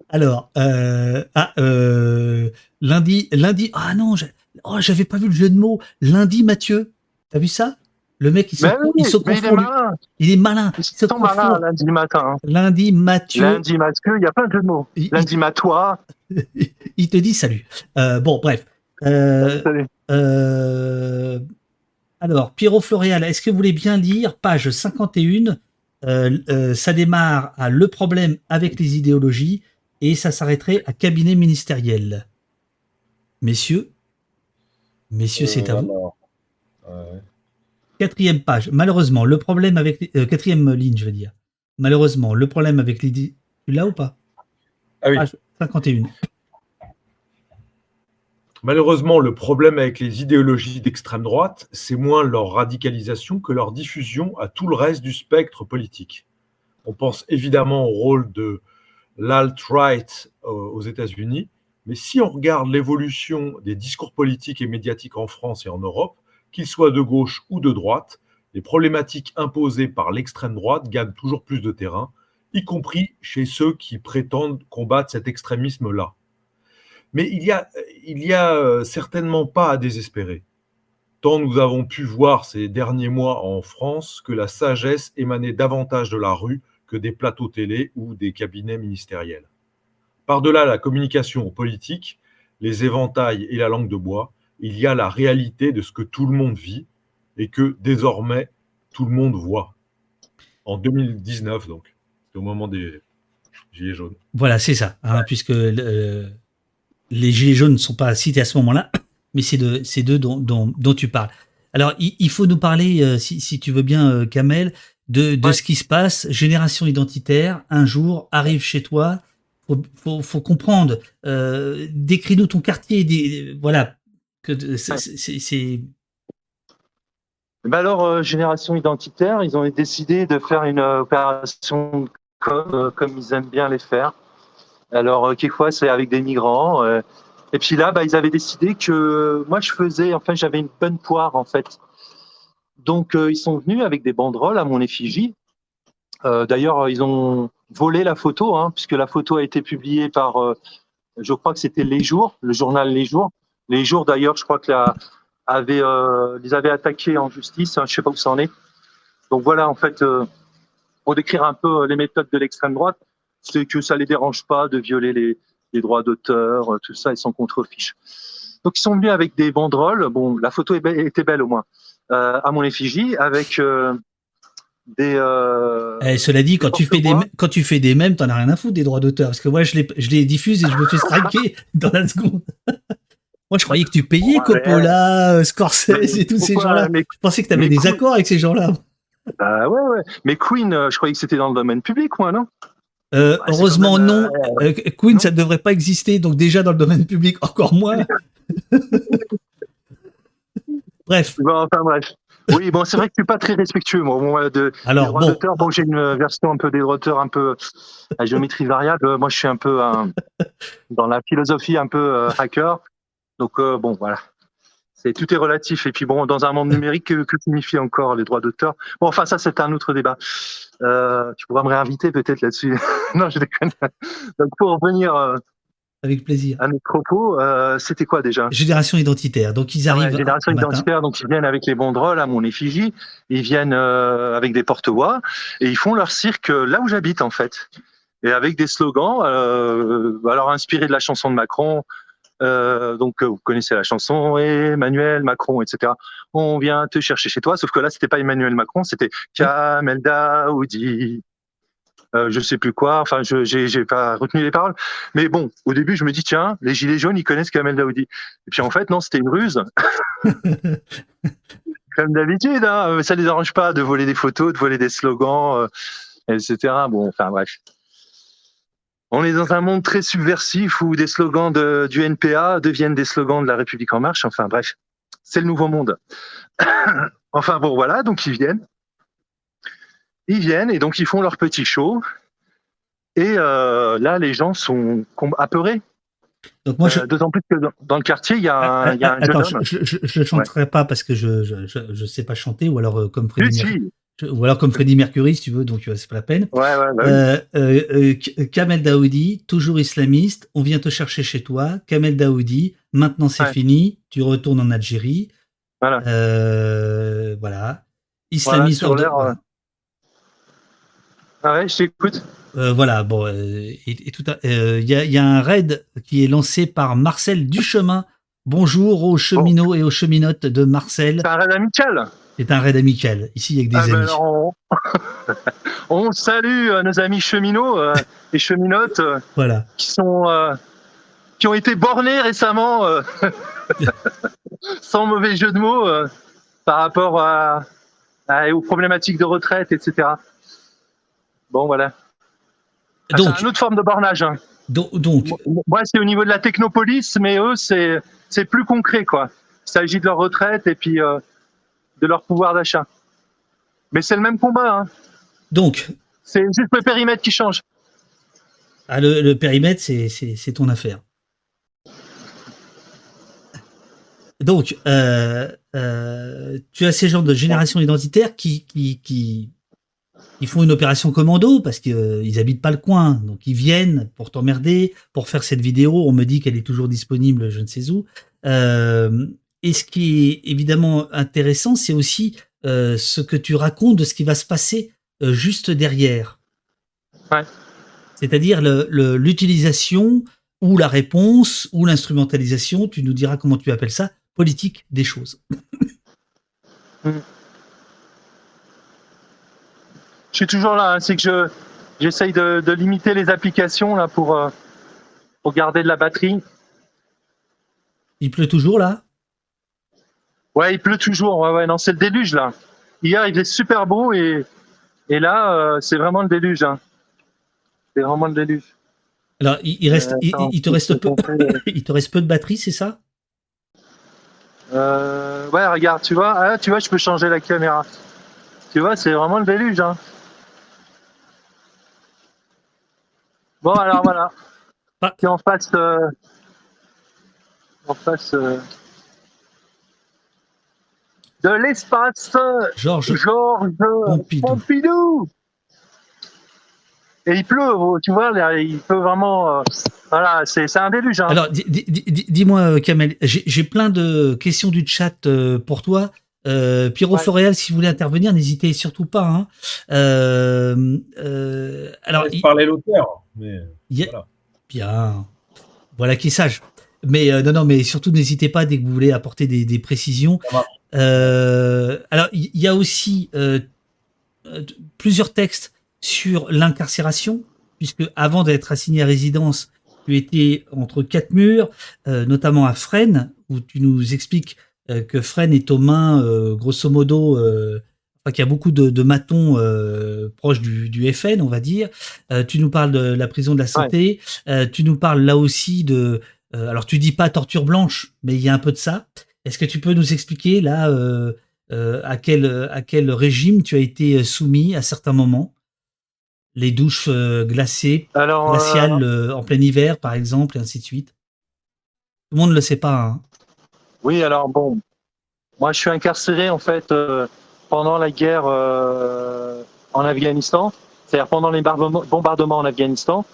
Alors, euh, ah, euh, lundi, lundi, ah non, oh, j'avais pas vu le jeu de mots. Lundi, Mathieu, t'as vu ça? Le mec, il se, Mais oui, il se mais il est confond, malin. Il est malin. Il se confond. lundi matin. hein. Lundi, Mathieu, Lundi masqueux, il y a plein de jeux de mots. il, Lundi matois. il- te dit salut. Euh, bon, bref. Euh, Salut. euh, alors, Pierrot Floréal, est-ce que vous voulez bien lire page 51 euh, euh, Ça démarre à le problème avec les idéologies et ça s'arrêterait à cabinet ministériel. Messieurs, messieurs, c'est à Euh, vous. ouais. Quatrième page. Malheureusement, le problème avec les- euh, quatrième ligne, je veux dire. Malheureusement, le problème avec l'idée. Tu l'as ou pas? Ah oui. Page 51. Malheureusement, le problème avec les idéologies d'extrême droite, c'est moins leur radicalisation que leur diffusion à tout le reste du spectre politique. On pense évidemment au rôle de l'alt-right euh, aux États-Unis, mais si on regarde l'évolution des discours politiques et médiatiques en France et en Europe, qu'ils soient de gauche ou de droite, les problématiques imposées par l'extrême droite gagnent toujours plus de terrain, y compris chez ceux qui prétendent combattre cet extrémisme-là. Mais il y a, il y a euh, certainement pas à désespérer. Tant nous avons pu voir ces derniers mois en France que la sagesse émanait davantage de la rue que des plateaux télé ou des cabinets ministériels. Par-delà la communication politique, les éventails et la langue de bois, il y a la réalité de ce que tout le monde vit et que désormais tout le monde voit. En 2019, donc, c'est au moment des Gilets jaunes. Voilà, c'est ça, hein, puisque euh, les gilets jaunes ne sont pas cités à ce moment-là, mais c'est de ces deux dont, dont, dont tu parles. Alors, il, il faut nous parler, euh, si, si tu veux bien, euh, Kamel, de, de Ouais. ce qui se passe. Génération identitaire, un jour, arrive chez toi. Faut, faut, faut comprendre. Euh, Décris-nous ton quartier. Des, voilà. Que c'est- Ben alors, Génération Identitaire, ils ont décidé de faire une opération comme, comme ils aiment bien les faire. Alors, euh, quelquefois, c'est avec des migrants. euh, et puis là, bah, ils avaient décidé que moi, je faisais, enfin, j'avais une bonne poire, en fait. Donc, euh, ils sont venus avec des banderoles à mon effigie. Euh, D'ailleurs, ils ont volé la photo, hein, puisque la photo a été publiée par, euh, je crois que c'était Les Jours, le journal Les Jours. Les Jours, d'ailleurs, je crois que la, avait, euh, les avait attaqués en justice. hein, je sais pas où ça en est. Donc voilà, en fait, pour décrire un peu les méthodes de l'extrême droite, c'est que ça les dérange pas de violer les, les droits d'auteur, euh, tout ça, ils sont contre-fiches. Donc ils sont venus avec des banderoles. Bon, la photo était belle au moins, euh, à mon effigie, avec euh, des. euh, Eh, cela dit, quand tu, fais des, quand tu fais des mèmes, t'en as rien à foutre des droits d'auteur. Parce que moi, je les, je les diffuse et je me fais striker dans la seconde. moi, je croyais que tu payais Ouais. Coppola, Scorsese et tous ces gens-là. mais, Je pensais que tu avais des accords avec ces gens-là. bah ouais, ouais. Mais Queen, je croyais que c'était dans le domaine public, moi, non? Euh, Bah, heureusement, même, non. Euh, Queen, non. ça ne devrait pas exister. Donc, déjà, dans le domaine public, encore moins. Bref. Bon, enfin bref. Oui, bon, c'est vrai que je suis pas très respectueux, moi, de, des Alors, droits bon. d'auteur. Bon, j'ai une version un peu des droits d'auteur, un peu à géométrie variable. Moi, je suis un peu dans la philosophie un peu euh, hacker. Donc, euh, bon, voilà. C'est tout est relatif. Et puis, bon, dans un monde numérique, que, que signifient encore les droits d'auteur? Bon, enfin, ça, c'est un autre débat. Euh, tu pourras me réinviter peut-être là-dessus. non, je déconne. Donc, pour revenir euh, Avec plaisir. à mes propos, euh, c'était quoi déjà? Génération identitaire. Donc, ils Ouais, arrivent. génération matin. identitaire, donc ils viennent avec les banderoles à mon effigie, ils viennent euh, avec des porte-voix et ils font leur cirque euh, là où j'habite en fait. Et avec des slogans, euh, alors inspirés de la chanson de Macron. Euh, donc euh, vous connaissez la chanson Emmanuel Macron, etc. On vient te chercher chez toi, sauf que là c'était pas Emmanuel Macron, c'était Kamel Daoudi. Euh, je sais plus quoi, enfin je j'ai j'ai pas retenu les paroles, mais bon au début je me dis tiens les gilets jaunes ils connaissent Kamel Daoudi et puis en fait non c'était une ruse comme d'habitude, hein, ça les arrange pas de voler des photos, de voler des slogans, euh, etc. Bon, enfin bref. On est dans un monde très subversif où des slogans de, du NPA deviennent des slogans de la République en marche. Enfin bref, c'est le nouveau monde. enfin bon, voilà, donc ils viennent. Ils viennent et donc ils font leur petit show. Et euh, là, les gens sont apeurés. Donc moi, je, Euh, D'autant plus que dans, dans le quartier, il y a un, il y a un jeune Attends, homme. je, je chanterai pas parce que je, je sais pas chanter ou alors euh, comme Si, Freddie Mercury, si. Ou alors comme Freddie Mercury si tu veux, donc euh, c'est pas la peine. Ouais, ouais, bah. Euh, euh, euh, Kamel Daoudi, toujours islamiste, on vient te chercher chez toi. Kamel Daoudi, maintenant c'est fini, tu retournes en Algérie. Voilà. Voilà. Islamiste. Ah ouais, je t'écoute. Voilà, bon, euh, et, et tout à- il y, a, il y a un raid qui est lancé par Marcel Duchemin. Bonjour aux cheminots et aux cheminotes de Marcel. C'est un raid amical. C'est un raid amical. Ici, il y a que des Ah ben amis. on... on salue euh, nos amis cheminots euh, et cheminotes euh, Voilà. qui sont euh, qui ont été bornés récemment, euh, sans mauvais jeu de mots, euh, par rapport à, à- aux problématiques de retraite, etc. Bon voilà. Ah, Donc, c'est une autre forme de bornage. hein. donc, donc, Moi, c'est au niveau de la technopolis, mais eux, c'est c'est plus concret, quoi. Il s'agit de leur retraite et puis euh, de leur pouvoir d'achat. Mais c'est le même combat. Hein. donc C'est juste le périmètre qui change. ah, le, le périmètre, c'est- ton affaire. Donc, euh, euh, tu as ces gens de génération identitaire qui, qui, qui, qui font une opération commando parce qu'ils ils habitent pas le coin. Donc, ils viennent pour t'emmerder, pour faire cette vidéo. On me dit qu'elle est toujours disponible, je ne sais où. Et ce qui est évidemment intéressant, c'est aussi euh, ce que tu racontes de ce qui va se passer euh, juste derrière. Ouais. C'est-à-dire l'utilisation ou la réponse ou l'instrumentalisation, tu nous diras comment tu appelles ça, politique des choses. Je suis toujours là. hein. C'est que je j'essaye de, de limiter les applications là pour euh, pour garder de la batterie. Il pleut toujours là? Ouais, il pleut toujours. Ouais, ouais. Non, c'est le déluge là. Hier, il faisait super beau et et là, euh, c'est vraiment le déluge. hein. C'est vraiment le déluge. Alors, il, il reste, Euh, il, attends, il te reste peu, on il te reste peu de batterie, c'est ça? Euh, ouais, regarde, tu vois, ah, tu vois, je peux changer la caméra. Tu vois, c'est vraiment le déluge. Hein. Bon, alors voilà. En face euh, de l'espace, Georges Georges Pompidou. Pompidou. Et il pleut, tu vois, là, il pleut vraiment. euh, voilà, c'est un déluge. Hein. Alors, di- di- di- dis-moi, euh, Kamel, j'ai plein de questions du chat euh, pour toi. Euh, Pierrot Ouais. Floréal, si vous voulez intervenir, n'hésitez surtout pas. hein. Euh, euh, alors, il- parler l'auteur. Voilà. Bien. Voilà qui est sage. Mais euh, non, non, mais surtout n'hésitez pas dès que vous voulez apporter des, des précisions. Euh, alors, il y, y a aussi euh, euh, plusieurs textes sur l'incarcération, puisque avant d'être assigné à résidence, tu étais entre quatre murs, euh, notamment à Fresnes, où tu nous expliques euh, que Fresnes est aux mains, euh, grosso modo, enfin, qu'il y a beaucoup de, de matons proches du, du FN, on va dire. Tu nous parles de la prison de la santé. Tu nous parles là aussi de. alors, tu dis pas torture blanche, mais il y a un peu de ça. Est-ce que tu peux nous expliquer là euh, euh, à quel à quel régime tu as été soumis à certains moments? Les douches euh, glacées, Alors, euh, glaciales euh, en plein hiver, par exemple, et ainsi de suite? Tout le monde ne le sait pas. Hein. Oui, alors bon, moi je suis incarcéré en fait euh, pendant la guerre euh, en Afghanistan, c'est-à-dire pendant les bombardements, bombardements en Afghanistan,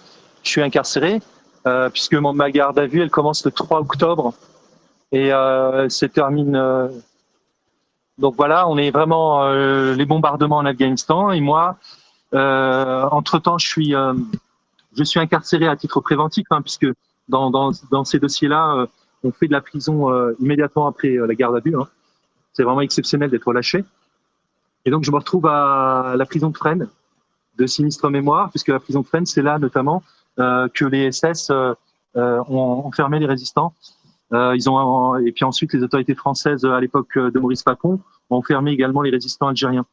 je suis incarcéré euh, puisque mon, ma garde à vue elle commence le 3 octobre et euh, se termine. euh, donc voilà, on est vraiment euh, les bombardements en Afghanistan et moi, euh, entre temps, je suis je suis incarcéré à titre préventif hein, puisque dans, dans, dans ces dossiers-là. on fait de la prison immédiatement après la garde à vue. hein. C'est vraiment exceptionnel d'être relâché. Et donc, je me retrouve à la prison de Fresnes, de sinistre mémoire, puisque la prison de Fresnes, c'est là notamment euh, que les SS euh, ont enfermé les résistants. Euh, ils ont, et puis ensuite, les autorités françaises, à l'époque de Maurice Papon, ont enfermé également les résistants algériens.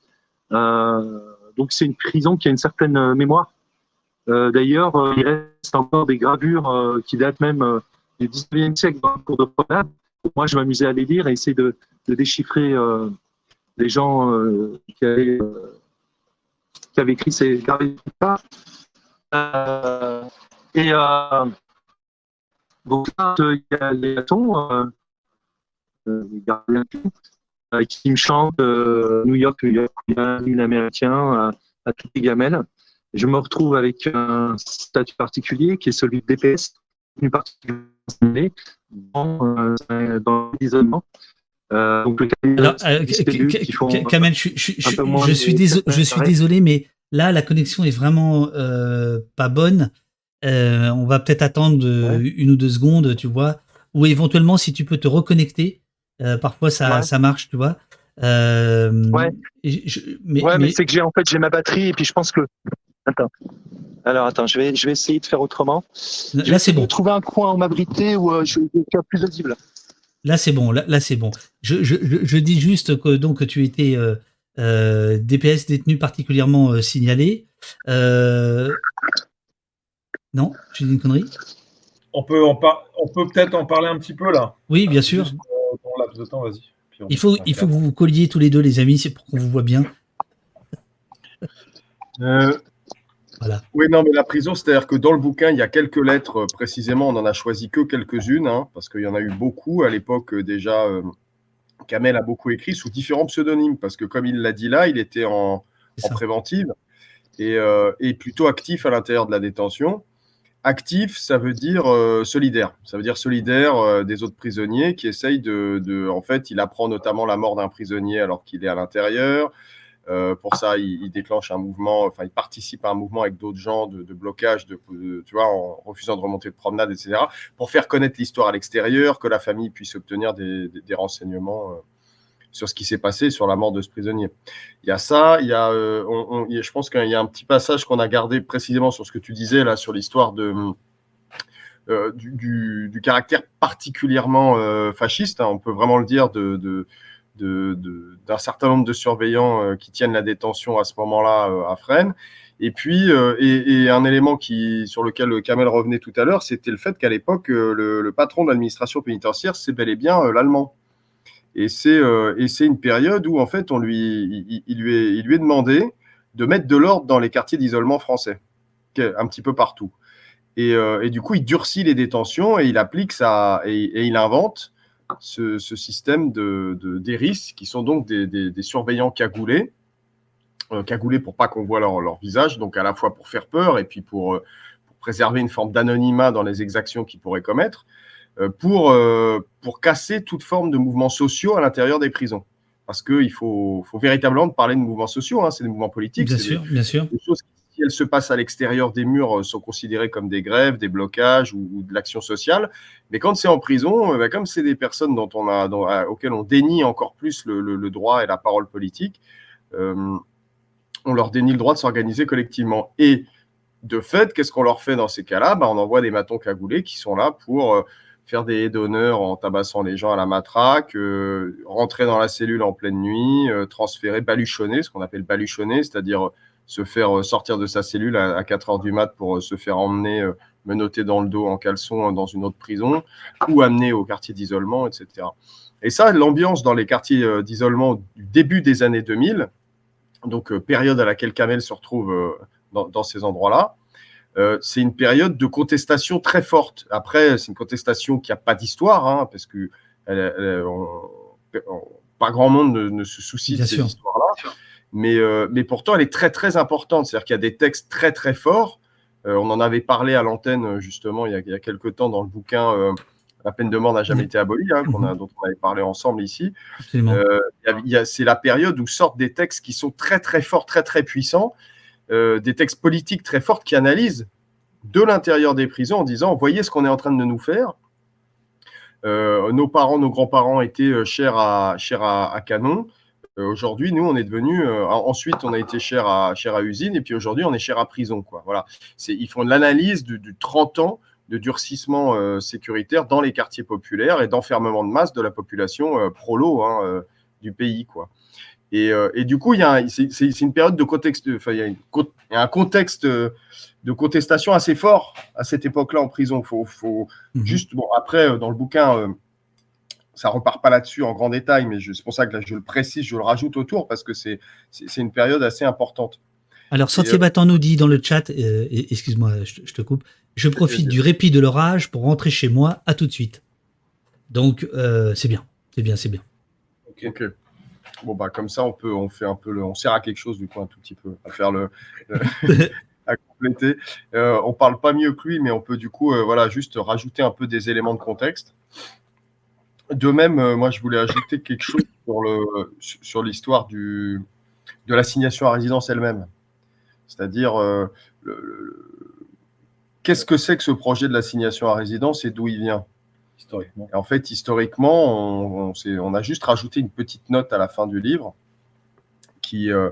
Euh, donc, c'est une prison qui a une certaine mémoire. Euh, D'ailleurs, euh, il reste encore des gravures euh, qui datent même euh, du 19e siècle dans le cours de promenade. Moi, je m'amusais à les lire et essayer de, déchiffrer euh, les gens euh, qui, avaient, euh, qui avaient écrit ces gravures. Euh, et euh, Donc là, il y a les bâtons, euh, euh, les gardiens euh, qui me chantent euh, New York, New York, l'île américain, à toutes les gamelles. Je me retrouve avec un statut particulier qui est celui de DPS, une particulièrement dans, euh, dans l'isolement. Euh, donc Alors, euh, Kamel, je, je, je, je suis, désolé, je suis désolé, mais là, la connexion est vraiment euh, pas bonne. Euh, on va peut-être attendre ouais. une ou deux secondes, tu vois. Ou éventuellement, si tu peux te reconnecter, euh, parfois ça, ouais. ça marche, tu vois. Euh, ouais. Je, mais, ouais, mais, mais c'est que j'ai en fait j'ai ma batterie et puis je pense que. Attends. Alors attends, je vais je vais essayer de faire autrement. Là c'est bon. Trouver un coin où m'abriter où euh, je suis plus audible. Là c'est bon. Là, là c'est bon. Je, je, je, dis juste que donc tu étais euh, euh, DPS détenu particulièrement euh, signalé. Euh... Non, je dis une connerie. On peut on, par... on peut peut-être en parler un petit peu là. Oui, bien sûr. Euh, laps de temps, vas-y. Il faut, il faut que vous vous colliez tous les deux, les amis, c'est pour qu'on vous voit bien. Euh, voilà. Oui, non, mais la prison, c'est-à-dire que dans le bouquin, il y a quelques lettres, euh, précisément, on n'en a choisi que quelques-unes, hein, parce qu'il y en a eu beaucoup. À l'époque, déjà, euh, Kamel a beaucoup écrit sous différents pseudonymes, parce que comme il l'a dit là, il était en, en préventive et, euh, et, plutôt actif à l'intérieur de la détention. Actif, ça veut dire euh, solidaire. Ça veut dire solidaire euh, des autres prisonniers qui essayent de, En fait, il apprend notamment la mort d'un prisonnier alors qu'il est à l'intérieur. Euh, pour ça, il, déclenche un mouvement, enfin, il participe à un mouvement avec d'autres gens de, blocage, de, tu vois, en refusant de remonter de promenade, etc., pour faire connaître l'histoire à l'extérieur, que la famille puisse obtenir des, renseignements sur ce qui s'est passé, sur la mort de ce prisonnier. Il y a ça, il y a, euh, je pense qu'il y a un petit passage qu'on a gardé précisément sur ce que tu disais là, sur l'histoire euh, du, caractère particulièrement euh, fasciste, hein, on peut vraiment le dire, de, d'un certain nombre de surveillants euh, qui tiennent la détention à ce moment-là euh, à Fresnes. Et puis, euh, et, et, un élément qui, sur lequel Kamel revenait tout à l'heure, c'était le fait qu'à l'époque, le, le, patron de l'administration pénitentiaire, c'est bel et bien l'allemand. Et c'est une période où, en fait, il, lui est, demandé de mettre de l'ordre dans les quartiers d'isolement français, un petit peu partout. Et, et, du coup, il durcit les détentions et il applique ça, et, il invente ce, système de, de, qui sont donc des, surveillants cagoulés, euh, cagoulés pour pas qu'on voit leur, visage, donc à la fois pour faire peur et puis pour, euh, préserver une forme d'anonymat dans les exactions qu'ils pourraient commettre, euh, pour, euh, pour casser toute forme de mouvements sociaux à l'intérieur des prisons. Parce qu'il faut, faut véritablement parler de mouvements sociaux, hein, c'est des mouvements politiques. Bien sûr, des, bien sûr. Des choses qui si elles se passent à l'extérieur des murs, euh, sont considérées comme des grèves, des blocages ou, ou de l'action sociale. Mais quand c'est en prison, bah, comme c'est des personnes dont on a, dont, à, auxquelles on dénie encore plus le, le, le, droit et la parole politique, euh, on leur dénie le droit de s'organiser collectivement. Et de fait, qu'est-ce qu'on leur fait dans ces cas-là? Bah, On envoie des matons cagoulés qui sont là pour euh, faire des d'honneur en tabassant les gens à la matraque, euh, rentrer dans la cellule en pleine nuit, euh, transférer, baluchonner, ce qu'on appelle baluchonner, c'est-à-dire se faire euh, sortir de sa cellule à, 4 heures du mat pour euh, se faire emmener euh, dans le dos en caleçon dans une autre prison ou amener au quartier d'isolement, etc. Et ça, l'ambiance dans les quartiers d'isolement du début des années 2000, donc période à laquelle Kamel se retrouve dans ces endroits-là, euh, c'est une période de contestation très forte. Après, c'est une contestation qui n'a pas d'histoire, hein, parce que elle, elle, on, on, pas grand monde ne, ne se soucie Bien de ces histoires-là mais, euh, mais pourtant elle est très très importante. C'est-à-dire qu'il y a des textes très très forts. Euh, on en avait parlé à l'antenne justement il y, a, il y a quelques temps dans le bouquin euh, La peine de mort n'a jamais été abolie, hein, a, dont on avait parlé ensemble ici. c'est la période où sortent des textes qui sont très très forts, très très puissants, des textes politiques très forts qui analysent de l'intérieur des prisons en disant voyez ce qu'on est en train de nous faire. Euh, nos parents, nos grands-parents étaient chers à, chers à, Canon. Euh, aujourd'hui, nous, on est devenu. Euh, ensuite, on a été cher à, cher à usine, et puis aujourd'hui, on est cher à prison. Voilà. Ils font de l'analyse du, du, 30 ans de durcissement euh, sécuritaire dans les quartiers populaires et d'enfermement de masse de la population euh, prolo hein, euh, du pays. Et, euh, et, du coup, c'est une période de contexte. Enfin, il y, a une, il y a un contexte de contestation assez fort à cette époque-là en prison. Faut, faut mmh. juste. Bon, après, dans le bouquin ça repart pas là-dessus en grand détail, mais c'est pour ça que là, je le précise, je le rajoute autour parce que c'est une période assez importante. Alors, Sentier Battant nous dit dans le chat, euh, excuse-moi, je, te coupe, je profite du répit de l'orage pour rentrer chez moi, à tout de suite. Donc, euh, c'est bien, c'est bien, c'est bien. Ok. Bon, bah, comme ça, on peut, on fait un peu le, on sert à quelque chose, du coup, un tout petit peu, à faire le, à compléter. Euh, on parle pas mieux que lui, mais on peut, du coup, voilà, juste rajouter un peu des éléments de contexte. De même, moi, je voulais ajouter quelque chose sur, le, sur l'histoire du, de l'assignation à résidence elle-même. C'est-à-dire, euh, qu'est-ce que c'est que ce projet de l'assignation à résidence et d'où il vient? Historiquement. en fait, historiquement, on, a juste rajouté une petite note à la fin du livre qui, euh,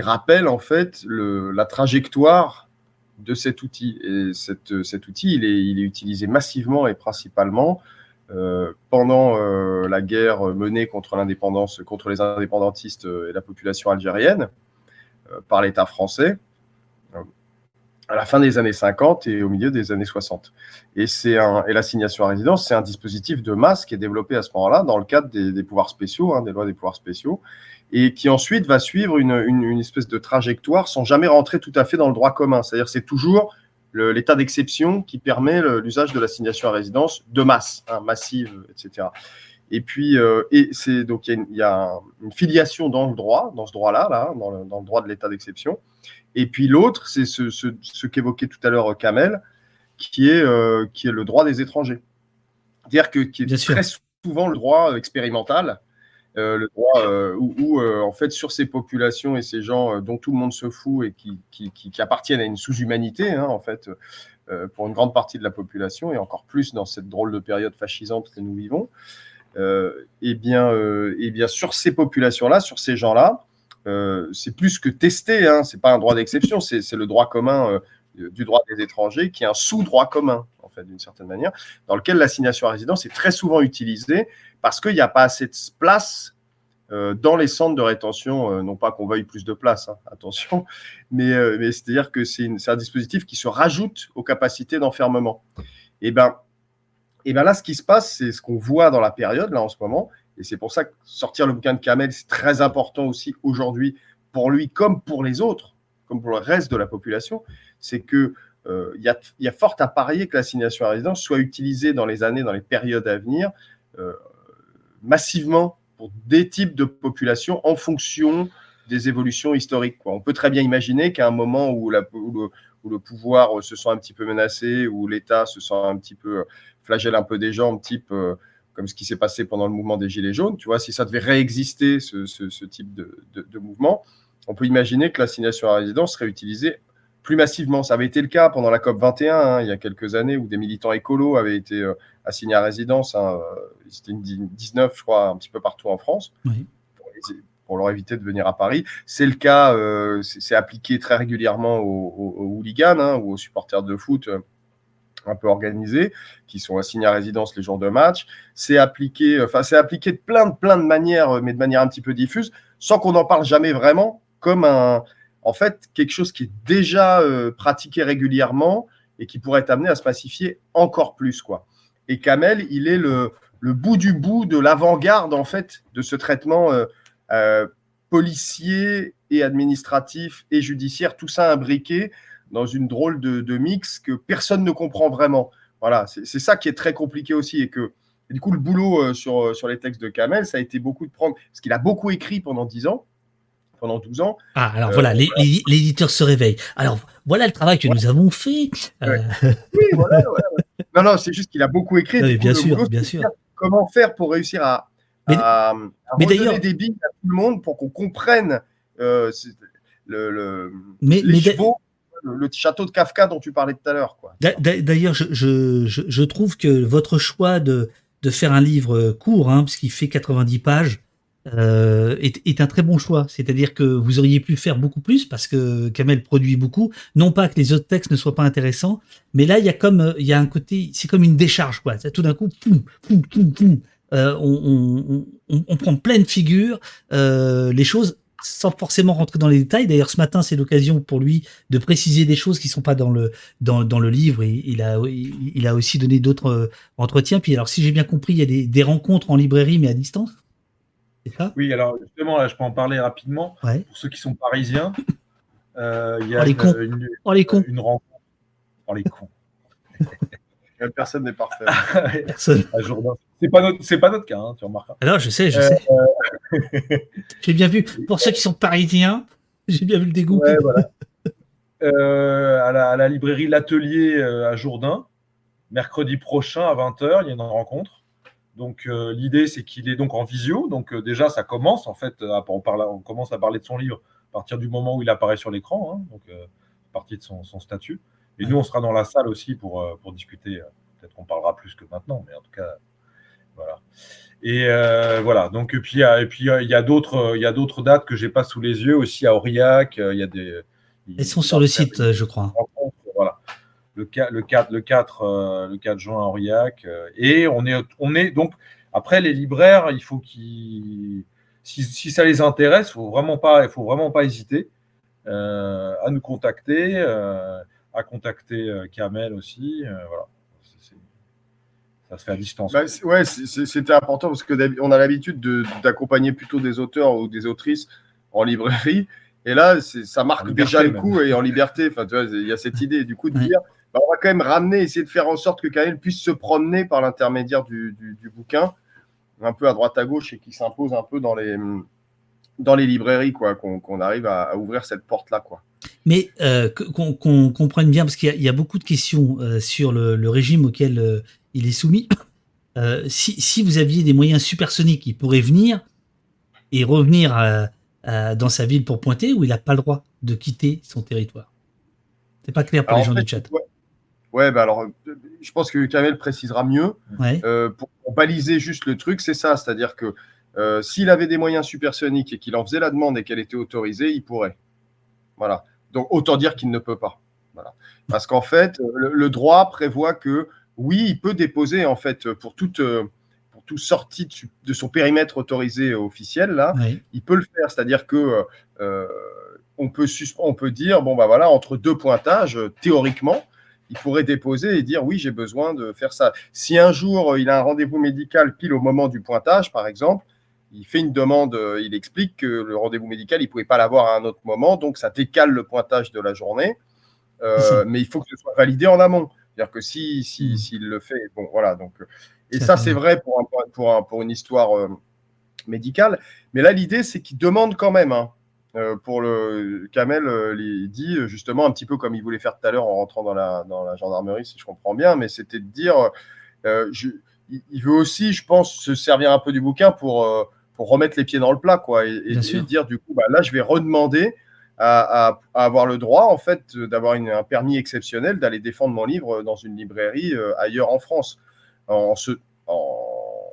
rappelle en fait la trajectoire de cet outil. Et cet outil, il est, il est, utilisé massivement et principalement euh, pendant la guerre menée contre l'indépendance, contre les indépendantistes et la population algérienne. Euh, par l'État français euh, à la fin des années 50 et au milieu des années 60. Et, un, et l'assignation à résidence, c'est un dispositif de masse qui est développé à ce moment-là dans le cadre des, pouvoirs spéciaux, hein, des lois des pouvoirs spéciaux, et qui ensuite va suivre une, une, espèce de trajectoire sans jamais rentrer tout à fait dans le droit commun. C'est-à-dire c'est toujours l'état d'exception qui permet l'usage de l'assignation à résidence de masse, hein, massive, etc. Et puis, euh, et c'est donc il y, a une filiation dans le droit, dans ce droit-là, là, dans, le, droit de l'état d'exception. Et puis l'autre, c'est ce, ce, qu'évoquait tout à l'heure Kamel, qui est, euh, qui est le droit des étrangers. C'est-à-dire que qui est très souvent le droit expérimental, euh, le droit où, en fait sur ces populations et ces gens dont tout le monde se fout et qui, qui, qui appartiennent à une sous-humanité, hein, en fait, pour une grande partie de la population et encore plus dans cette drôle de période fascisante que nous vivons. Euh, eh, bien, euh, eh bien, sur ces populations-là, sur ces gens-là, euh, c'est plus que testé, hein, c'est pas un droit d'exception, c'est le droit commun du droit des étrangers qui est un sous-droit commun, en fait, d'une certaine manière, dans lequel l'assignation à résidence est très souvent utilisée parce qu'il n'y a pas assez de place dans les centres de rétention, non pas qu'on veuille plus de place, hein, attention, mais, mais c'est-à-dire que c'est un dispositif qui se rajoute aux capacités d'enfermement. Et eh ben, et bien là, ce qui se passe, c'est ce qu'on voit dans la période, là, en ce moment. Et c'est pour ça que sortir le bouquin de Kamel, c'est très important aussi aujourd'hui pour lui comme pour les autres, comme pour le reste de la population. C'est que euh, il y, a fort à parier que l'assignation à résidence soit utilisée dans les années, dans les périodes à venir, euh, massivement pour des types de populations en fonction des évolutions historiques. On peut très bien imaginer qu'à un moment où, le, pouvoir se sent un petit peu menacé, où l'État se sent un petit peu flagelle un peu des gens, type euh, comme ce qui s'est passé pendant le mouvement des Gilets jaunes. Tu vois, si ça devait réexister, ce, type de, mouvement, on peut imaginer que l'assignation à résidence serait utilisée plus massivement. Ça avait été le cas pendant la COP 21, hein, il y a quelques années, où des militants écolos avaient été euh, assignés à résidence. Hein, euh, C'était une 19, je crois, un petit peu partout en France. Pour, leur éviter de venir à Paris. C'est le cas, c'est appliqué très régulièrement aux, hooligans hein, ou aux supporters de foot un peu organisés, qui sont assignés à résidence les jours de match. C'est appliqué, enfin, c'est appliqué de plein de, plein de manières, mais de manière un petit peu diffuse, sans qu'on n'en parle jamais vraiment, comme un, en fait, quelque chose qui est déjà euh, pratiqué régulièrement et qui pourrait être amené à se pacifier encore plus, quoi. Et Kamel, il est le, le bout du bout de l'avant-garde, en fait, de ce traitement euh, euh, policier et administratif et judiciaire, tout ça imbriqué dans une drôle de, mix que personne ne comprend vraiment. Voilà, c'est ça qui est très compliqué aussi et que du coup, le boulot euh, sur, euh, sur les textes de Kamel, ça a été beaucoup de prendre, parce qu'il a beaucoup écrit pendant 10 ans, pendant 12 ans. Ah, alors voilà, euh, l'éditeur se réveille. Alors, voilà le travail que nous avons fait. Oui, voilà, Non, non, c'est juste qu'il a beaucoup écrit. bien sûr, bien sûr. Comment faire pour réussir à, mais, à, des billes à tout le monde pour qu'on comprenne le, le, mais, les le, château de Kafka dont tu parlais tout à l'heure. D'ailleurs, je, trouve que votre choix de, faire un livre court, hein, puisqu'il fait 90 pages, euh, est, un très bon choix. C'est-à-dire que vous auriez pu faire beaucoup plus parce que Kamel produit beaucoup. Non pas que les autres textes ne soient pas intéressants, mais là il y a comme il y a un côté, c'est comme une décharge quoi. Tout d'un coup, euh, on, prend pleine figure euh, les choses sans forcément rentrer dans les détails. D'ailleurs, ce matin, c'est l'occasion pour lui de préciser des choses qui sont pas dans le dans, dans le livre. Il a il a aussi donné d'autres euh, entretiens. Puis alors, si j'ai bien compris, il y a des, des, rencontres en librairie, mais à distance. C'est ça? Oui, alors justement, là, je peux en parler rapidement. Pour ceux qui sont parisiens, Euh, Il y a Oh, les une, cons. une- Oh les cons, une rencontre. Oh, les cons. Personne n'est parfait. personne. À Jourdain. C'est pas notre, c'est pas notre cas, hein, tu remarqueras. Alors je sais, je Euh, sais. J'ai bien vu. Pour ceux qui sont parisiens, j'ai bien vu le dégoût. Ouais, voilà. Euh, à, la, à la librairie L'Atelier euh, à Jourdain, mercredi prochain à 20h, il y a une rencontre. Donc euh, l'idée c'est qu'il est donc en visio, donc euh, déjà ça commence en fait, à- on, parle, on commence à parler de son livre à partir du moment où il apparaît sur l'écran, hein, donc euh, partie de son, son statut. Et nous on sera dans la salle aussi pour, euh, pour discuter. Peut-être qu'on parlera plus que maintenant, mais en tout cas voilà. Et euh, voilà. Donc et puis il y a, et puis, euh, il y a d'autres il y a d'autres dates que j'ai pas sous les yeux aussi à Aurillac. Il y a des Elles sont sur le site, je crois. voilà. Le, ca- le 4, le 4, le 4 juin à Aurillac. et on est, on est donc, après, les libraires, il faut qu'ils. Si, si ça les intéresse, il faut vraiment pas, il faut vraiment pas hésiter euh, à nous contacter, euh, à contacter euh, Kamel aussi. euh, voilà. Ça se fait à distance. Bah, ouais, c'était important parce que d'hab- on a l'habitude de- d'accompagner plutôt des auteurs ou des autrices en librairie. Et là, c'est- ça marque liberté, déjà le même. coup et en liberté. Enfin, tu vois, il y a cette idée du coup de dire, bah, on va quand même ramener, essayer de faire en sorte que Kamel puisse se promener par l'intermédiaire du, du- du bouquin, un peu à droite à gauche et qui s'impose un peu dans les dans les librairies, quoi, qu'on qu'on arrive à, à ouvrir cette porte-là, quoi. Mais euh, qu'on comprenne bien, parce qu'il y, a- il y a beaucoup de questions euh, sur le, le régime auquel euh, il est soumis. Si, si vous aviez des moyens supersoniques, il pourrait venir et revenir à- à- dans sa ville pour pointer, ou il n'a pas le droit de quitter son territoire? C'est pas clair pour Alors, les gens fait, du chat. Ouais, ouais, bah alors, je pense que Kamel précisera mieux. Ouais. Pour, pour baliser juste le truc, c'est ça. C'est-à-dire que s'il avait des moyens supersoniques et qu'il en faisait la demande et qu'elle était autorisée, il pourrait. Voilà. Donc autant dire qu'il ne peut pas. Voilà. Parce qu'en fait, euh, le, le droit prévoit que oui, il peut déposer en fait pour toute euh, pour toute sortie de, son périmètre autorisé officiel là, il peut le faire. C'est-à-dire que euh, on peut on peut dire bon bah voilà entre deux pointages euh, théoriquement, il pourrait déposer et dire oui j'ai besoin de faire ça. Si un jour euh, il a un rendez-vous médical pile au moment du pointage par exemple, il fait une demande, euh, il explique que le rendez-vous médical il pouvait pas l'avoir à un autre moment, donc ça décale le pointage de la journée. Euh, mais il faut que ce soit validé en amont. C'est-à-dire que si si- Mm. s'il le fait, bon voilà donc. euh, Et Ça c'est vrai pour, un, pour, un- pour une histoire euh, médicale. Mais là, l'idée, c'est qu'il demande quand même. hein. Pour le Kamel, il dit justement un petit peu comme il voulait faire tout à l'heure en rentrant dans la, dans la gendarmerie, si je comprends bien, mais c'était de dire, euh, je- il, veut aussi, je pense, se servir un peu du bouquin pour, pour remettre les pieds dans le plat, quoi, et, et- dire du coup, bah, là, je vais redemander à, à- à avoir le droit, en fait, d'avoir un permis exceptionnel d'aller défendre mon livre dans une librairie euh, ailleurs en France, en, se, en,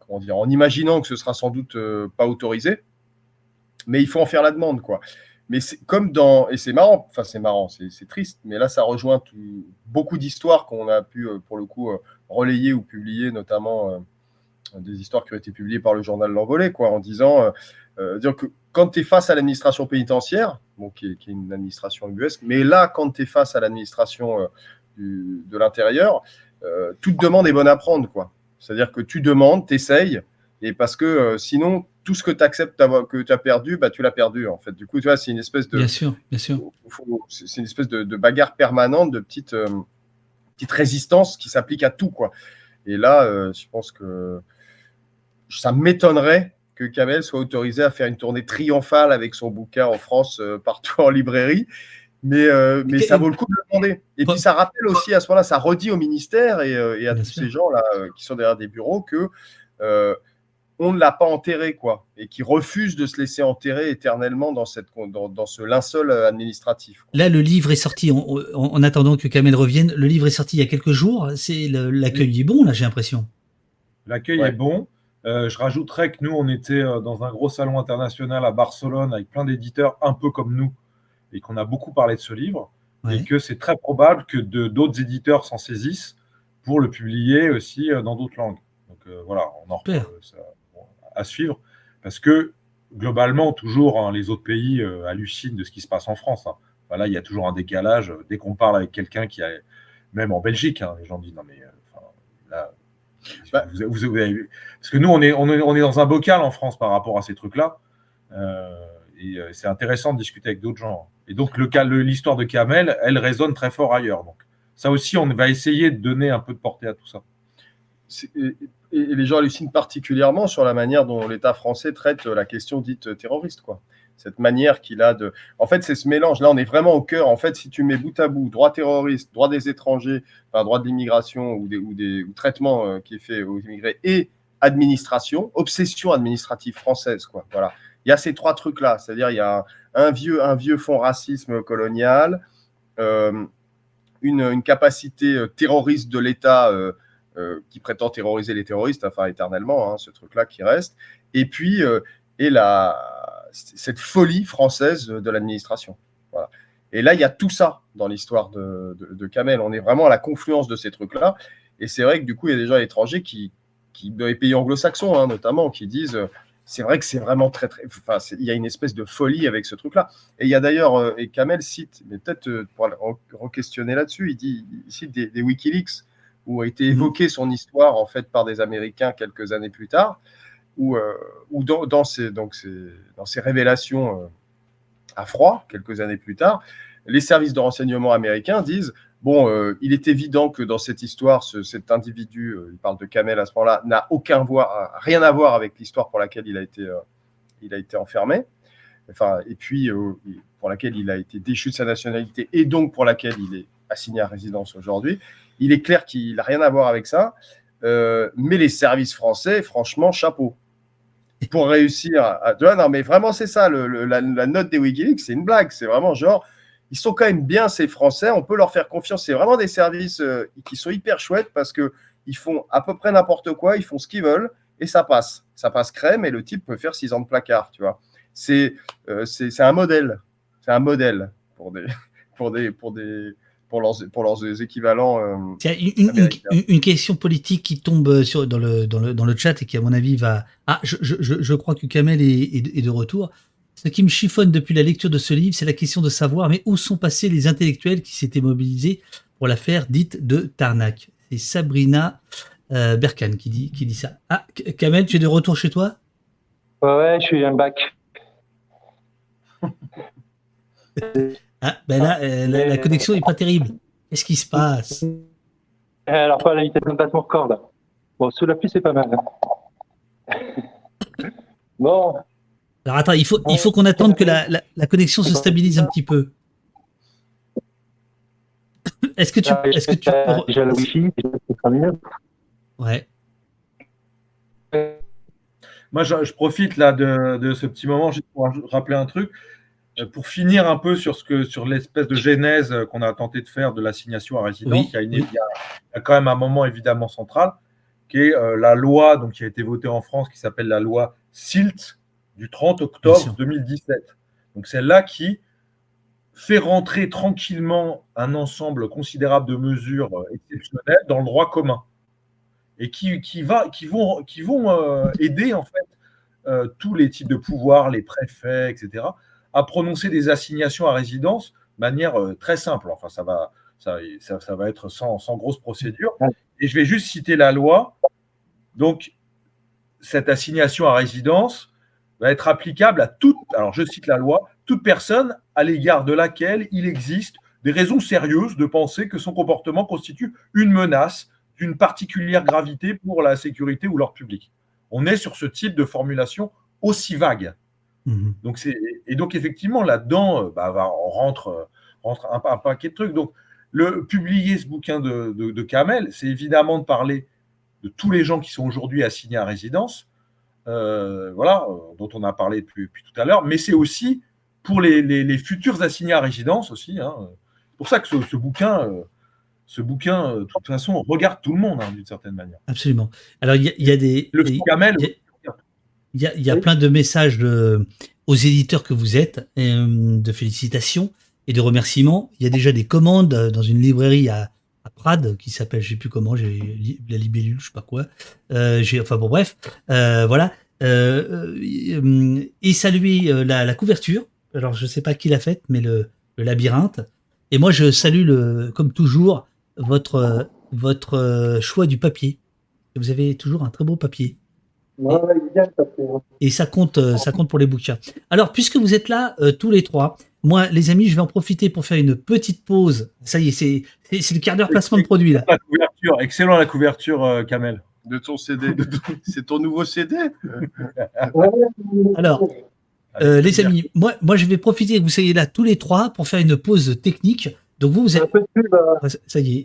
comment dire, en imaginant que ce sera sans doute euh, pas autorisé, mais il faut en faire la demande, quoi. Mais c'est comme dans. Et c'est marrant, enfin, c'est marrant, c'est triste, mais là, ça rejoint tout- beaucoup d'histoires qu'on a pu, euh, pour le coup, relayer ou publier, notamment des histoires qui ont été publiées par le journal L'Envolée, quoi, en disant euh, euh, dire que quand tu es face à l'administration pénitentiaire, bon, qui, est, qui est une administration ubuesque, mais là, quand tu es face à l'administration euh, du- de l'intérieur, euh, toute demande est bonne à prendre, quoi. C'est-à-dire que tu demandes, tu essayes, et parce que sinon, tout ce que tu acceptes que tu as perdu, bah, tu l'as perdu, en fait. Du coup, tu vois, c'est une espèce de, Bien sûr, bien sûr. c'est c'est une espèce de, de bagarre permanente, de petite, euh, petite résistance qui s'applique à tout, quoi. Et là, euh, je pense que ça m'étonnerait que Kamel soit autorisé à faire une tournée triomphale avec son bouquin en France, euh, partout en librairie. Mais, euh, mais ça vaut le coup de le demander. Et puis ça rappelle aussi à ce moment-là, ça redit au ministère et, euh, et à Bien tous sûr. ces gens-là euh, qui sont derrière des bureaux que euh, on ne l'a pas enterré, quoi, et qui refusent de se laisser enterrer éternellement dans, cette, dans, dans ce linceul administratif. quoi. Là, le livre est sorti en, en- en attendant que Kamel revienne. Le livre est sorti il y a quelques jours. C'est l'accueil est bon, là, j'ai l'impression. L'accueil Ouais. est bon. Euh, je rajouterais que nous, on était euh, dans un gros salon international à Barcelone avec plein d'éditeurs un peu comme nous et qu'on a beaucoup parlé de ce livre Ouais. et que c'est très probable que d'autres éditeurs s'en saisissent pour le publier aussi euh, dans d'autres langues. Donc euh, voilà, on en reparle, ça, bon, à suivre parce que globalement, toujours, hein, les autres pays euh, hallucinent de ce qui se passe en France. hein. Voilà, il y a toujours un décalage. Dès qu'on parle avec quelqu'un qui a, même en Belgique, hein, les gens disent non mais là, Parce que nous, on est, dans un bocal en France par rapport à ces trucs-là. Euh, et euh, c'est intéressant de discuter avec d'autres gens. Et donc, l'histoire de Kamel, elle résonne très fort ailleurs. Donc, ça aussi, on va essayer de donner un peu de portée à tout ça. Et les gens hallucinent particulièrement sur la manière dont l'État français traite la question dite terroriste, quoi. Cette manière qu'il a de. En fait, c'est ce mélange. Là, on est vraiment au cœur. En fait, si tu mets bout à bout droit terroriste, droit des étrangers, droit de l'immigration ou des ou traitement euh, qui est fait aux immigrés et administration, obsession administrative française, quoi. Voilà. Il y a ces trois trucs-là. C'est-à-dire, il y a un, vieux un vieux fond racisme colonial, euh, une, capacité euh, terroriste de l'État. qui prétend terroriser les terroristes, enfin éternellement, hein, ce truc-là qui reste, et puis et la, cette folie française de l'administration. Voilà. Et là, il y a tout ça dans l'histoire de, de, de, Kamel. On est vraiment à la confluence de ces trucs-là. Et c'est vrai que du coup, il y a des gens étrangers qui, qui dans les pays anglo-saxons hein, notamment, qui disent euh, c'est vrai que c'est vraiment très, très. Enfin, il y a une espèce de folie avec ce truc-là. Et il y a d'ailleurs, euh, et Kamel cite, mais peut-être euh, pour re-questionner là-dessus, il, dit, il cite des, des Wikileaks où a été évoquée son histoire en fait par des Américains quelques années plus tard, où, euh, où dans, ces, révélations euh, à froid, quelques années plus tard, les services de renseignement américains disent bon, euh, il est évident que dans cette histoire, ce, cet individu, euh, il parle de Kamel à ce moment-là, n'a aucun rien à voir avec l'histoire pour laquelle il a été, il a été enfermé, enfin, et puis pour laquelle il a été déchu de sa nationalité et donc pour laquelle il est assigné à résidence aujourd'hui. Il est clair qu'il n'a rien à voir avec ça, mais les services français, franchement, chapeau. Pour réussir à. Non, mais vraiment, c'est ça, la, note des Wikileaks, c'est une blague. C'est vraiment genre, ils sont quand même bien, ces Français, on peut leur faire confiance. C'est vraiment des services euh, qui sont hyper chouettes parce qu'ils font à peu près n'importe quoi, ils font ce qu'ils veulent et ça passe. Ça passe crème et le type peut faire six ans de placard, tu vois. C'est euh, un modèle. C'est un modèle pour des. Pour des, pour des pour leurs, pour leurs équivalents. Euh, une, une, une, question politique qui tombe sur, dans, le, dans, le, dans le chat et qui, à mon avis, va. Ah, je, je, je crois que Kamel est, est, est, de retour. Ce qui me chiffonne depuis la lecture de ce livre, c'est la question de savoir mais où sont passés les intellectuels qui s'étaient mobilisés pour l'affaire dite de Tarnac? C'est Sabrina euh, Berkane qui dit, qui dit ça. Ah, Kamel, tu es de retour chez toi? Ouais, ouais, je suis un bac. Ah, ben là, euh, la, la, connexion n'est pas terrible. Qu'est-ce qui se passe Alors, pas la vitesse de placement record, là. Bon, sous la pluie, c'est pas mal. Hein. bon. Alors, attends, il faut, il faut qu'on attende que la, la, la, connexion se stabilise un petit peu. Est-ce que tu, Ah, est-ce que tu peux... Déjà le Wi-Fi. Ouais. Moi, je, je profite là de, de, ce petit moment juste pour rappeler un truc pour finir un peu sur ce que sur l'espèce de genèse qu'on a tenté de faire de l'assignation à résidence, oui, il, y a une, oui. il, y a, il, y a quand même un moment évidemment central qui est euh, la loi donc, qui a été votée en France qui s'appelle la loi SILT du 30 octobre 2017. Donc celle-là qui fait rentrer tranquillement un ensemble considérable de mesures euh, exceptionnelles dans le droit commun et qui, qui, va, qui vont, qui vont euh, aider en fait euh, tous les types de pouvoirs, les préfets, etc à prononcer des assignations à résidence de manière euh, très simple. Enfin, ça va, ça, ça, ça va être sans, sans, grosse procédure. Et je vais juste citer la loi. Donc, cette assignation à résidence va être applicable à toute, alors je cite la loi, toute personne à l'égard de laquelle il existe des raisons sérieuses de penser que son comportement constitue une menace d'une particulière gravité pour la sécurité ou l'ordre public. On est sur ce type de formulation aussi vague. Mmh. Donc c'est et donc effectivement là-dedans, bah, on rentre, rentre un, un, paquet de trucs. Donc le publier ce bouquin de, de, de Kamel, c'est évidemment de parler de tous les gens qui sont aujourd'hui assignés à résidence, euh, voilà, dont on a parlé depuis, depuis tout à l'heure, mais c'est aussi pour les, les, les, futurs assignés à résidence aussi. Hein. C'est pour ça que ce, ce bouquin, euh, ce bouquin, euh, de toute façon, regarde tout le monde hein, d'une certaine manière. Absolument. Alors il y, y, a des le Kamel. Y a, il y a, il y a oui. plein de messages de, aux éditeurs que vous êtes, euh, de félicitations et de remerciements. Il y a déjà des commandes dans une librairie à, à Prades qui s'appelle, je sais plus comment, j'ai la libellule, je sais pas quoi. Euh, j'ai, enfin bon, bref, euh, voilà. et saluer la, la, couverture. Alors je sais pas qui l'a faite, mais le, le, labyrinthe. Et moi je salue le, comme toujours, votre votre choix du papier. Vous avez toujours un très beau papier. Ouais, ouais, il est bien, ça fait. et ça compte, euh, ça compte pour les bouquins. Alors, puisque vous êtes là euh, tous les trois, moi, les amis, je vais en profiter pour faire une petite pause. Ça y est, c'est c'est- c'est le quart d'heure placement de produit là. La couverture, excellent la couverture, euh, Kamel. De ton CD. C'est ton nouveau CD Alors, Euh, les amis, moi, moi, je vais profiter que vous soyez là tous les trois pour faire une pause technique. Donc vous, vous êtes, Ah, ça- y est,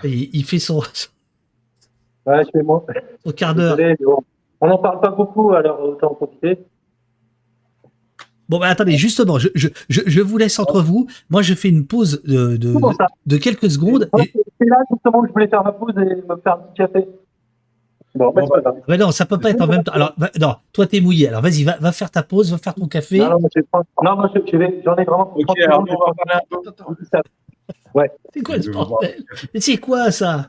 ça y est, il fait son, Ouais, chez moi. son quart d'heure. On n'en parle pas beaucoup, alors autant en profiter. Bon, bah, attendez, justement, je, je, je, je vous laisse entre vous. Moi, je fais une pause de, de, quelques secondes. Et, C'est là justement que je voulais faire ma pause et me faire un petit café. Bon, pas bah non, ça peut pas être en même temps. Alors, non, toi, t'es mouillé. Alors, vas-y, va, va faire ta pause, va faire ton café. Non, non, moi, j'en ai vraiment Ok, 30 alors on va parler un peu. Ça. C'est quoi ce bordel? C'est quoi ça?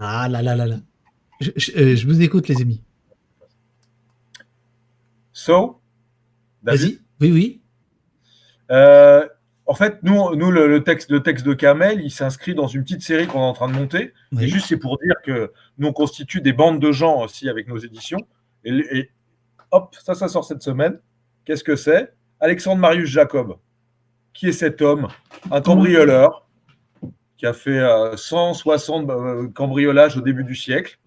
Ah là là là là. Je, je- euh, je vous écoute, les amis. So, Vas-y. Oui, oui. Euh, en fait, nous, nous le, le texte, le texte de Kamel, il s'inscrit dans une petite série qu'on est en train de monter. Oui. Et juste, c'est pour dire que nous, on constitue des bandes de gens aussi avec nos éditions. Et, et hop, ça, ça sort cette semaine. Qu'est-ce que c'est? Alexandre Marius Jacob. Qui est cet homme? Un cambrioleur qui a fait euh, 160 euh, cambriolages au début du siècle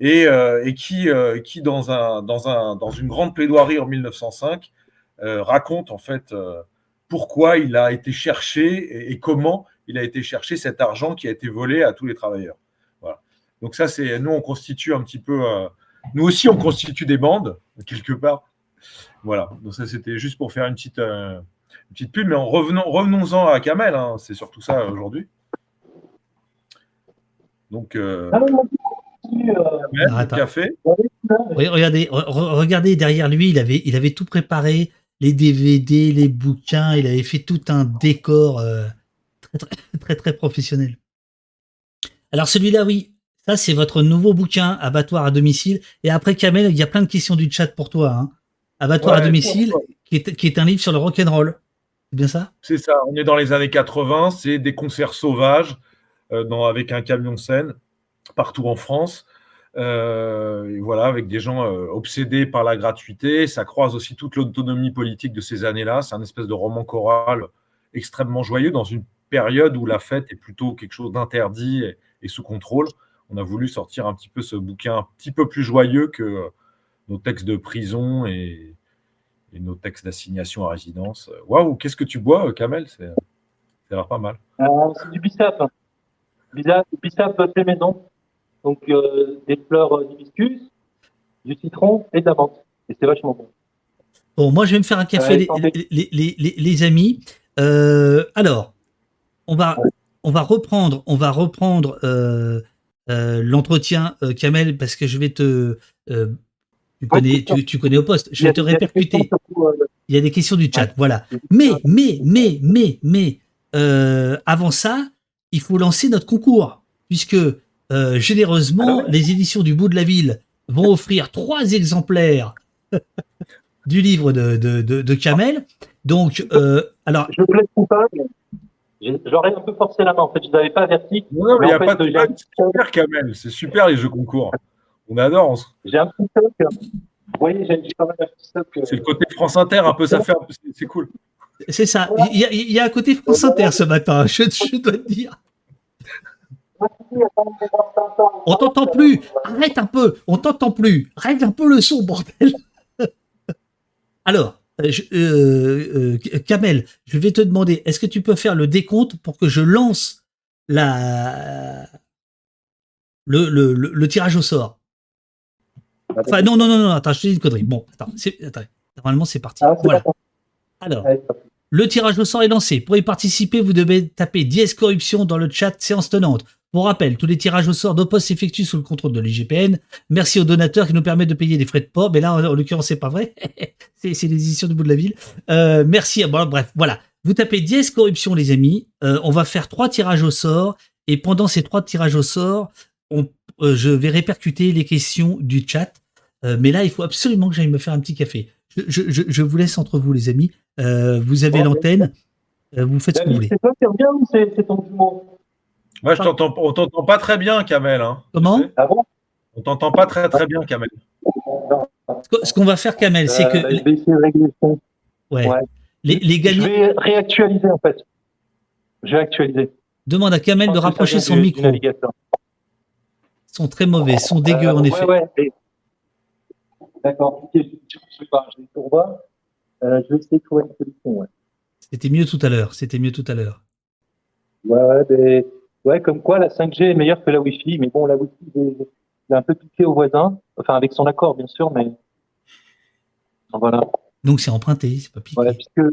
et, euh, et qui, qui dans, un, dans, un, dans une grande plaidoirie en 1905, euh, raconte en fait pourquoi il a été cherché et, comment il a été cherché cet argent qui a été volé à tous les travailleurs. Voilà. Donc ça, c'est nous, on constitue un petit peu, nous aussi, on constitue des bandes quelque part. Voilà. Donc ça, c'était juste pour faire une petite, petite pub, mais en revenons, revenons-en à Kamel. hein. c'est surtout ça aujourd'hui. Donc, euh, Ah, euh, café. Oui, regardez, re- re- regardez derrière lui, il avait, il avait tout préparé, les DVD, les bouquins, il avait fait tout un décor euh, très, très, très, très professionnel. Alors celui-là, oui, ça c'est votre nouveau bouquin, Abattoir à domicile. Et après, Kamel, il y a plein de questions du chat pour toi. Hein. Abattoir à domicile, qui est, qui est un livre sur le rock'n'roll. C'est bien ça? C'est ça, on est dans les années 80, c'est des concerts sauvages dans, avec un camion scène partout en France. Euh, voilà, avec des gens euh, obsédés par la gratuité. Ça croise aussi toute l'autonomie politique de ces années-là. C'est un espèce de roman choral extrêmement joyeux dans une période où la fête est plutôt quelque chose d'interdit et, sous contrôle. On a voulu sortir un petit peu ce bouquin un petit peu plus joyeux que euh, nos textes de prison et, nos textes d'assignation à résidence. Waouh, qu'est-ce que tu bois, euh, Kamel? C'est- pas mal. Euh, c'est du bissap. Bissap, maison. Donc, euh, des fleurs d'hibiscus, du citron et de la menthe. Et c'est vachement bon. Bon, moi je vais me faire un café, les, attendez. les, les, les, les amis. Euh, alors, on va, on va reprendre, on va reprendre euh, l'entretien, Kamel, parce que je vais te. tu, connais, tu, tu connais au poste. Je vais te répercuter. Il y a des questions du chat, voilà. Mais, mais, mais, mais, mais, avant ça, il faut lancer notre concours, puisque euh, généreusement, Ah les éditions du bout de la ville vont offrir trois exemplaires du livre de, de, de, de Kamel. Donc, euh, alors, Je vous laisse coupable. J'aurais un peu forcé la main. En fait, je ne l'avais pas averti. Non, mais il n'y a fait, pas de c'est super, Kamel. C'est super les jeux concours. On adore. J'ai un petit stock. Vous voyez, j'ai quand même un petit stock. euh, C'est le côté France Inter, un peu ça fait. un peu- c'est- C'est cool. C'est ça. Il y, a, il y a un côté France Inter ce matin, je, je dois te dire. On t'entend plus. Arrête un peu. On t'entend plus. Règle un peu le son, bordel. Alors, euh, je- euh, euh, Kamel, je vais te demander, est-ce que tu peux faire le décompte pour que je lance la le, le, le, le tirage au sort? Enfin, non, non, non, non, attends, je te dis une connerie. Bon, attends, attends, normalement, c'est parti. Ah, Voilà. Alors, hop. Le tirage au sort est lancé. Pour y participer, vous devez taper dièse corruption dans le chat séance tenante. Pour rappel, tous les tirages au sort d'Opos s'effectuent sous le contrôle de l'IGPN. Merci aux donateurs qui nous permettent de payer des frais de port. Mais là, en, en l'occurrence, c'est pas vrai. c'est les éditions du bout de la ville. Euh, merci. Bon, bref, voilà. Vous tapez dièse corruption, les amis. Euh, on va faire trois tirages au sort. Et pendant ces trois tirages au sort, euh, je vais répercuter les questions du chat. Euh, mais là, il faut absolument que j'aille me faire un petit café. Je, je- je- je vous laisse entre vous, les amis. Euh, vous avez l'antenne. Euh, vous faites ce que vous voulez. c'est toi qui reviens ou c'est ton jumeau Ouais, je t'entends, on t'entend pas très bien, Kamel. hein. Comment Tu sais Ah bon On t'entend pas très très bien, Kamel. Ce qu'on va faire, Kamel, c'est Euh, que Je vais essayer de régler le son. ouais, ouais. les, les Je vais réactualiser en fait. Je vais actualiser. demandent à Kamel de rapprocher son du- du micro. navigateur. Ils sont très mauvais, ils sont dégueux Euh, en ouais, effet. ouais, D'accord. ok, Je je sais pas, je vais tout revoir. Euh, je vais essayer de trouver une solution. Ouais, C'était mieux tout à l'heure. C'était mieux tout à l'heure. ouais, ouais, mais- ouais, comme quoi la 5G est meilleure que la Wi-Fi. Mais bon, la Wi-Fi, j'ai j'ai un peu piqué au voisin. Enfin, avec son accord, bien sûr, mais. Voilà. Donc c'est emprunté, c'est pas piqué. Puisque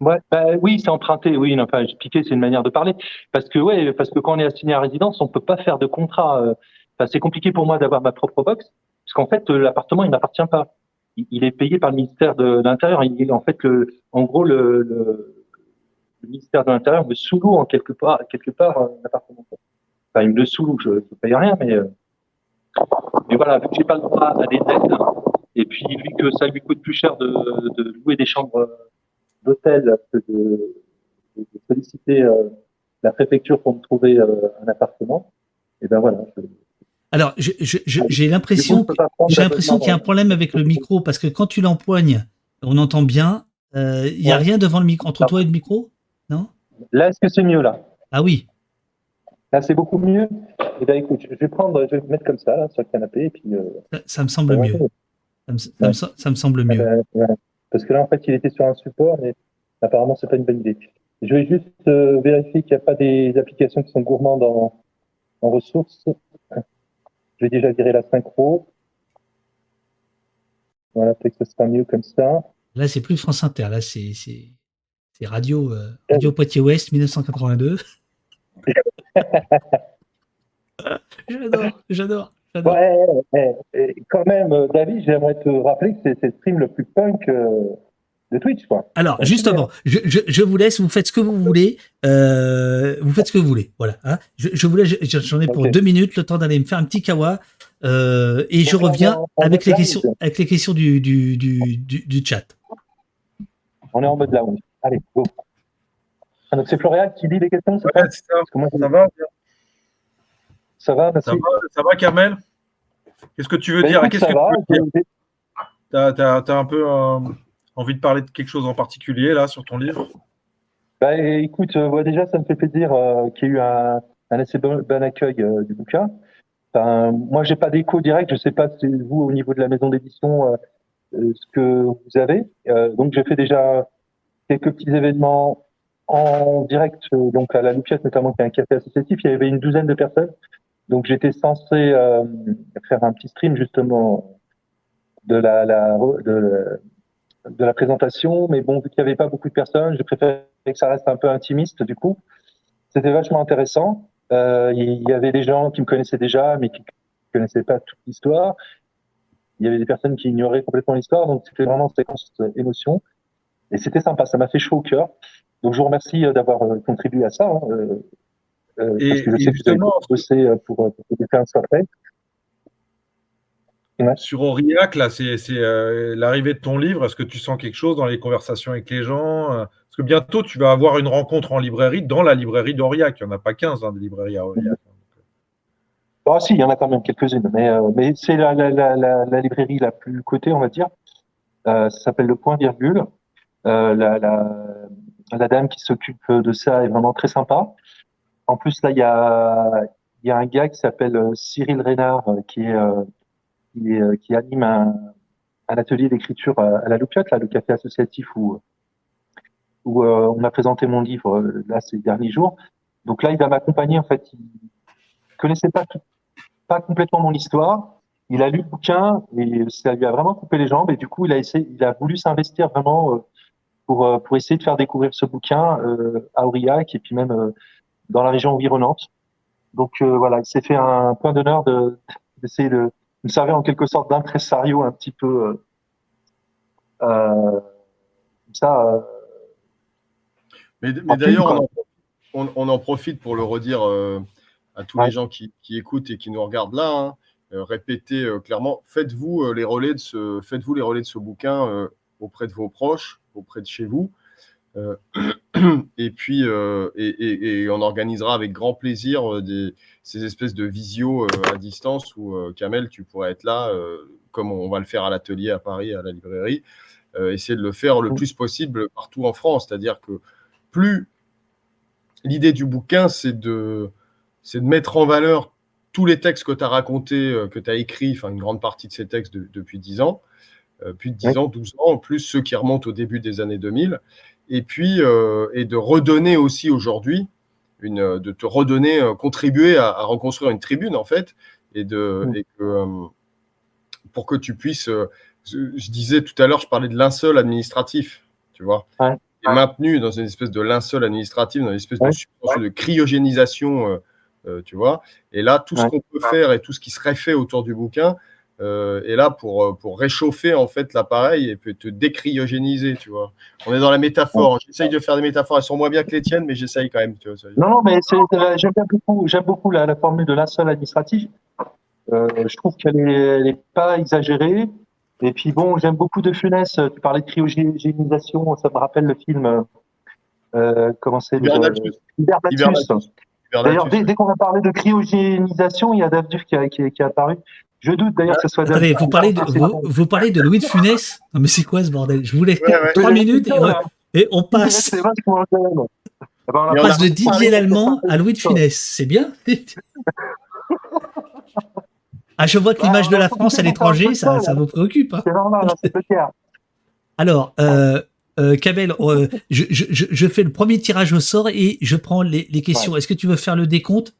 ouais, bah, oui, c'est emprunté. Oui, non, enfin, piquer, c'est une manière de parler. Parce que ouais, parce que quand on est assigné à résidence, on peut pas faire de contrat. euh, Enfin, c'est compliqué pour moi d'avoir ma propre box, parce qu'en fait, euh, l'appartement, il m'appartient pas. Il, est payé par le ministère de, l'Intérieur. En fait, le, en gros, le, le, le ministère de l'Intérieur me sous-loue en quelque part, quelque part, euh, l'appartement. Enfin, il me le sous-loue. Je, je paye rien, mais, euh, mais voilà, vu que j'ai pas le droit à des aides, et puis vu que ça lui coûte plus cher de, de louer des chambres d'hôtel que de, de- solliciter euh, la préfecture pour me trouver un appartement, et ben voilà. Alors j'ai l'impression j'ai l'impression qu'il y a un d'abonnement. problème avec le micro parce que quand tu l'empoignes, on entend bien. euh, Il y a Ouais. rien devant le micro, entre toi et le micro Non? Là, est-ce que c'est mieux là? Ah oui. Là, c'est beaucoup mieux? Eh ben écoute, je vais prendre, je vais me mettre comme ça là, sur le canapé, et puis. Euh, Ça, ça me semble mieux. Ça me, ça me sem- ça me semble mieux. Parce que là, en fait, il était sur un support, mais apparemment, c'est pas une bonne idée. Je vais juste euh, vérifier qu'il n'y a pas des applications qui sont gourmandes en, en ressources. Je vais déjà virer la synchro. Voilà, peut-être que ce sera mieux comme ça. Là, c'est plus France Inter. Là, c'est radio euh, Radio Poitiers Ouest 1982. j'adore, j'adore, j'adore. Ouais, ouais, et quand même, euh, David, j'aimerais te rappeler que c'est c'est le stream le plus punk euh, de Twitch, quoi. Alors, justement, je, je, je vous laisse, vous faites ce que vous voulez. Euh, vous faites ce que vous voulez. Voilà. hein. Je, je vous laisse, je- j'en ai pour deux minutes, le temps d'aller me faire un petit kawa. Euh, et je reviens est en- en avec les questions, avec les questions du, du, du, du, du chat. On est en mode lounge. Allez, go. Ah, donc c'est Florian qui lit les questions, c'est Ouais, ça c'est ça. Va Ça va, merci. Ça va, ça va Kamel? Qu'est-ce que tu veux Bah, dire? écoute, Qu'est-ce ça que va. tu veux dire? j'ai- T'as, t'as- t'as un peu euh, envie de parler de quelque chose en particulier là sur ton livre? Bah, écoute, euh, déjà, ça me fait plaisir euh, qu'il y ait eu un, assez bon, accueil euh, du bouquin. Enfin, moi, j'ai pas d'écho direct. Je sais pas si vous, au niveau de la maison d'édition, ce que vous avez. Donc, j'ai fait déjà quelques petits événements en direct, donc à la Loupiette, notamment, qui est un café associatif. Il y avait une douzaine de personnes. Donc, j'étais censé faire un petit stream, justement, de la, la, de, de la présentation. Mais bon, vu qu'il n'y avait pas beaucoup de personnes, j'ai préféré que ça reste un peu intimiste, du coup. C'était vachement intéressant. Euh, il y avait des gens qui me connaissaient déjà, mais qui ne connaissaient pas toute l'histoire. Il y avait des personnes qui ignoraient complètement l'histoire, donc c'était vraiment une séquence euh, émotion. Et c'était sympa, ça m'a fait chaud au cœur. Donc je vous remercie euh, d'avoir euh, contribué à ça. hein, euh, Et- parce que je sais que vous avez justement- bossé pour, pour que bouquin soit fait. Sur Aurillac, là, c'est, euh, l'arrivée de ton livre. Est-ce que tu sens quelque chose dans les conversations avec les gens euh, Parce que bientôt, tu vas avoir une rencontre en librairie dans la librairie d'Aurillac. Il n'y en a pas 15 hein, de librairies à Aurillac. Ah si, il y en a quand même quelques-unes, mais, euh, mais c'est la, la, la, la, la librairie la plus cotée, on va dire. Euh, ça s'appelle le Point Virgule. La, dame qui s'occupe de ça est vraiment très sympa. En plus, là, il y a, y a un gars qui s'appelle Cyril Reynard qui, est, euh, qui anime un, atelier d'écriture à, à la Loupiote, là, le café associatif où, euh, on a présenté mon livre euh, là ces derniers jours. Donc là, il va m'accompagner. En fait, il connaissait pas pas complètement mon histoire. Il a lu le bouquin et ça lui a vraiment coupé les jambes. Et du coup, il a essayé, il a voulu s'investir vraiment euh, pour euh, pour essayer de faire découvrir ce bouquin euh, à Aurillac et puis même euh, dans la région environnante. Donc euh, voilà, il s'est fait un point d'honneur de d'essayer de me servir en quelque sorte d'impresario un petit peu euh, euh, comme ça. euh, Mais, d'ailleurs, on, en- on- on en profite pour le redire à tous Ouais. les gens qui, qui écoutent et qui nous regardent là. hein. Répétez clairement, faites-vous les relais de ce, faites-vous les relais de ce bouquin auprès de vos proches, auprès de chez vous. Euh, et puis, euh, et, et, on organisera avec grand plaisir des, ces espèces de visio à distance où, Kamel, tu pourrais être là, comme on va le faire à l'atelier à Paris, à la librairie, essayer de le faire le plus possible partout en France. C'est-à-dire que plus l'idée du bouquin, c'est de, de mettre en valeur tous les textes que tu as racontés, que tu as écrits, enfin une grande partie de ces textes depuis 10 ans, euh, plus de 10 ans, 12 ans, plus ceux qui remontent au début des années 2000, et puis euh, et de redonner aussi aujourd'hui, une, de te redonner, euh, contribuer à, reconstruire une tribune en fait, et, de, et que, pour que tu puisses, je, disais tout à l'heure, je parlais de linceul administratif, tu vois, et maintenu dans une espèce de linceul administratif, dans une espèce de, de cryogénisation, tu vois, et là, tout ce qu'on peut faire et tout ce qui serait fait autour du bouquin, euh, est là pour, euh, pour réchauffer en fait l'appareil et peut te décryogéniser, tu vois. On est dans la métaphore. J'essaye de faire des métaphores. Elles sont moins bien que les tiennes, mais j'essaye quand même. Tu vois, non, non, mais euh, j'aime beaucoup, j'aime beaucoup la, formule de linceul administratif. Euh, je trouve qu'elle n'est pas exagérée. Et puis bon, j'aime beaucoup de Funès. Tu parlais de cryogénisation, ça me rappelle le film. Euh, comment c'est D'ailleurs, dès, qu'on va parler de cryogénisation, il y a Davdur qui, qui, qui est apparu. Je doute d'ailleurs que ce soit. Attendez, vous parlez, de, vous, parlez de Louis de Funès? Non, mais c'est quoi ce bordel? Je voulais trois minutes et, on passe. on passe de Didier l'Allemand à Louis de Funès. C'est bien Ah, je vois que l'image de la France à l'étranger, ça, ça vous préoccupe. Hein. C'est normal, hein, c'est clair. Alors, euh, euh, Kabel, euh, je, je, je, fais le premier tirage au sort et je prends les, les questions. Est-ce que tu veux faire le décompte?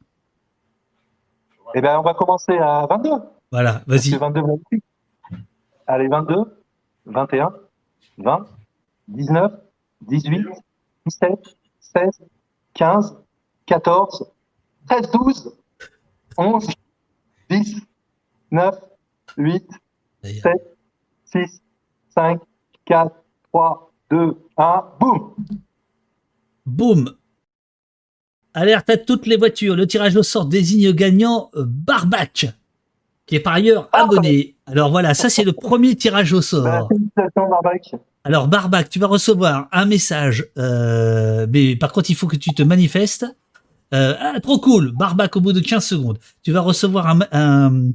Eh bien, on va commencer à 22. Voilà, vas-y. 22 Allez, 22, 21, 20, 19, 18, 17, 16, 15, 14, 13, 12, 11, 10, 9, 8, 7, 6, 5, 4, 3, 2, 1, boum. Boum. Alerte à toutes les voitures. Le tirage au sort désigne gagnant Barbac qui est par ailleurs ah, abonné. Alors voilà, ça c'est le premier tirage au sort. Bah, Alors Barbac, tu vas recevoir un message, euh, mais par contre il faut que tu te manifestes. Euh, ah, trop cool, Barbac au bout de 15 secondes. Tu vas recevoir un...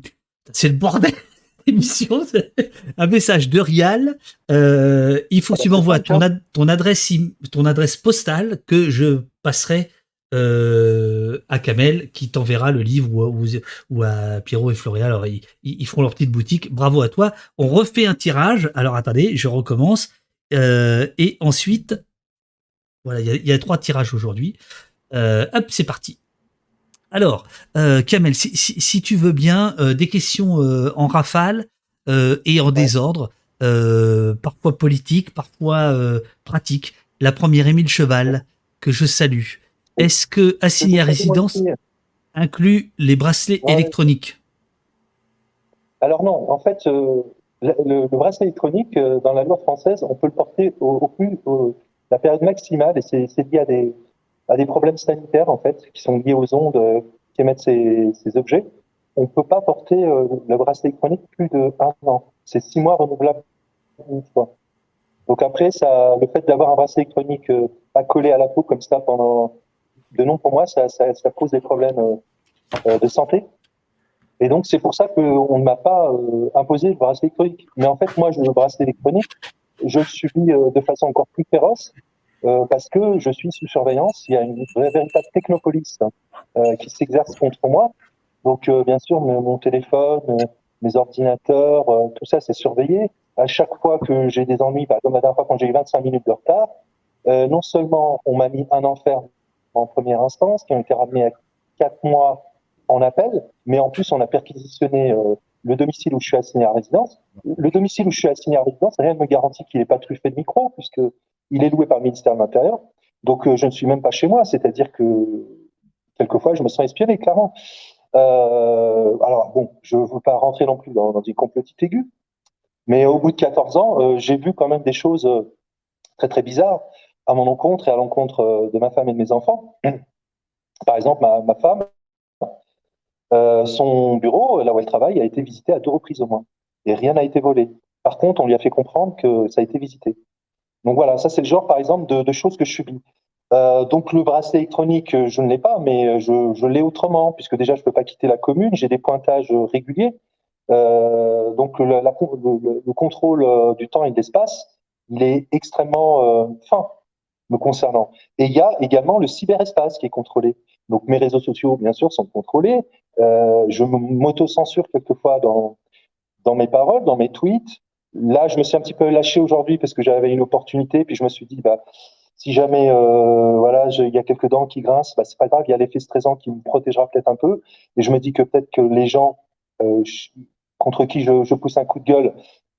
c'est le bordel émission, un message de Rial. Euh, il faut que tu m'envoies ton, ton, adresse, ton adresse postale que je passerai euh, à Kamel qui t'enverra le livre ou, à Pierrot et Florian. Alors ils, ils, feront leur petite boutique. Bravo à toi. On refait un tirage. Alors attendez, je recommence. Euh, et ensuite, voilà, il y, a trois tirages aujourd'hui. Euh, hop, c'est parti. Alors, Kamel, si, tu veux bien, des questions en rafale et en désordre, parfois politique, parfois pratique. La première, Émile Cheval, que je salue. Est-ce que assigner à résidence inclut les bracelets électroniques Alors non, en fait, euh, le, bracelet électronique, euh, dans la loi française, on peut le porter au, plus la période maximale, et c'est lié à des, à des problèmes sanitaires, en fait, qui sont liés aux ondes euh, qui émettent ces, ces objets. On ne peut pas porter le bracelet électronique plus de un an. C'est six mois renouvelables une fois. Donc après, ça, le fait d'avoir un bracelet électronique pas collé à la peau comme ça pendant de nom pour moi, ça, pose des problèmes euh, euh, de santé. Et donc, c'est pour ça qu'on ne m'a pas euh, imposé le bracelet électronique. Mais en fait, moi, je, le bracelet électronique, je le subis de façon encore plus féroce parce que je suis sous surveillance. Il y a une, véritable technopolice qui s'exerce contre moi. Donc, bien sûr, mon, téléphone, mes ordinateurs, tout ça, c'est surveillé. À chaque fois que j'ai des ennuis, exemple, la dernière fois quand j'ai eu 25 minutes de retard, non seulement on m'a mis un enfer en première instance, qui ont été ramenés à quatre mois en appel, mais en plus, on a perquisitionné euh, le domicile où je suis assigné à résidence. Le domicile où je suis assigné à résidence, rien ne me garantit qu'il n'est pas truffé de micro, puisque il est loué par le ministère de l'Intérieur. Donc, euh, je ne suis même pas chez moi, c'est-à-dire que quelquefois, je me sens espionné, clairement. Euh, alors, bon, je ne veux pas rentrer non plus dans, dans une complotite aiguë, mais au bout de 14 ans, j'ai vu quand même des choses très, très bizarres à mon encontre et à l'encontre euh, de ma femme et de mes enfants. Par exemple, ma, femme, euh, son bureau, là où elle travaille, a été visité à deux reprises au moins. Et rien n'a été volé. Par contre, on lui a fait comprendre que ça a été visité. Donc voilà, ça c'est le genre, par exemple, de, choses que je subis. Euh, donc le bracelet électronique, euh, je ne l'ai pas, mais euh, je, l'ai autrement, puisque déjà je ne peux pas quitter la commune, j'ai des pointages réguliers. Euh, donc le, contrôle du temps et de l'espace, il est extrêmement fin me concernant. Et il y a également le cyberespace qui est contrôlé. Donc mes réseaux sociaux, bien sûr, sont contrôlés. Euh, je m'auto-censure quelquefois dans, mes paroles, dans mes tweets. Là, je me suis un petit peu lâché aujourd'hui parce que j'avais une opportunité, puis je me suis dit, bah, si jamais euh, voilà, il y a quelques dents qui grincent, bah, c'est pas grave, il y a l'effet stressant qui me protégera peut-être un peu. Et je me dis que peut-être que les gens euh, contre qui je, je, pousse un coup de gueule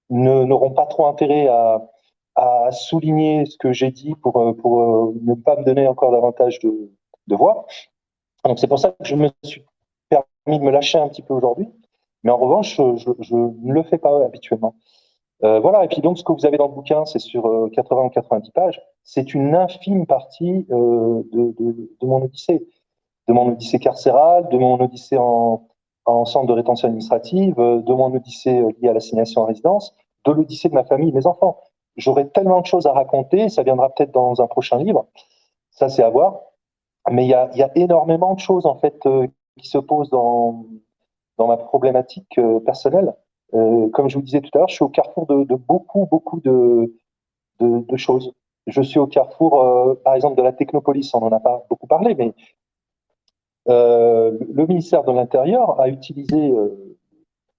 n'auront pas trop intérêt à, à souligner ce que j'ai dit pour, euh, pour euh, ne pas me donner encore davantage de, voix. Donc c'est pour ça que je me suis permis de me lâcher un petit peu aujourd'hui. Mais en revanche, je, ne le fais pas habituellement. Euh, voilà, et puis donc ce que vous avez dans le bouquin, c'est sur 80 euh, ou 90 pages. C'est une infime partie de, mon odyssée, de mon odyssée carcérale, de mon odyssée en, en centre de rétention administrative, de mon odyssée liée à l'assignation en résidence, de l'odyssée de ma famille, mes enfants. J'aurais tellement de choses à raconter, ça viendra peut-être dans un prochain livre, ça c'est à voir. Mais il y a, énormément de choses en fait qui se posent dans, ma problématique personnelle euh, comme je vous disais tout à l'heure, je suis au carrefour de, beaucoup, beaucoup de, choses. Je suis au carrefour, euh, par exemple, de la technopolis. On n'en a pas beaucoup parlé, mais euh, le ministère de l'Intérieur a utilisé. Euh,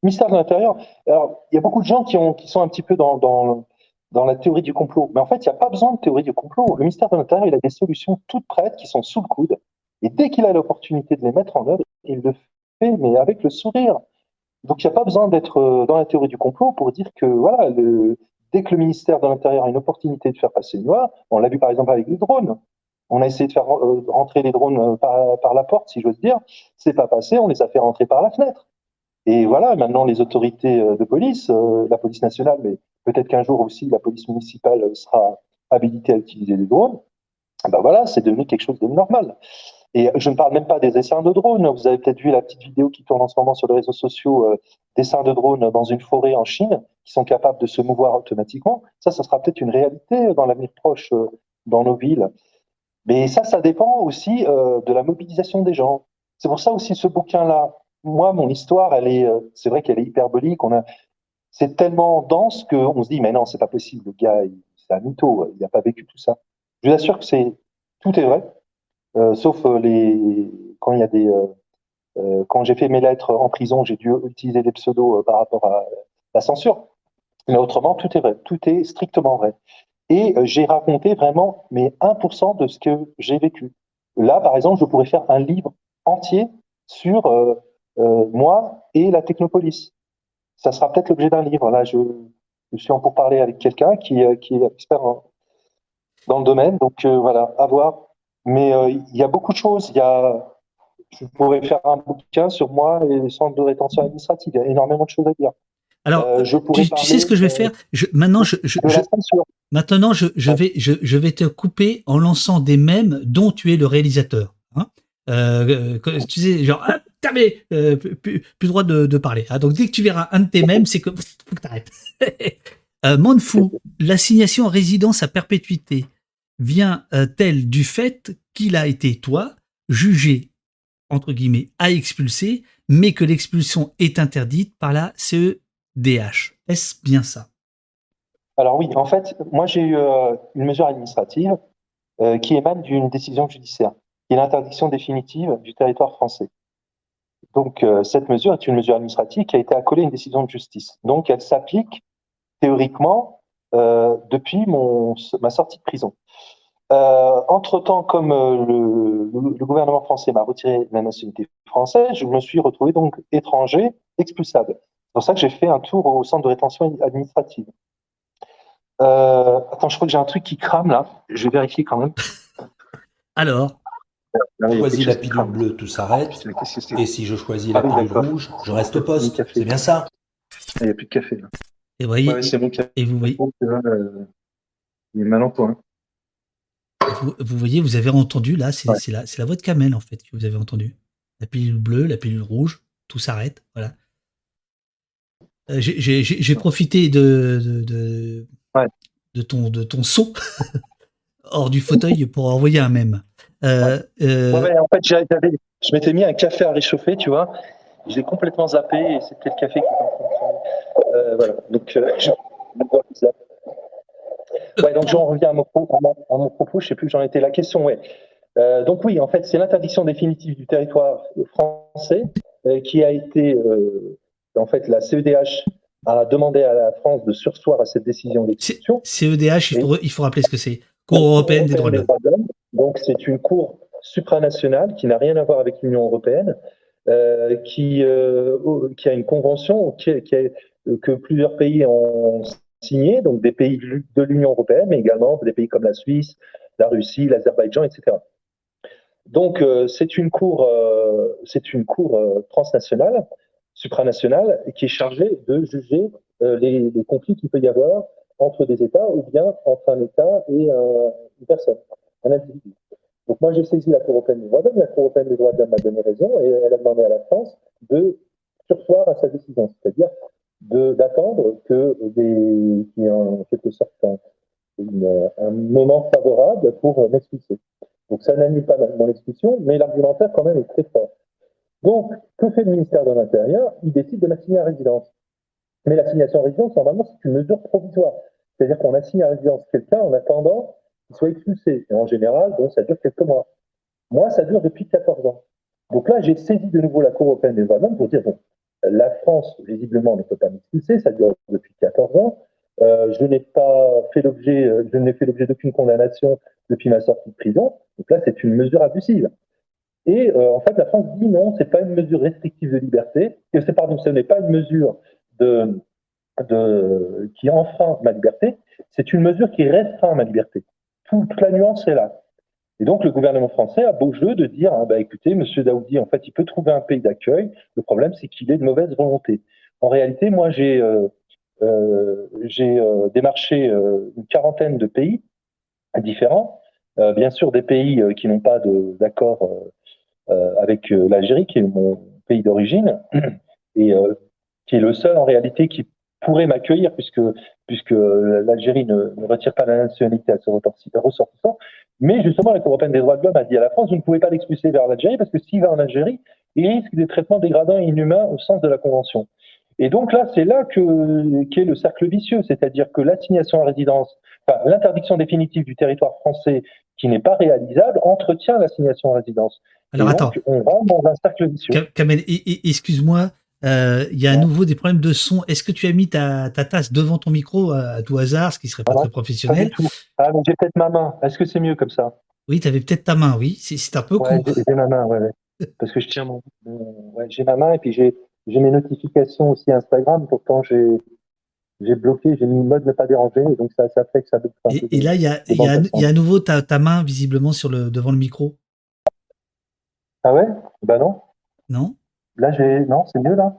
ministère de l'Intérieur. Alors, il y a beaucoup de gens qui, ont, qui sont un petit peu dans, dans la théorie du complot. Mais en fait, il n'y a pas besoin de théorie du complot. Le ministère de l'Intérieur, il a des solutions toutes prêtes qui sont sous le coude. Et dès qu'il a l'opportunité de les mettre en œuvre, il le fait, mais avec le sourire. Donc il n'y a pas besoin d'être euh, dans la théorie du complot pour dire que voilà, dès que le ministère de l'Intérieur a une opportunité de faire passer une loi, on l'a vu par exemple avec les drones. On a essayé de faire euh, rentrer les drones euh, par, par la porte, si j'ose dire. C'est pas passé, on les a fait rentrer par la fenêtre. Et voilà, maintenant les autorités de police, la police nationale, mais peut-être qu'un jour aussi la police municipale sera habilitée à utiliser des drones. Ben voilà, c'est devenu quelque chose de normal. Et je ne parle même pas des essais de drones. Vous avez peut-être vu la petite vidéo qui tourne en ce moment sur les réseaux sociaux, euh, dessins de drones dans une forêt en Chine, qui sont capables de se mouvoir automatiquement. Ça, ça sera peut-être une réalité dans l'avenir proche euh, dans nos villes. Mais ça, ça dépend aussi euh, de la mobilisation des gens. C'est pour ça aussi ce bouquin-là. Moi, mon histoire, elle est, euh, c'est vrai qu'elle est hyperbolique. On a, c'est tellement dense qu'on se dit, mais non, c'est pas possible. Le gars, c'est un mytho. Il n'a pas vécu tout ça. Je vous assure que c'est, tout est vrai. Euh, sauf euh, les quand il y a des quand j'ai fait mes lettres en prison, j'ai dû utiliser des pseudos par rapport à la censure. Mais autrement, tout est vrai, tout est strictement vrai. Et j'ai raconté vraiment mais 1% de ce que j'ai vécu. Là, par exemple, je pourrais faire un livre entier sur moi et la technopolis. Ça sera peut-être l'objet d'un livre. Là, je, je, suis en pourparler avec quelqu'un qui, qui, est expert dans le domaine. Donc voilà, à voir. Mais euh, il y a beaucoup de choses. Il y a, je pourrais faire un bouquin sur moi et les centres de rétention administrative. Il y a énormément de choses à dire. Alors, euh, je tu, tu, sais ce que je vais faire? Je, Maintenant, je, je, je maintenant je, vais, je, je vais te couper en lançant des mèmes dont tu es le réalisateur. Hein euh, tu sais, genre, ah, mais, euh, plus, droit de, parler. Hein donc, dès que tu verras un de tes mèmes, c'est que faut que t'arrêtes. euh, Mondefou, l'assignation en résidence à perpétuité vient-elle du fait qu'il a été, toi, jugé, entre guillemets, à expulser, mais que l'expulsion est interdite par la CEDH Est-ce bien ça? Alors oui, en fait, moi j'ai eu euh, une mesure administrative euh, qui émane d'une décision judiciaire, qui est l'interdiction définitive du territoire français. Donc euh, cette mesure est une mesure administrative qui a été accolée à une décision de justice. Donc elle s'applique théoriquement euh, depuis mon, ma sortie de prison. Euh, entre-temps, comme le, le, gouvernement français m'a retiré la nationalité française, je me suis retrouvé donc étranger, expulsable. C'est pour ça que j'ai fait un tour au centre de rétention administrative. Attends, je crois que j'ai un truc qui crame là. Je vais vérifier quand même. Alors choisis la pilule bleue, tout s'arrête. Et si je choisis la ah, pilule rouge, je reste au poste. C'est bien ça ah, Il n'y a plus de café là. Et, voyez, ouais, bon et vous voyez. Euh, il est mal en point. Vous, vous, voyez, vous avez entendu là, c'est ouais. la, la voix de Kamel en fait que vous avez entendu. La pilule bleue, la pilule rouge, tout s'arrête. Voilà. Euh, J'ai profité de, de, de, ouais. de, ton, de ton son hors du fauteuil pour envoyer un mème. Euh, euh, Ouais, en fait, je m'étais mis un café à réchauffer, tu vois. Je l'ai complètement zappé et c'était le café qui était en train de. Euh, voilà. Donc, euh, je... Ouais, donc j'en reviens à mon, pro- à mon- à mon propos, je sais plus où j'en étais. La question, ouais. Euh, donc oui, en fait, c'est l'interdiction définitive du territoire français euh, qui a été, euh, en fait, la CEDH a demandé à la France de sursoir à cette décision d'exception. CEDH, il faut, il faut rappeler ce que c'est. Cour européenne des droits de l'homme. Donc c'est une cour supranationale qui n'a rien à voir avec l'Union européenne, euh, qui, euh, qui a une convention a- que plusieurs pays ont signé, donc des pays de l'U- de l'Union européenne, mais également des pays comme la Suisse, la Russie, l'Azerbaïdjan, etc. Donc euh, c'est une cour, euh, c'est une cour euh, transnationale, supranationale, qui est chargée de juger euh, les, les conflits qu'il peut y avoir entre des États ou bien entre un État et un- une personne, individu. Donc moi j'ai saisi la Cour européenne des droits de l'homme, la Cour européenne des droits de l'homme m'a donné raison et elle a demandé à la France de sursoir à sa décision, c'est-à-dire d'attendre que qu'il y ait en quelque sorte un, un moment favorable pour m'expulser. Donc ça n'annule pas mon expulsion, mais l'argumentaire quand même est très fort. Donc, que fait le ministère de l'Intérieur? Il décide de m'assigner à résidence. Mais l'assignation à résidence, normalement, c'est une mesure provisoire. C'est-à-dire qu'on assigne à résidence quelqu'un en attendant qu'il soit expulsé. Et en général, ça dure quelques mois. Moi, ça dure depuis 14 ans. Donc là, j'ai saisi de nouveau la Cour européenne des droits de l'homme pour dire, bon, la France, visiblement, ne peut pas m'expulser, ça dure depuis 14 ans. Euh, je n'ai pas fait l'objet, euh, je n'ai fait l'objet d'aucune condamnation depuis ma sortie de prison. Donc là, c'est une mesure abusive. Et euh, en fait, la France dit non, c'est pas une mesure restrictive de liberté, pardon, ce n'est pas une mesure de, de qui enfreint ma liberté, c'est une mesure qui restreint ma liberté. Tout- toute la nuance est là. Et donc le gouvernement français a beau jeu de dire, ah, bah, écoutez, Monsieur Daoudi, en fait, il peut trouver un pays d'accueil. Le problème, c'est qu'il est de mauvaise volonté. En réalité, moi, j'ai euh, euh, euh, démarché une quarantaine de pays différents. Bien sûr, des pays qui n'ont pas d'accord avec l'Algérie, qui est mon pays d'origine, et qui est le seul en réalité qui pourrait m'accueillir, puisque, puisque euh, l'Algérie ne, ne retire pas la nationalité à ses ressorti- ressortissants. Mais justement, la Cour européenne des droits de l'homme a dit à la France, vous ne pouvez pas l'expulser vers l'Algérie, parce que s'il va en Algérie, il risque des traitements dégradants et inhumains au sens de la Convention. Et donc là, c'est là que qu'est le cercle vicieux, c'est-à-dire que l'assignation à résidence, enfin, l'interdiction définitive du territoire français qui n'est pas réalisable entretient l'assignation à résidence. Alors Et attends, donc, on rentre dans un cercle vicieux. Ka- Kamel, excuse-moi, euh, il y a à nouveau des problèmes de son. Est-ce que tu as mis ta, ta tasse devant ton micro à, à tout hasard, ce qui serait pas Ah très professionnel? Ah, mais j'ai peut-être ma main. Est-ce que c'est mieux comme ça? Oui, tu avais peut-être ta main, oui. C'est un peu Ouais, court. j'ai ma main, ouais, ouais. Parce que je tiens mon. ouais, j'ai ma main et puis j'ai mes notifications aussi Instagram. Pourtant, j'ai j'ai bloqué, j'ai mis mode ne pas déranger. Et donc, ça, ça fait que ça peu. Et, et là, il y a, y, a, y a à nouveau ta, ta main visiblement sur le, devant le micro. Ah ouais? Bah non. Non? Là, j'ai. Non, c'est mieux là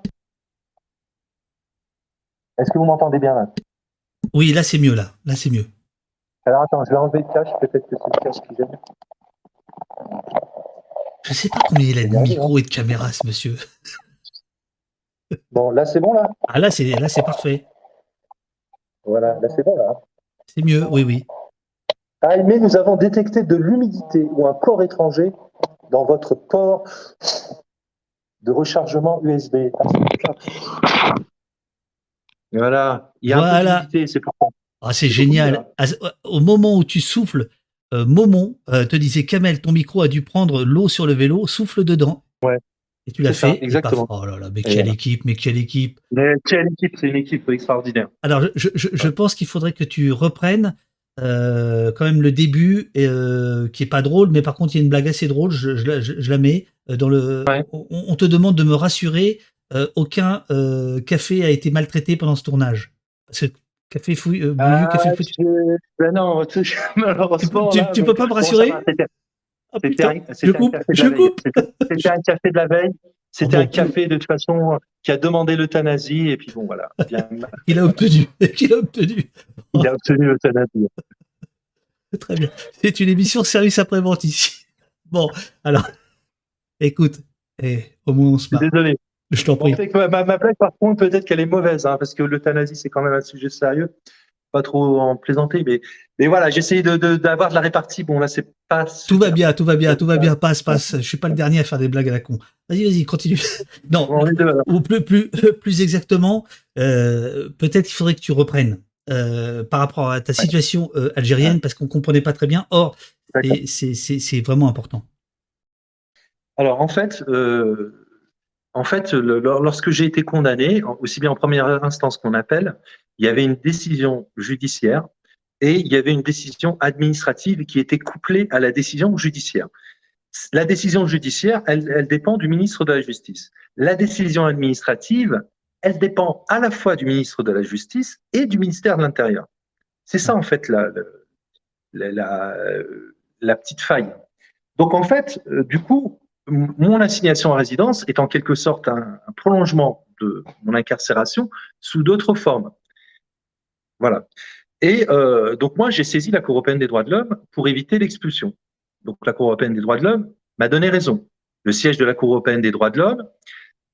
Est-ce que vous m'entendez bien là? Oui, là c'est mieux, là. Là c'est mieux. Alors attends, je vais enlever le cache. Peut-être que c'est le cache qui gêne. Je sais pas combien il a de Regardez, micros et de caméras, ce monsieur. Bon, là, c'est bon là? Ah là, c'est là c'est parfait. Voilà, là, c'est bon là. C'est mieux, oui, oui. Ah, mais nous avons détecté de l'humidité ou un corps étranger dans votre port de rechargement USB. Voilà, il y a un Voilà. peu d'humidité, c'est pour ça. Ah, c'est génial. À- Au moment où tu souffles, euh, Momon euh, te disait Kamel, ton micro a dû prendre l'eau sur le vélo, souffle dedans. Ouais. Et tu l'as ça, fait. exactement. Oh là là, mais quelle voilà. équipe, mais quelle équipe. Mais quelle équipe, c'est une équipe extraordinaire. Alors, je, je- je pense qu'il faudrait que tu reprennes euh, quand même le début, euh, qui est pas drôle, mais par contre, il y a une blague assez drôle. Je, je la- je- je la mets euh, dans le. Ouais. On, on te demande de me rassurer. euh, aucun café a été maltraité pendant ce tournage. Parce que café fouille, Bouillu, café ben non, tu- malheureusement. Tu- là, tu bon, peux pas me bon, rassurer c'était- Ah, C'était un, café de la veille. C'était un café de toute façon qui a demandé l'euthanasie et puis bon voilà, bien, Il a obtenu. Il a obtenu. il a obtenu l'euthanasie. Très bien. C'est une émission service après-vente ici. Bon, alors, écoute, eh, au moins on se marre. Désolé. Je t'en prie. ma blague par contre peut-être qu'elle est mauvaise hein, parce que l'euthanasie c'est quand même un sujet sérieux. Pas trop en plaisanter, mais, mais voilà, j'essaye d'avoir de, de, la répartie. Bon, là, c'est pas. Tout va bien, tout va bien, tout va bien. Passe, passe. Je suis pas le dernier à faire des blagues à la con. Vas-y, vas-y, continue. non, ou plus, plus, plus exactement, euh, peut-être qu'il faudrait que tu reprennes euh, par rapport à ta situation euh, algérienne, parce qu'on comprenait pas très bien. Or, c'est vraiment important. Alors, en fait, euh, en fait, lorsque j'ai été condamné, aussi bien en première instance qu'on appelle, il y avait une décision judiciaire et il y avait une décision administrative qui était couplée à la décision judiciaire. La décision judiciaire, elle, dépend du ministre de la Justice. La décision administrative, elle dépend à la fois du ministre de la Justice et du ministère de l'Intérieur. C'est ça, en fait, la, la, la, petite faille. Donc, en fait, euh, du coup, mon assignation à résidence est en quelque sorte un, prolongement de mon incarcération sous d'autres formes. Voilà. Et euh, donc moi, j'ai saisi la Cour européenne des droits de l'homme pour éviter l'expulsion. Donc la Cour européenne des droits de l'homme m'a donné raison. Le siège de la Cour européenne des droits de l'homme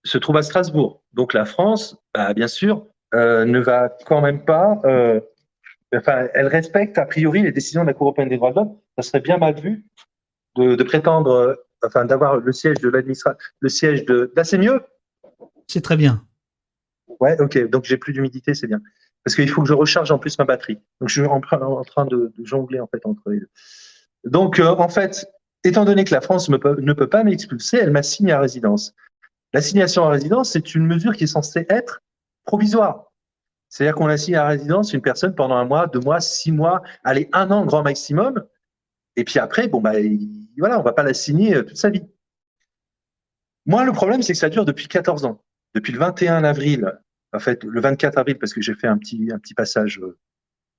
se trouve à Strasbourg. Donc la France, bah, bien sûr, euh, ne va quand même pas. Euh, enfin, elle respecte a priori les décisions de la Cour européenne des droits de l'homme. Ça serait bien mal vu de, de prétendre enfin d'avoir le siège de l'administration, le siège de. Là, c'est mieux. C'est très bien. Ouais, ok. Donc j'ai plus d'humidité, c'est bien. Parce qu'il faut que je recharge en plus ma batterie. Donc je suis en, train de, jongler en fait entre les deux. Donc euh, en fait, étant donné que la France ne peut pas m'expulser, elle m'assigne à résidence. L'assignation à résidence, c'est une mesure qui est censée être provisoire. C'est-à-dire qu'on assigne à résidence une personne pendant un mois, deux mois, six mois, allez, un an grand maximum. Et puis après, bon, bah, voilà, on va pas la signer euh, toute sa vie. Moi, le problème, c'est que ça dure depuis 14 ans. Depuis le 21 avril, en fait, le 24 avril, parce que j'ai fait un petit, passage euh,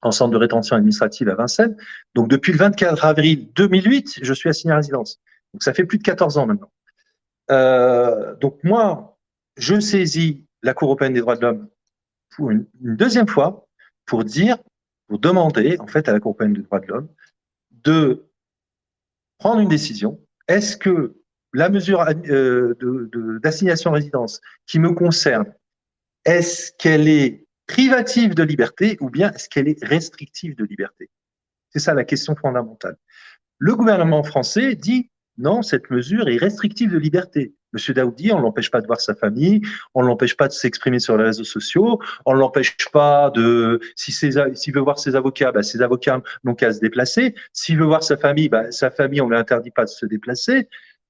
en centre de rétention administrative à Vincennes. Donc, depuis le 24 avril 2008, je suis assigné à résidence. Donc, ça fait plus de 14 ans maintenant. Euh, donc, moi, je saisis la Cour européenne des droits de l'homme pour une, deuxième fois pour dire, pour demander, en fait, à la Cour européenne des droits de l'homme de prendre une décision. Est-ce que la mesure euh, d'assignation de, résidence qui me concerne, est-ce qu'elle est privative de liberté ou bien est-ce qu'elle est restrictive de liberté? C'est ça la question fondamentale. Le gouvernement français dit non, cette mesure est restrictive de liberté. Monsieur Daoudi, on l'empêche pas de voir sa famille, on ne l'empêche pas de s'exprimer sur les réseaux sociaux, on ne l'empêche pas de, si s'il veut voir ses avocats, bah, ses avocats n'ont qu'à se déplacer. S'il veut voir sa famille, bah, sa famille, on ne lui interdit pas de se déplacer.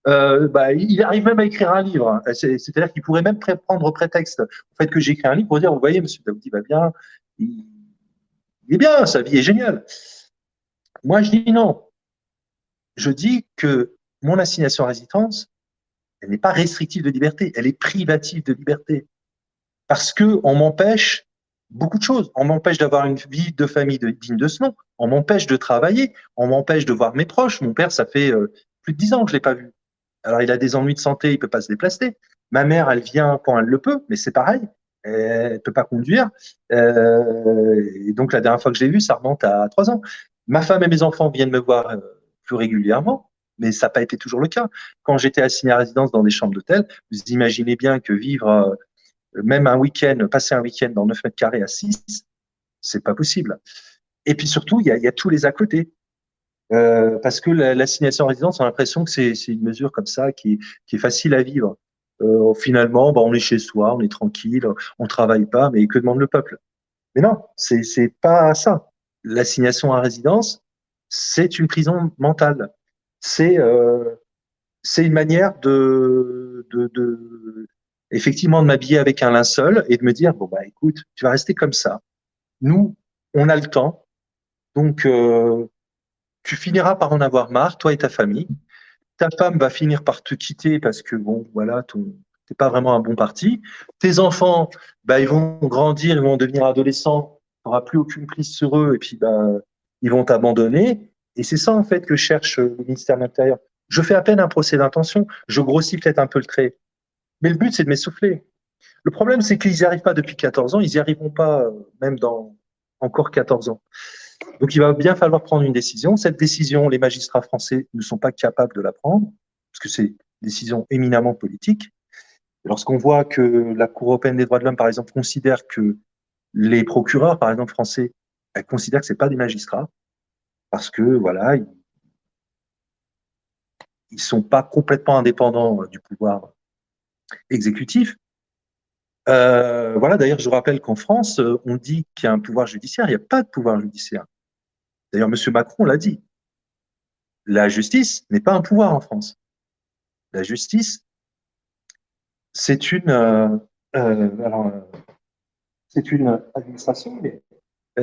Euh, bah, il arrive même à écrire un livre. C'est-à-dire qu'il pourrait même prendre prétexte au fait que j'écris un livre pour dire, vous voyez, Monsieur Daoudi va bien, il, il est bien, sa vie est géniale. Moi, je dis non. Je dis que mon assignation à résidence, elle n'est pas restrictive de liberté, elle est privative de liberté. Parce que on m'empêche beaucoup de choses. On m'empêche d'avoir une vie de famille digne de ce nom. On m'empêche de travailler. On m'empêche de voir mes proches. Mon père, ça fait euh, plus de dix ans que je l'ai pas vu. Alors, il a des ennuis de santé, il peut pas se déplacer. Ma mère, elle vient quand elle le peut, mais c'est pareil. Elle peut pas conduire. Euh, et donc, la dernière fois que je l'ai vu, ça remonte à trois ans. Ma femme et mes enfants viennent me voir euh, plus régulièrement mais ça n'a pas été toujours le cas. Quand j'étais assigné à résidence dans des chambres d'hôtel, vous imaginez bien que vivre euh, même un week-end, passer un week-end dans 9 mètres carrés à 6, c'est pas possible. Et puis surtout, il y a, y a, tous les à côté. Euh, parce que l'assignation à résidence, on a l'impression que c'est une mesure comme ça qui, est facile à vivre. Euh, finalement, bah, on est chez soi, on est tranquille, on travaille pas, mais que demande le peuple? Mais non, c'est pas ça. L'assignation à résidence, c'est une prison mentale c'est euh, une manière de, effectivement de m'habiller avec un linceul et de me dire bon bah écoute tu vas rester comme ça nous on a le temps donc tu finiras par en avoir marre toi et ta famille ta femme va finir par te quitter parce que bon voilà t'es pas vraiment un bon parti tes enfants bah ils vont grandir ils vont devenir adolescents tu n'auras plus aucune prise sur eux et puis bah ils vont t'abandonner et c'est ça, en fait, que cherche le ministère de l'Intérieur. Je fais à peine un procès d'intention, je grossis peut-être un peu le trait. Mais le but, c'est de m'essouffler. Le problème, c'est qu'ils n'y arrivent pas depuis 14 ans, ils n'y arriveront pas euh, même dans encore 14 ans. Donc, il va bien falloir prendre une décision. Cette décision, les magistrats français ne sont pas capables de la prendre, parce que c'est une décision éminemment politique. Lorsqu'on voit que la Cour européenne des droits de l'homme, par exemple, considère que les procureurs, par exemple, français, elle considère que c'est pas des magistrats parce que voilà, ils, ils sont pas complètement indépendants du pouvoir exécutif. Euh, voilà, d'ailleurs, je rappelle qu'en France, on dit qu'il y a un pouvoir judiciaire, il n'y a pas de pouvoir judiciaire. D'ailleurs, M. Macron l'a dit. La justice n'est pas un pouvoir en France. La justice, c'est une, euh, euh, une administration, mais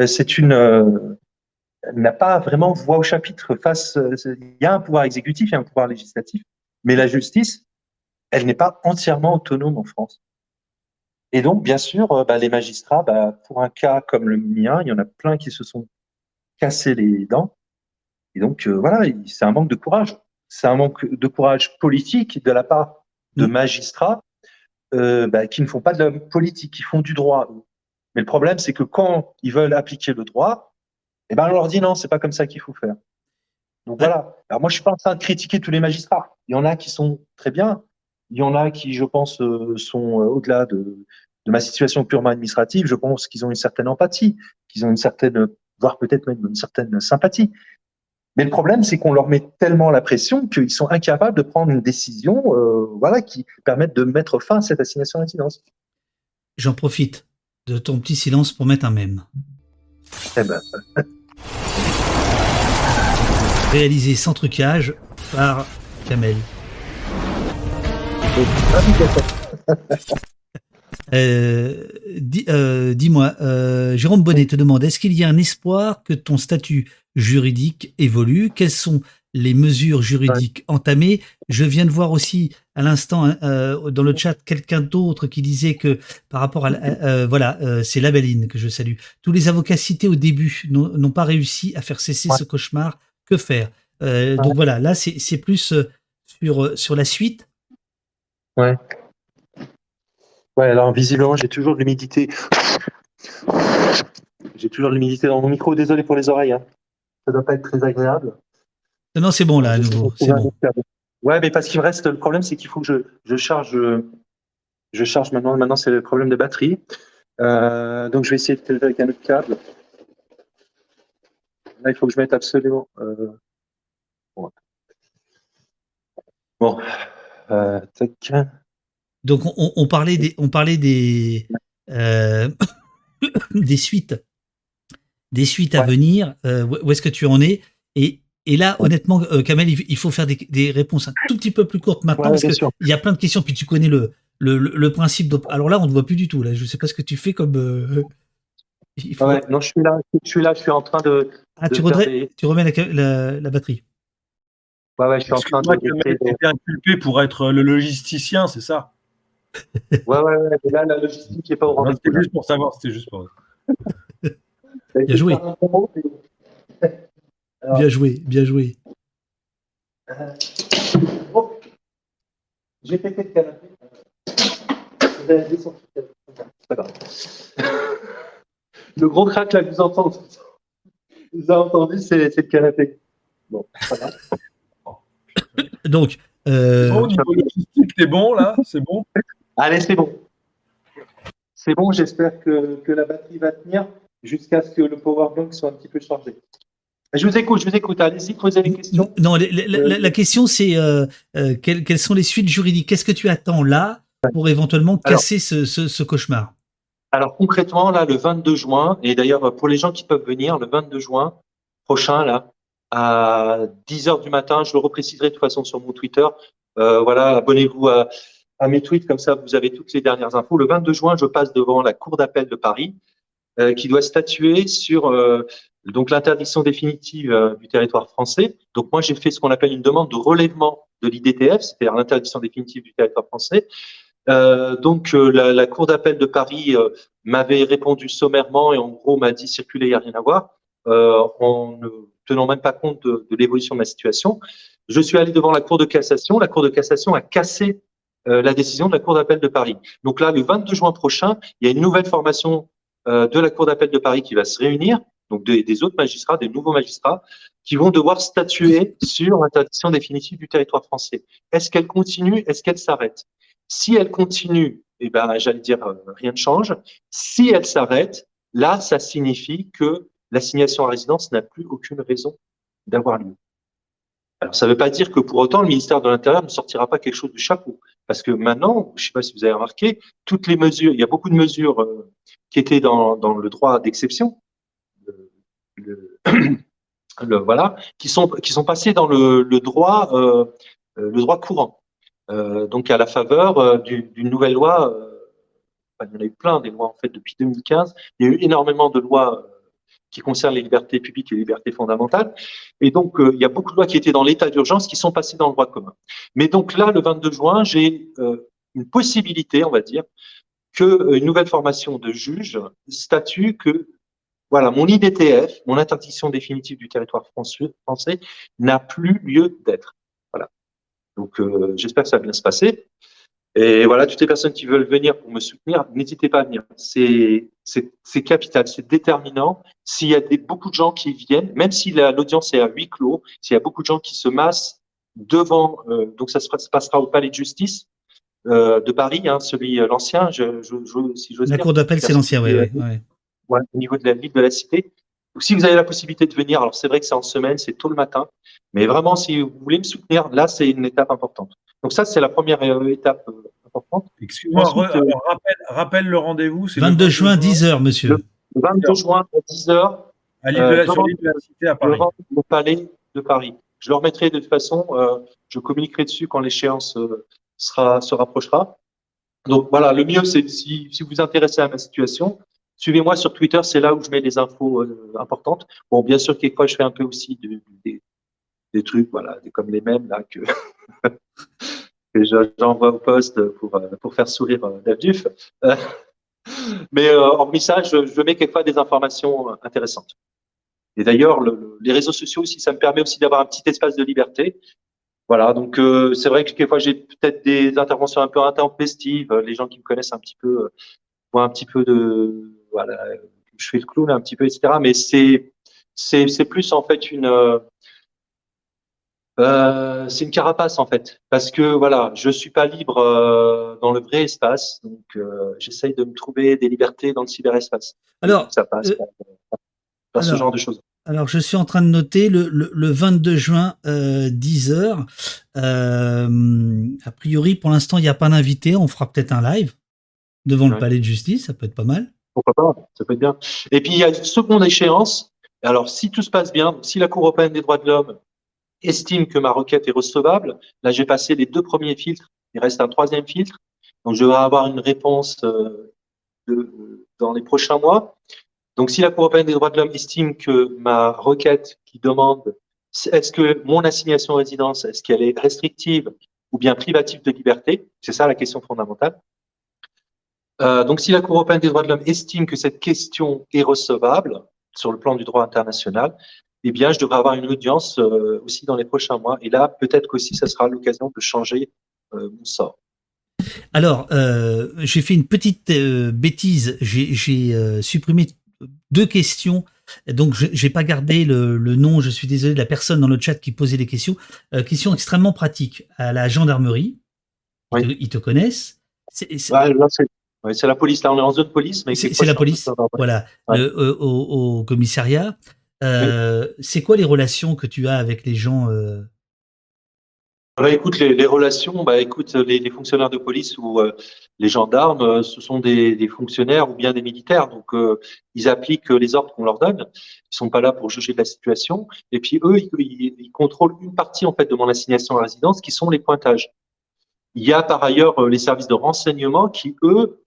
c'est une, elle n'a pas vraiment voix au chapitre face. Il y a un pouvoir exécutif, il y a un pouvoir législatif, mais la justice, elle n'est pas entièrement autonome en France. Et donc, bien sûr, bah, les magistrats, bah, pour un cas comme le mien, il y en a plein qui se sont cassés les dents. Et donc, voilà, c'est un manque de courage. C'est un manque de courage politique de la part de mmh. magistrats euh, bah, qui ne font pas de la politique, qui font du droit. Mais le problème, c'est que quand ils veulent appliquer le droit, eh ben, on leur dit non, c'est pas comme ça qu'il faut faire. Donc voilà. Alors moi, je suis pas en train de critiquer tous les magistrats. Il y en a qui sont très bien. Il y en a qui, je pense, euh, sont euh, au-delà de, de ma situation purement administrative. Je pense qu'ils ont une certaine empathie, qu'ils ont une certaine, voire peut-être même une certaine sympathie. Mais le problème, c'est qu'on leur met tellement la pression qu'ils sont incapables de prendre une décision euh, voilà, qui permette de mettre fin à cette assignation à résidence. J'en profite de ton petit silence pour mettre un mème. Eh ben. Réalisé sans trucage par Kamel. Euh, euh, dis-moi, Jérôme Bonnet te demande, est-ce qu'il y a un espoir que ton statut juridique évolue? Quelles sont les mesures juridiques entamées? Je viens de voir aussi à l'instant hein, euh, dans le chat quelqu'un d'autre qui disait que par rapport à, euh, voilà, euh, c'est Labeline que je salue. Tous les avocats cités au début n'ont pas réussi à faire cesser ce cauchemar. Que faire? Donc voilà, là c'est plus sur sur la suite. Ouais. Ouais, alors visiblement j'ai toujours de l'humidité. J'ai toujours de l'humidité dans mon micro. Désolé pour les oreilles. Hein ça doit pas être très agréable. Non, c'est bon là, à nouveau. Bon. Ouais, mais parce qu'il me reste, le problème, c'est qu'il faut que je, je, charge, je charge maintenant. Maintenant, c'est le problème de batterie. Euh, donc, je vais essayer de faire avec un autre câble. Là, il faut que je mette absolument. Euh... Bon. Euh, donc, on, on, parlait des, on parlait des, euh, des suites des suites à venir, euh, où est-ce que tu en es? Et, et là, honnêtement, euh, Kamel, il faut faire des, des, réponses un tout petit peu plus courtes maintenant parce qu'il y a plein de questions, puis tu connais le, le, le principe. Alors là, on ne voit plus du tout. Là, je ne sais pas ce que tu fais comme. Euh, non, je suis là, je suis là, je suis en train de. Ah, tu, tu remets la, la, batterie. Ouais, ouais, je suis en train de. Tu inculpé pour être le logisticien, c'est ça? Ouais, ouais, ouais. là, la logistique n'est pas au rendez-vous. C'était juste pour savoir, c'était juste pour. Bien joué. bien joué, bien joué. J'ai pété le canapé. Le gros crack là que vous entendez, vous avez entendu, c'est le canapé. Bon, voilà. Donc, euh... bon, niveau logistique, t'es bon là C'est bon? Allez, c'est bon. C'est bon, j'espère que, que la batterie va tenir jusqu'à ce que le power bank soit un petit peu chargé. Je vous écoute, je vous écoute. Allez-y, posez les questions. Non, la, euh, question, c'est euh, euh, quelles, sont les suites juridiques? Qu'est-ce que tu attends là pour éventuellement casser ce, cauchemar? Alors, concrètement, là, le 22 juin, et d'ailleurs, pour les gens qui peuvent venir, le 22 juin prochain, là, à 10 h du matin, je le repréciserai de toute façon sur mon Twitter. voilà, abonnez-vous à, à mes tweets, comme ça, vous avez toutes les dernières infos. Le 22 juin, je passe devant la Cour d'appel de Paris euh, qui doit statuer sur euh, donc l'interdiction définitive euh, du territoire français. Donc moi j'ai fait ce qu'on appelle une demande de relèvement de l'IDTF, c'est-à-dire l'interdiction définitive du territoire français. Donc la, la, Cour d'appel de Paris m'avait répondu sommairement et en gros m'a dit circuler, il n'y a rien à voir, en ne tenant même pas compte de, de l'évolution de ma situation. Je suis allé devant la Cour de cassation. La Cour de cassation a cassé la décision de la Cour d'appel de Paris. Donc là, le 22 juin prochain, il y a une nouvelle formation euh, de la Cour d'appel de Paris qui va se réunir, donc des autres magistrats, des nouveaux magistrats, qui vont devoir statuer sur l'interdiction définitive du territoire français. Est-ce qu'elle continue? Est-ce qu'elle s'arrête? Si elle continue, eh ben, j'allais dire, euh, rien ne change. Si elle s'arrête, là, ça signifie que l'assignation à résidence n'a plus aucune raison d'avoir lieu. Alors, ça ne veut pas dire que pour autant, le ministère de l'Intérieur ne sortira pas quelque chose du chapeau. Parce que maintenant, je ne sais pas si vous avez remarqué, toutes les mesures, il y a beaucoup de mesures euh, qui étaient dans, le droit d'exception, voilà, qui sont, qui sont passées dans le, droit, euh, le droit courant. Euh, donc, à la faveur d'une nouvelle loi, il y en a eu plein des lois en fait depuis 2015. Il y a eu énormément de lois qui concerne les libertés publiques et les libertés fondamentales. Et donc, euh, il y a beaucoup de lois qui étaient dans l'état d'urgence qui sont passées dans le droit commun. Mais donc là, le 22 juin, j'ai euh, une possibilité, on va dire, que euh, nouvelle formation de juge statue que voilà, mon IDTF, mon interdiction définitive du territoire français, n'a plus lieu d'être. Voilà. Donc, j'espère que ça va bien se passer. Et voilà, toutes les personnes qui veulent venir pour me soutenir, n'hésitez pas à venir. C'est capital, c'est déterminant. S'il y a des, beaucoup de gens qui viennent, même si l'audience est à huis clos, s'il y a beaucoup de gens qui se massent devant, euh, donc ça se passera au Palais de Justice euh, de Paris, hein, celui euh, l'ancien, je, je, je, si La cour d'appel, c'est l'ancien, oui. Ouais, ouais. au niveau de la ville de la cité. Donc, si vous avez la possibilité de venir, alors c'est vrai que c'est en semaine, c'est tôt le matin, mais vraiment, si vous voulez me soutenir, là, c'est une étape importante. Donc ça, c'est la première euh, étape euh, importante. Excuse-moi, euh, rappelle, rappelle, le rendez-vous. 22 le juin, 10h, monsieur. Le 22 juin à 10h. À l'université à Paris. Le palais de Paris. Je le remettrai de toute façon, euh, je communiquerai dessus quand l'échéance euh, sera, se rapprochera. Donc voilà, le mieux, c'est si, si vous vous intéressez à ma situation, suivez-moi sur Twitter, c'est là où je mets les infos euh, importantes. Bon, bien sûr, quelquefois, je fais un peu aussi de, des, des trucs, voilà, comme les mêmes là que, j'envoie au poste pour, euh, pour faire sourire euh, Davduf. Mais euh, hormis ça, je, mets quelquefois des informations intéressantes. Et d'ailleurs, le, les réseaux sociaux aussi, ça me permet aussi d'avoir un petit espace de liberté. Voilà, donc euh, c'est vrai que quelquefois j'ai peut-être des interventions un peu intempestives. Les gens qui me connaissent un petit peu euh, voient un petit peu de voilà, je fais le clown un petit peu, etc. Mais c'est c'est plus en fait une euh, c'est une carapace en fait, parce que voilà, je suis pas libre euh, dans le vrai espace, donc euh, j'essaye de me trouver des libertés dans le cyberespace. Alors, ça passe par, par ce genre de choses. Alors, je suis en train de noter le, le, le 22 juin, 10 heures. a priori, pour l'instant, il n'y a pas d'invité. On fera peut-être un live devant ouais. le palais de justice. Ça peut être pas mal. Pourquoi pas? Ça peut être bien. Et puis, il y a une seconde échéance. Alors, si tout se passe bien, si la Cour européenne des droits de l'homme estime que ma requête est recevable. Là, j'ai passé les deux premiers filtres. Il reste un troisième filtre. Donc, je vais avoir une réponse euh, dans les prochains mois. Donc, si la Cour européenne des droits de l'homme estime que ma requête qui demande est-ce que mon assignation résidence, est-ce qu'elle est restrictive ou bien privative de liberté, c'est ça la question fondamentale. Euh, donc, si la Cour européenne des droits de l'homme estime que cette question est recevable sur le plan du droit international, eh bien, je devrais avoir une audience euh, aussi dans les prochains mois. Et là, peut-être qu'aussi, ça sera l'occasion de changer euh, mon sort. Alors, euh, j'ai fait une petite bêtise. J'ai supprimé deux questions. Donc, je n'ai pas gardé le, le, nom, je suis désolé, de la personne dans le chat qui posait des questions. Questions extrêmement pratiques. À la gendarmerie, oui. ils, te, ils, te, connaissent. C'est ouais, ouais, la police, là on est en zone police. mais C'est la police, voilà. Le, au, au, commissariat. Euh, oui. C'est quoi les relations que tu as avec les gens euh... bah, Écoute, les, les, relations, bah, écoute, les, les, fonctionnaires de police ou euh, les gendarmes, euh, ce sont des, des, fonctionnaires ou bien des militaires, donc ils appliquent les ordres qu'on leur donne. Ils sont pas là pour juger de la situation. Et puis eux, ils, ils, ils, contrôlent une partie en fait de mon assignation à résidence, qui sont les pointages. Il y a par ailleurs les services de renseignement qui eux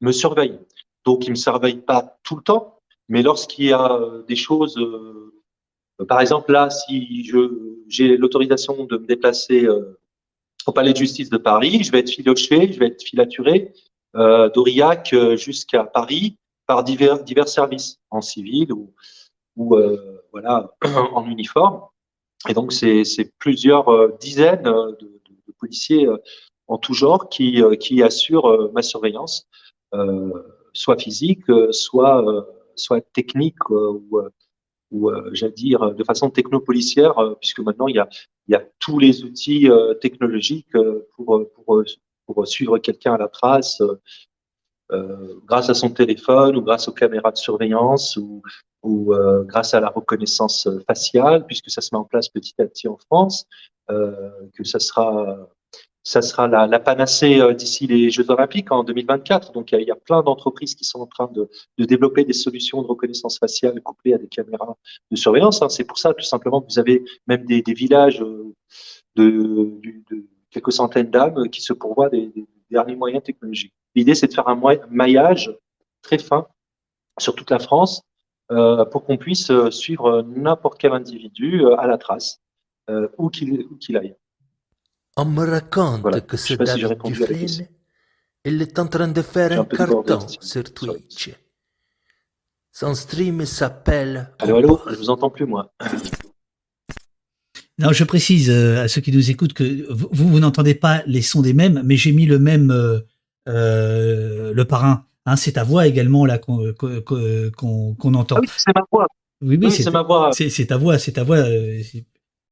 me surveillent. Donc ils me surveillent pas tout le temps, mais lorsqu'il y a des choses, euh, par exemple là, si je j'ai l'autorisation de me déplacer euh, au palais de justice de Paris, je vais être filoché, je vais être filaturé euh, d'Aurillac jusqu'à Paris par divers divers services en civil ou voilà en uniforme. Et donc c'est plusieurs dizaines de, policiers en tout genre qui qui assurent ma surveillance, soit physique, soit soit technique ou, ou j'allais dire de façon technopolicière, puisque maintenant il y a, tous les outils technologiques pour, suivre quelqu'un à la trace, euh, grâce à son téléphone ou grâce aux caméras de surveillance ou grâce à la reconnaissance faciale, puisque ça se met en place petit à petit en France, que ça sera ça sera la, la panacée d'ici les Jeux Olympiques en 2024. Donc, il y, a, plein d'entreprises qui sont en train de, de, développer des solutions de reconnaissance faciale couplées à des caméras de surveillance. Hein. C'est pour ça, tout simplement, que vous avez même des, des villages de, de, quelques centaines d'âmes qui se pourvoient des, des, derniers moyens technologiques. L'idée, c'est de faire un maillage très fin sur toute la France euh, pour qu'on puisse euh, suivre n'importe quel individu euh, à la trace, euh, où qu'il aille. On me raconte Voilà. que ce si David. Dufresne, il est en train de faire un carton sur Sorry. Twitch. Son stream s'appelle Allô, allô, je vous entends plus, moi. Non, je précise euh, à ceux qui nous écoutent que vous, vous, n'entendez pas les sons des mêmes, mais j'ai mis le même, euh, euh, le parrain. Hein, c'est ta voix également là qu'on entend. Ah oui, c'est ma voix. Oui, oui, Oui, c'est ma voix. c'est c'est ta voix, c'est ta voix.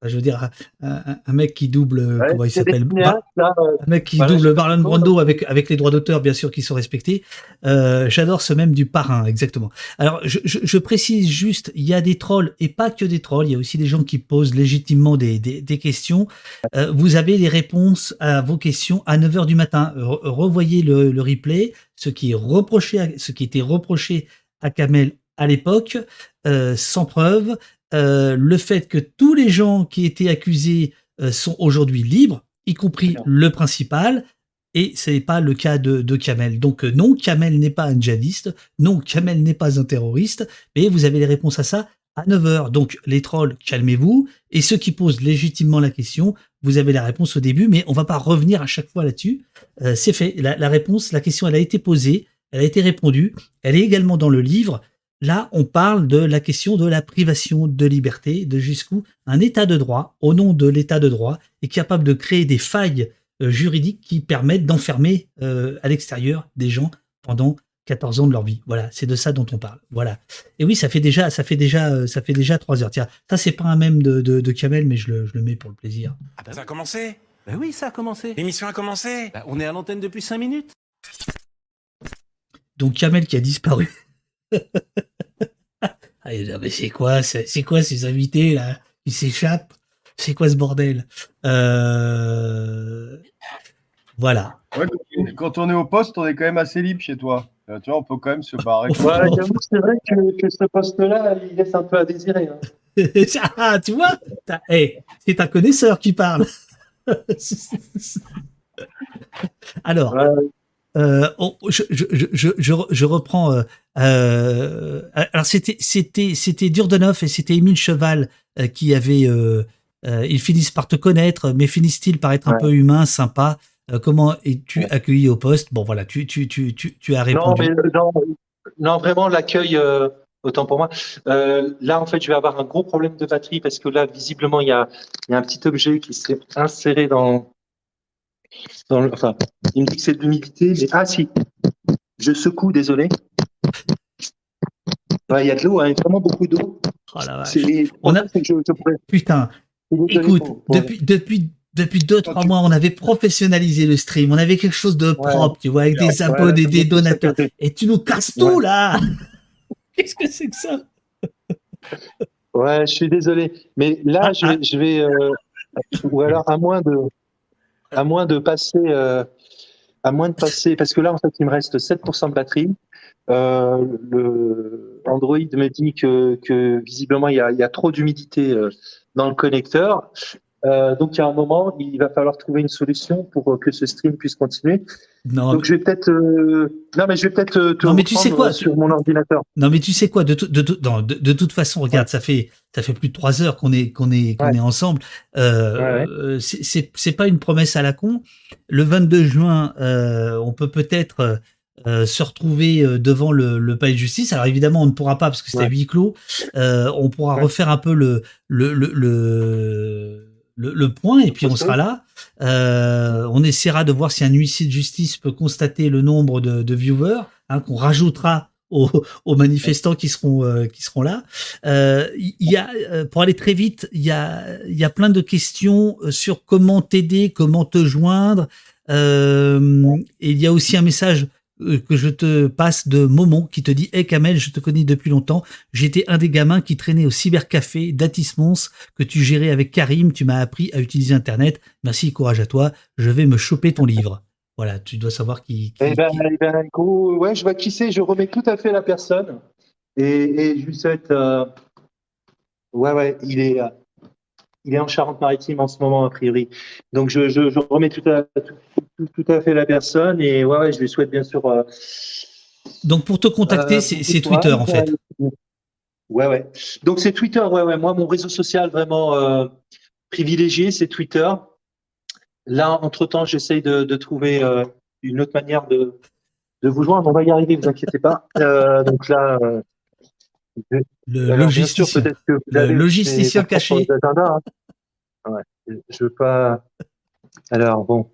Euh, je veux dire, un, mec qui double, euh, Ouais, comment il s'appelle euh, Un mec qui Voilà, double je- Marlon Brando avec, avec les droits d'auteur, bien sûr, qui sont respectés. Euh, J'adore ce même du parrain, exactement. Alors, je, je, je précise juste, il y a des trolls, et pas que des trolls, il y a aussi des gens qui posent légitimement des, des, des questions. Euh, vous avez les réponses à vos questions à 9h du matin. Re- revoyez le, le replay, ce qui est reproché, à- ce qui était reproché à Kamel à l'époque, euh, sans preuve. Euh, le fait que tous les gens qui étaient accusés euh, sont aujourd'hui libres, y compris le principal, et ce n'est pas le cas de, de Kamel. Donc euh, non, Kamel n'est pas un djihadiste, non, Kamel n'est pas un terroriste, mais vous avez les réponses à ça à 9h. Donc les trolls, calmez-vous, et ceux qui posent légitimement la question, vous avez la réponse au début, mais on va pas revenir à chaque fois là-dessus. Euh, C'est fait, la, la réponse, la question, elle a été posée, elle a été répondue, elle est également dans le livre. Là, on parle de la question de la privation de liberté, de jusqu'où un état de droit, au nom de l'état de droit, est capable de créer des failles euh, juridiques qui permettent d'enfermer euh, à l'extérieur des gens pendant 14 ans de leur vie. Voilà, c'est de ça dont on parle. Voilà. Et oui, ça fait déjà, ça fait déjà, euh, ça fait déjà trois heures. Tiens, ça c'est pas un même de, de, de Kamel, mais je le, je le mets pour le plaisir. Ah bah ça a commencé Ben oui, ça a commencé. L'émission a commencé Ben, on est à l'antenne depuis 5 minutes. Donc Kamel qui a disparu. ah, il dit, mais c'est quoi, c'est c'est quoi ces invités là? Ils s'échappent C'est quoi ce bordel? Euh... Voilà. Ouais, quand- on est au poste, on est quand même assez libre chez toi. Euh, Tu vois, on peut quand même se barrer. Ouais, j'avoue, c'est vrai que, que ce poste-là, il laisse un peu à désirer. hein. ah, tu vois? T'as- hey, C'est un connaisseur qui parle. Alors, Ouais, Euh, on- je, je, je, je, je, je reprends. Euh, euh, alors c'était c'était c'était Durdenov et c'était Émile Cheval qui avait. Ils finissent par te connaître, mais finissent-ils par être un Ouais. peu humains, sympas? Euh, Comment es-tu accueilli au poste? Bon voilà, tu tu tu tu, tu as Non, répondu. mais non, non, vraiment, l'accueil, autant pour moi. Là, en fait, je vais avoir un gros problème de batterie parce que là, visiblement, il y a, il y a un petit objet qui s'est inséré dans. Dans le, enfin, il me dit que c'est de l'humidité, mais. Ah, si Je secoue, désolé. Ouais, il y a de l'eau, hein, vraiment beaucoup d'eau. Oh la vache. C'est- On a- c'est que je, je pourrais- Putain, écoute, depuis depuis depuis deux trois mois, on avait professionnalisé le stream, on avait quelque chose de propre, tu vois, avec des Ouais, abonnés, des donateurs. Et tu nous casses tout là Qu'est-ce que c'est que ça? Ouais, je suis désolé. Mais là, Ah, je, vais- je vais. euh, ou alors, à moins de, à moins de passer. euh, à moins de passer. Parce que là, en fait, il me reste 7% de batterie. Euh, le Android me dit que, que visiblement, il y a, il y a trop d'humidité euh, dans le connecteur. Euh, donc, il y a un moment, il va falloir trouver une solution pour que ce stream puisse continuer. Non, Donc, je vais peut-être. euh, Non, mais je vais peut-être euh, te Non, mais tu sais quoi, euh, sur mon ordinateur. Non, mais tu sais quoi, de, tout- de, tout- non, de, de toute façon, regarde, ça fait ça fait plus de trois heures qu'on est qu'on est qu'on Ouais. est ensemble. Euh, Ouais, euh, c'est- pas une promesse à la con. Le 22 juin, euh, on peut peut-être euh, se retrouver euh, devant le, le palais de justice. Alors évidemment, on ne pourra pas parce que c'est à huis clos. Euh, on pourra refaire un peu le le le, le le, le point et puis on sera là. Euh, on essaiera de voir si un huissier de justice peut constater le nombre de, de viewers hein, qu'on rajoutera aux, aux manifestants qui seront euh, qui seront là. Euh, Il y a euh, pour aller très vite, il y a il y a plein de questions euh, sur comment t'aider, comment te joindre. Euh, et il y a aussi un message que je te passe de Momon qui te dit Hey Kamel, je te connais depuis longtemps. J'étais un des gamins qui traînait au cybercafé d'Atis Mons que tu gérais avec Karim. Tu m'as appris à utiliser Internet. Merci, courage à toi. Je vais me choper ton livre. Voilà, tu dois savoir qui. qui- Eh ben, qui- eh ben, gros, ouais, je vois qui c'est, je remets tout à fait la personne. Et, et je lui souhaite. euh, Ouais, ouais, il est, euh, il est en Charente-Maritime en ce moment, a priori. Donc, je, je, je remets tout à, tout, tout- tout à fait la personne. Et ouais, ouais, je lui souhaite bien sûr. euh, Donc pour te contacter, euh, c'est Twitter en fait. Ouais, ouais. Donc, c'est Twitter, ouais, ouais. Moi, mon réseau social vraiment euh, privilégié, c'est Twitter. Là, entre-temps, j'essaye de, de trouver une autre manière de, de vous joindre. On va y arriver, vous inquiétez pas. Donc là, Le alors, sûr, logisticien. peut-être que vous Le avez logisticien vos caché. hein. Ouais, je veux pas. Alors bon.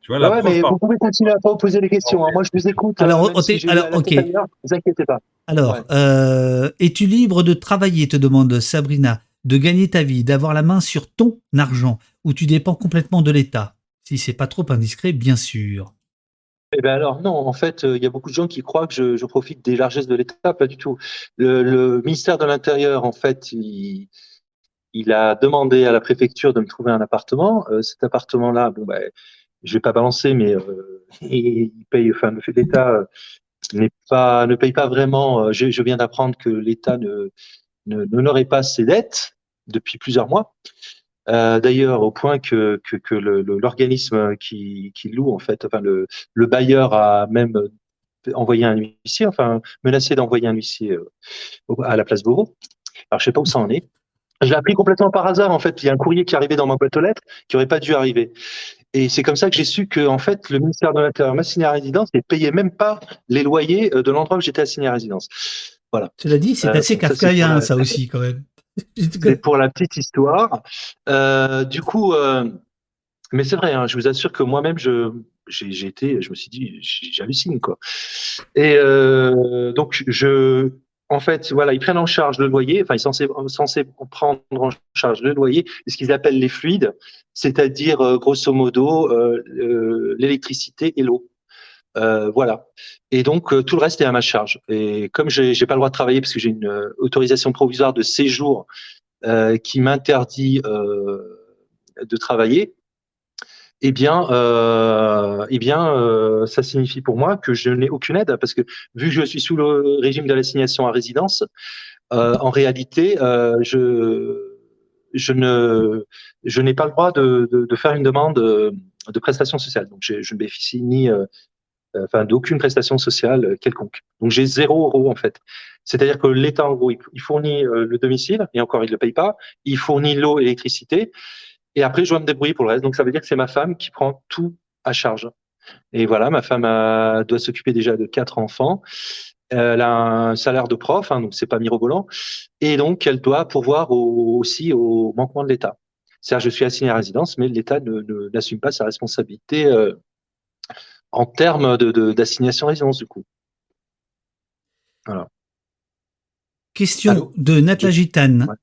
Tu vois, la Ouais, mais par- vous pouvez continuer à pas poser les questions. hein. Moi, je vous écoute. Alors, euh, si alors, ok. vous inquiétez pas. Alors, Ouais. euh, es-tu libre de travailler, te demande Sabrina, de gagner ta vie, d'avoir la main sur ton argent, ou tu dépends complètement de l'État? Si c'est pas trop indiscret, bien sûr. Eh ben alors non, en fait, euh, il y a beaucoup de gens qui croient que je, profite des largesses de l'État, pas du tout. Le, ministère de l'Intérieur, en fait, il, a demandé à la préfecture de me trouver un appartement. Euh, cet appartement-là, bon ben, je vais pas balancer, mais euh, il paye, enfin, l'État n'est pas, ne paye pas vraiment. je, viens d'apprendre que l'État ne, ne n'honorait pas ses dettes depuis plusieurs mois. Euh, D'ailleurs, au point que, que, l'organisme qui, qui loue, en fait, enfin le, le bailleur a même envoyé un huissier, enfin menacé d'envoyer un huissier euh, à la place Beauvau. Alors, je sais pas où ça en est. Je l'ai appris complètement par hasard, en fait. Il y a un courrier qui est arrivé dans ma boîte aux lettres qui aurait pas dû arriver. Et c'est comme ça que j'ai su que, en fait, le ministère de l'Intérieur m'a assigné à résidence et payait même pas les loyers euh, de l'endroit où j'étais assigné à résidence. Voilà. Cela dit, c'est Euh, assez ça, kafkaïen, la- ça aussi, quand même. C'est pour la petite histoire. Euh, du coup, euh, mais c'est vrai, hein, je vous assure que moi-même, je, j'ai, été, je me suis dit, j'hallucine quoi. Et euh, donc, je, en fait, voilà, ils prennent en charge le loyer. Enfin, ils sont censés, censés prendre en charge le loyer, et ce qu'ils appellent les fluides, c'est-à-dire grosso modo l'électricité et l'eau. Euh, voilà. Et donc euh, tout le reste est à ma charge. Et comme j'ai j'ai pas le droit de travailler parce que j'ai une euh, autorisation provisoire de séjour qui m'interdit de travailler, eh bien, eh bien, ça signifie pour moi que je n'ai aucune aide parce que vu que je suis sous le régime de l'assignation à résidence, en réalité, je je je n'ai pas le droit de, faire une demande de prestation sociale. Donc, je, je ne bénéficie ni enfin d'aucune prestation sociale euh, quelconque. Donc j'ai zéro euro en fait. C'est-à-dire que l'État en gros il fournit euh, le domicile et encore il le paye pas, il fournit l'eau et l'électricité et après je dois me débrouiller pour le reste. Donc ça veut dire que c'est ma femme qui prend tout à charge. Et voilà, ma femme doit s'occuper déjà de quatre enfants. Elle a un salaire de prof, hein, donc c'est pas mirobolant, et donc elle doit pourvoir au- aussi au manquement de l'État. C'est-à-dire je suis assigné à résidence, mais l'État ne- n'assume pas sa responsabilité euh, en termes de, de- d'assignation résidence du coup. Question Allô de Natla Gitane. Ouais.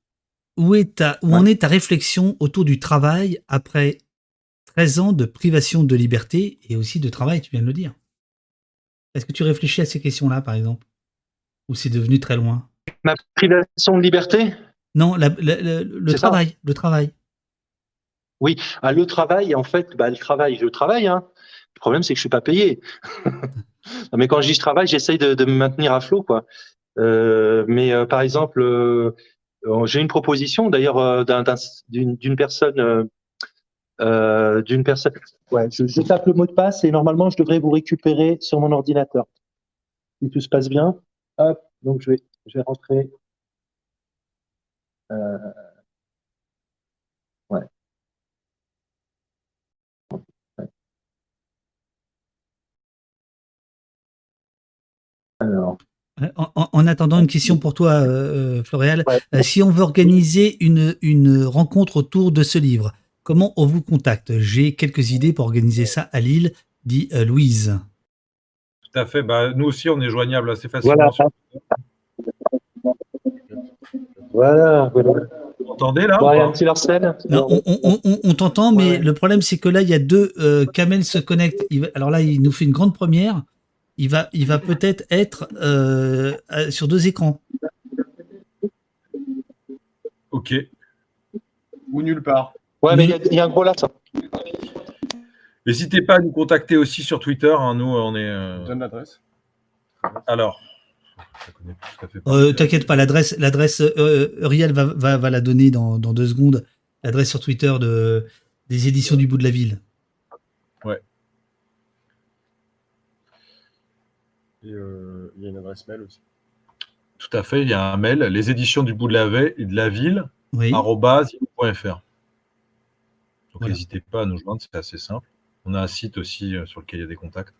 Où, est ta, où en est ta réflexion autour du travail après 13 ans de privation de liberté et aussi de travail, tu viens de le dire? Est-ce que tu réfléchis à ces questions-là, par exemple? Ou c'est devenu très loin? Ma privation de liberté? Non, la- la- la- le travail, le travail. Oui, ah, le travail, en fait, bah, le travail, je travaille. Hein. Le problème, c'est que je suis pas payé. Non, mais quand je dis je travaille, j'essaye de, de me maintenir à flot, quoi. Euh, mais euh, par exemple, euh, j'ai une proposition, d'ailleurs, d'un- d'un- d'une personne, d'une personne. Ouais, je, je tape le mot de passe et normalement, je devrais vous récupérer sur mon ordinateur. Si tout se passe bien, hop, donc je vais, je vais rentrer. Euh, Alors, En, en- en attendant, une question pour toi, euh, euh, Floréal. Ouais. Euh, si on veut organiser une, une rencontre autour de ce livre, comment on vous contacte? J'ai quelques idées pour organiser ça à Lille, dit euh, Louise. Tout à fait. Bah, nous aussi, on est joignable assez facilement. voilà. sur- Voilà, voilà. Vous m'entendez là un petit Larsen. Non, on on- on- on- on t'entend, mais Ouais, le problème, c'est que là, il y a deux. Euh, Kamel se connecte. Il va- alors là, il nous fait une grande première. Il va, il va peut-être être euh, euh, sur deux écrans. Ok. Ou nulle part. Ouais, mais il y a- il y, a un gros latin. N'hésitez pas à nous contacter aussi sur Twitter. hein, nous, on est. euh, Donne l'adresse. Alors. je connais plus tout à fait pas. Euh, T'inquiète pas, l'adresse, l'adresse, euh, Uriel va, va, va la donner dans, dans deux secondes. L'adresse sur Twitter de, des éditions du bout de la ville. Et, euh, il y a une adresse mail aussi. Tout à fait. Il y a un mail. Les éditions du bout de la, ve- de la ville. Oui. yahoo.fr. Donc Voilà. n'hésitez pas à nous joindre, c'est assez simple. On a un site aussi euh, sur lequel il y a des contacts.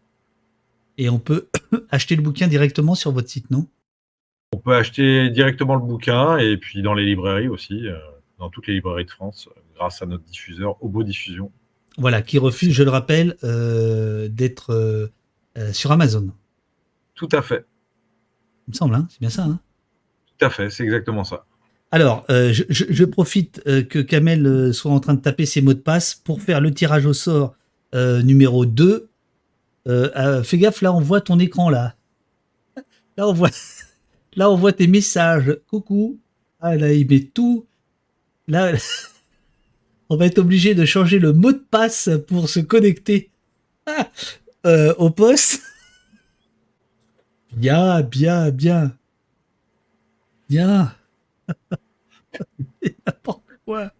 Et on peut acheter le bouquin directement sur votre site, non? On peut acheter directement le bouquin et puis dans les librairies aussi, euh, dans toutes les librairies de France, grâce à notre diffuseur Obo Diffusion. Voilà, qui refuse, je le rappelle, euh, d'être euh, euh, sur Amazon. Tout à fait, Il me semble, hein c'est bien ça. Hein tout à fait, c'est exactement ça. Alors, euh, je, je- je profite euh, que Kamel euh, soit en train de taper ses mots de passe pour faire le tirage au sort numéro 2. Euh, euh, fais gaffe, là, on voit ton écran, là. Là, on voit, là, on voit tes messages. Coucou. Ah, là, il met tout. Là, on va être obligé de changer le mot de passe pour se connecter ah, au poste. Bien, bien, bien. Bien. N'importe quoi.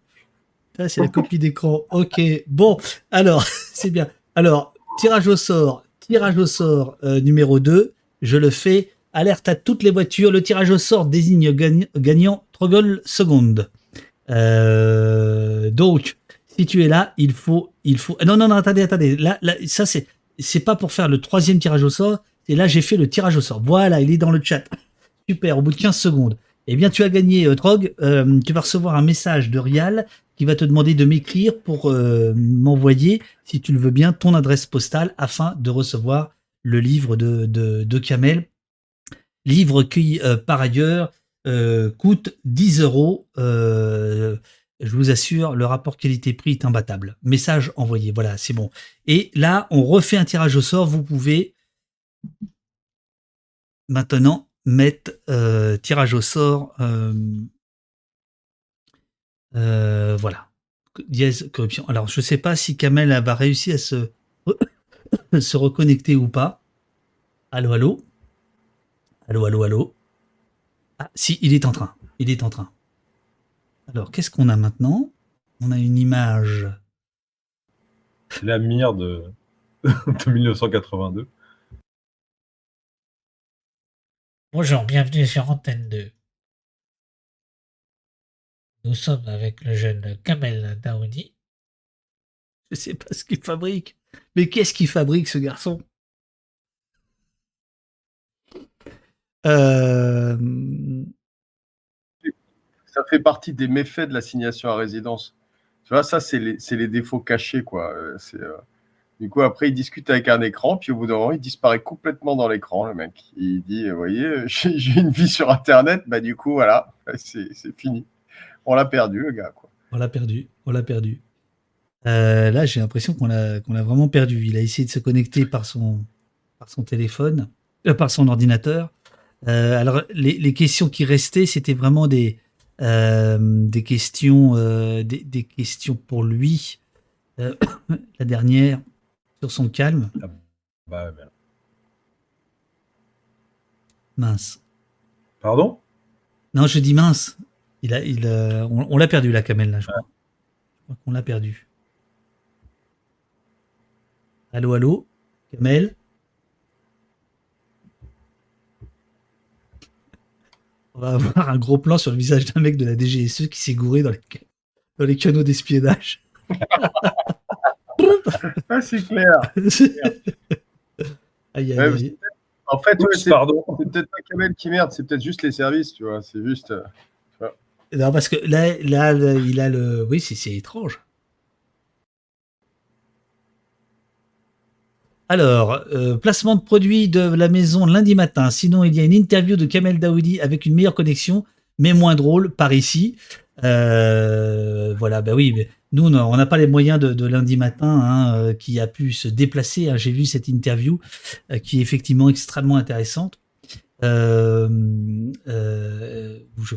Ça, c'est la copie d'écran. Ok. Bon, alors, c'est bien. Alors, tirage au sort. Tirage au sort euh, numéro 2. Je le fais. Alerte à toutes les voitures. Le tirage au sort désigne gagn- gagnant Troggle seconde. Euh, donc, si tu es là, il faut, il faut. Non, non, non, attendez, attendez. Là, là, ça c'est, c'est pas pour faire le troisième tirage au sort. Et là, j'ai fait le tirage au sort. Voilà, il est dans le chat. Super. Au bout de 15 secondes. Eh bien, tu as gagné, euh, Trog. Euh, tu vas recevoir un message de Rial qui va te demander de m'écrire pour euh, m'envoyer, si tu le veux bien, ton adresse postale afin de recevoir le livre de, de, de Kamel. Livre qui, euh, par ailleurs, euh, coûte 10 euros. Je vous assure, le rapport qualité-prix est imbattable. Message envoyé, voilà, c'est bon. Et là, on refait un tirage au sort. Vous pouvez maintenant mettre euh, tirage au sort. euh, euh, voilà. Dièse corruption. Alors, je ne sais pas si Kamel va réussir à se, reconnecter ou pas. Allô, allô? Allô, allô, allô? Ah, si, il est en train. Il est en train. Alors, qu'est-ce qu'on a maintenant? On a une image. La mire de, de 1982. Bonjour, bienvenue sur Antenne 2. Nous sommes avec le jeune Kamel Daoudi. Je sais pas ce qu'il fabrique. Mais qu'est-ce qu'il fabrique, ce garçon? Euh, Ça fait partie des méfaits de l'assignation à résidence. Tu vois, ça, c'est les, c'est les défauts cachés, quoi. Euh, C'est, euh, Du coup, après, il discute avec un écran, puis au bout d'un moment, il disparaît complètement dans l'écran, le mec. Il dit, vous voyez, euh, j'ai une vie sur Internet, bah du coup, voilà, c'est fini. On l'a perdu, le gars. On l'a perdu. On l'a perdu. Euh, là, j'ai l'impression qu'on l'a l'a vraiment perdu. Il a essayé de se connecter par son, par son téléphone, euh, par son ordinateur. Alors, les, questions qui restaient, c'était vraiment des, des questions, des, questions pour lui. La dernière sur son calme. Bah, merde. Mince. Pardon? Non, je dis mince. Il a, il, euh, on, on l'a perdu la Kamel là, je crois. Je crois qu'on l'a perdu. Allô, allô, Kamel. On va avoir un gros plan sur le visage d'un mec de la DGSE qui s'est gouré dans les, dans les canaux d'espionnage. Ah, c'est clair. aïe, aïe, Ouais, aïe. En fait, ouais, Oups, c'est pardon. c'est peut-être pas Kamel qui merde, c'est peut-être juste les services, tu vois. C'est juste. euh, Non, parce que là, là, là, il a le. Oui, c'est c'est étrange. Alors, euh, placement de produit de la maison lundi matin. Sinon, il y a une interview de Kamel Daoudi avec une meilleure connexion, mais moins drôle par ici. Euh, voilà, bah oui, nous, on n'a pas les moyens de, lundi matin hein, euh, qui a pu se déplacer. hein. J'ai vu cette interview euh, qui est effectivement extrêmement intéressante. Je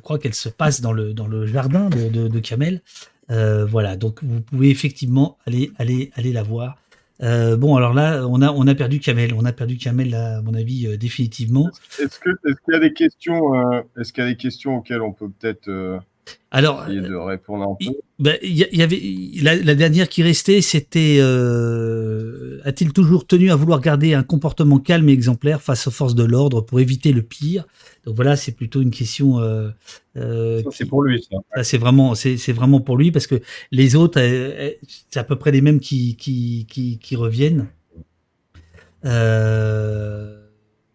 crois qu'elle se passe dans le, dans le jardin de, de, Kamel. Voilà, donc vous pouvez effectivement aller, aller, aller la voir. Bon, alors là, on a, on a perdu Kamel. On a perdu Kamel, à mon avis, définitivement. Est-ce qu'il y a des questions, est-ce qu'il y a des questions auxquelles on peut peut-être Alors, essayer de répondre un peu Ben, il y, avait la, la dernière qui restait, c'était euh, a-t-il toujours tenu à vouloir garder un comportement calme et exemplaire face aux forces de l'ordre pour éviter le pire? Donc voilà, c'est plutôt une question. Euh, euh, c'est pour lui, ça. ça, c'est vraiment, c'est c'est vraiment pour lui parce que les autres, euh, euh, c'est à peu près les mêmes qui qui qui, qui reviennent. Euh,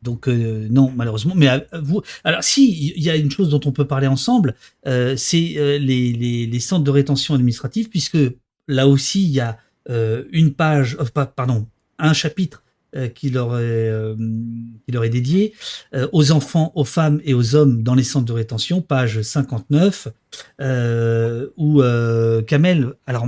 donc euh, non, malheureusement. Mais à vous, alors si, il y a une chose dont on peut parler ensemble, euh, c'est euh, les, centres de rétention administrative, puisque là aussi il y a euh, une page, euh, pardon, un chapitre euh, qui leur est euh, dédié euh, aux enfants, aux femmes et aux hommes dans les centres de rétention, page 59, euh, où euh, Kamel, alors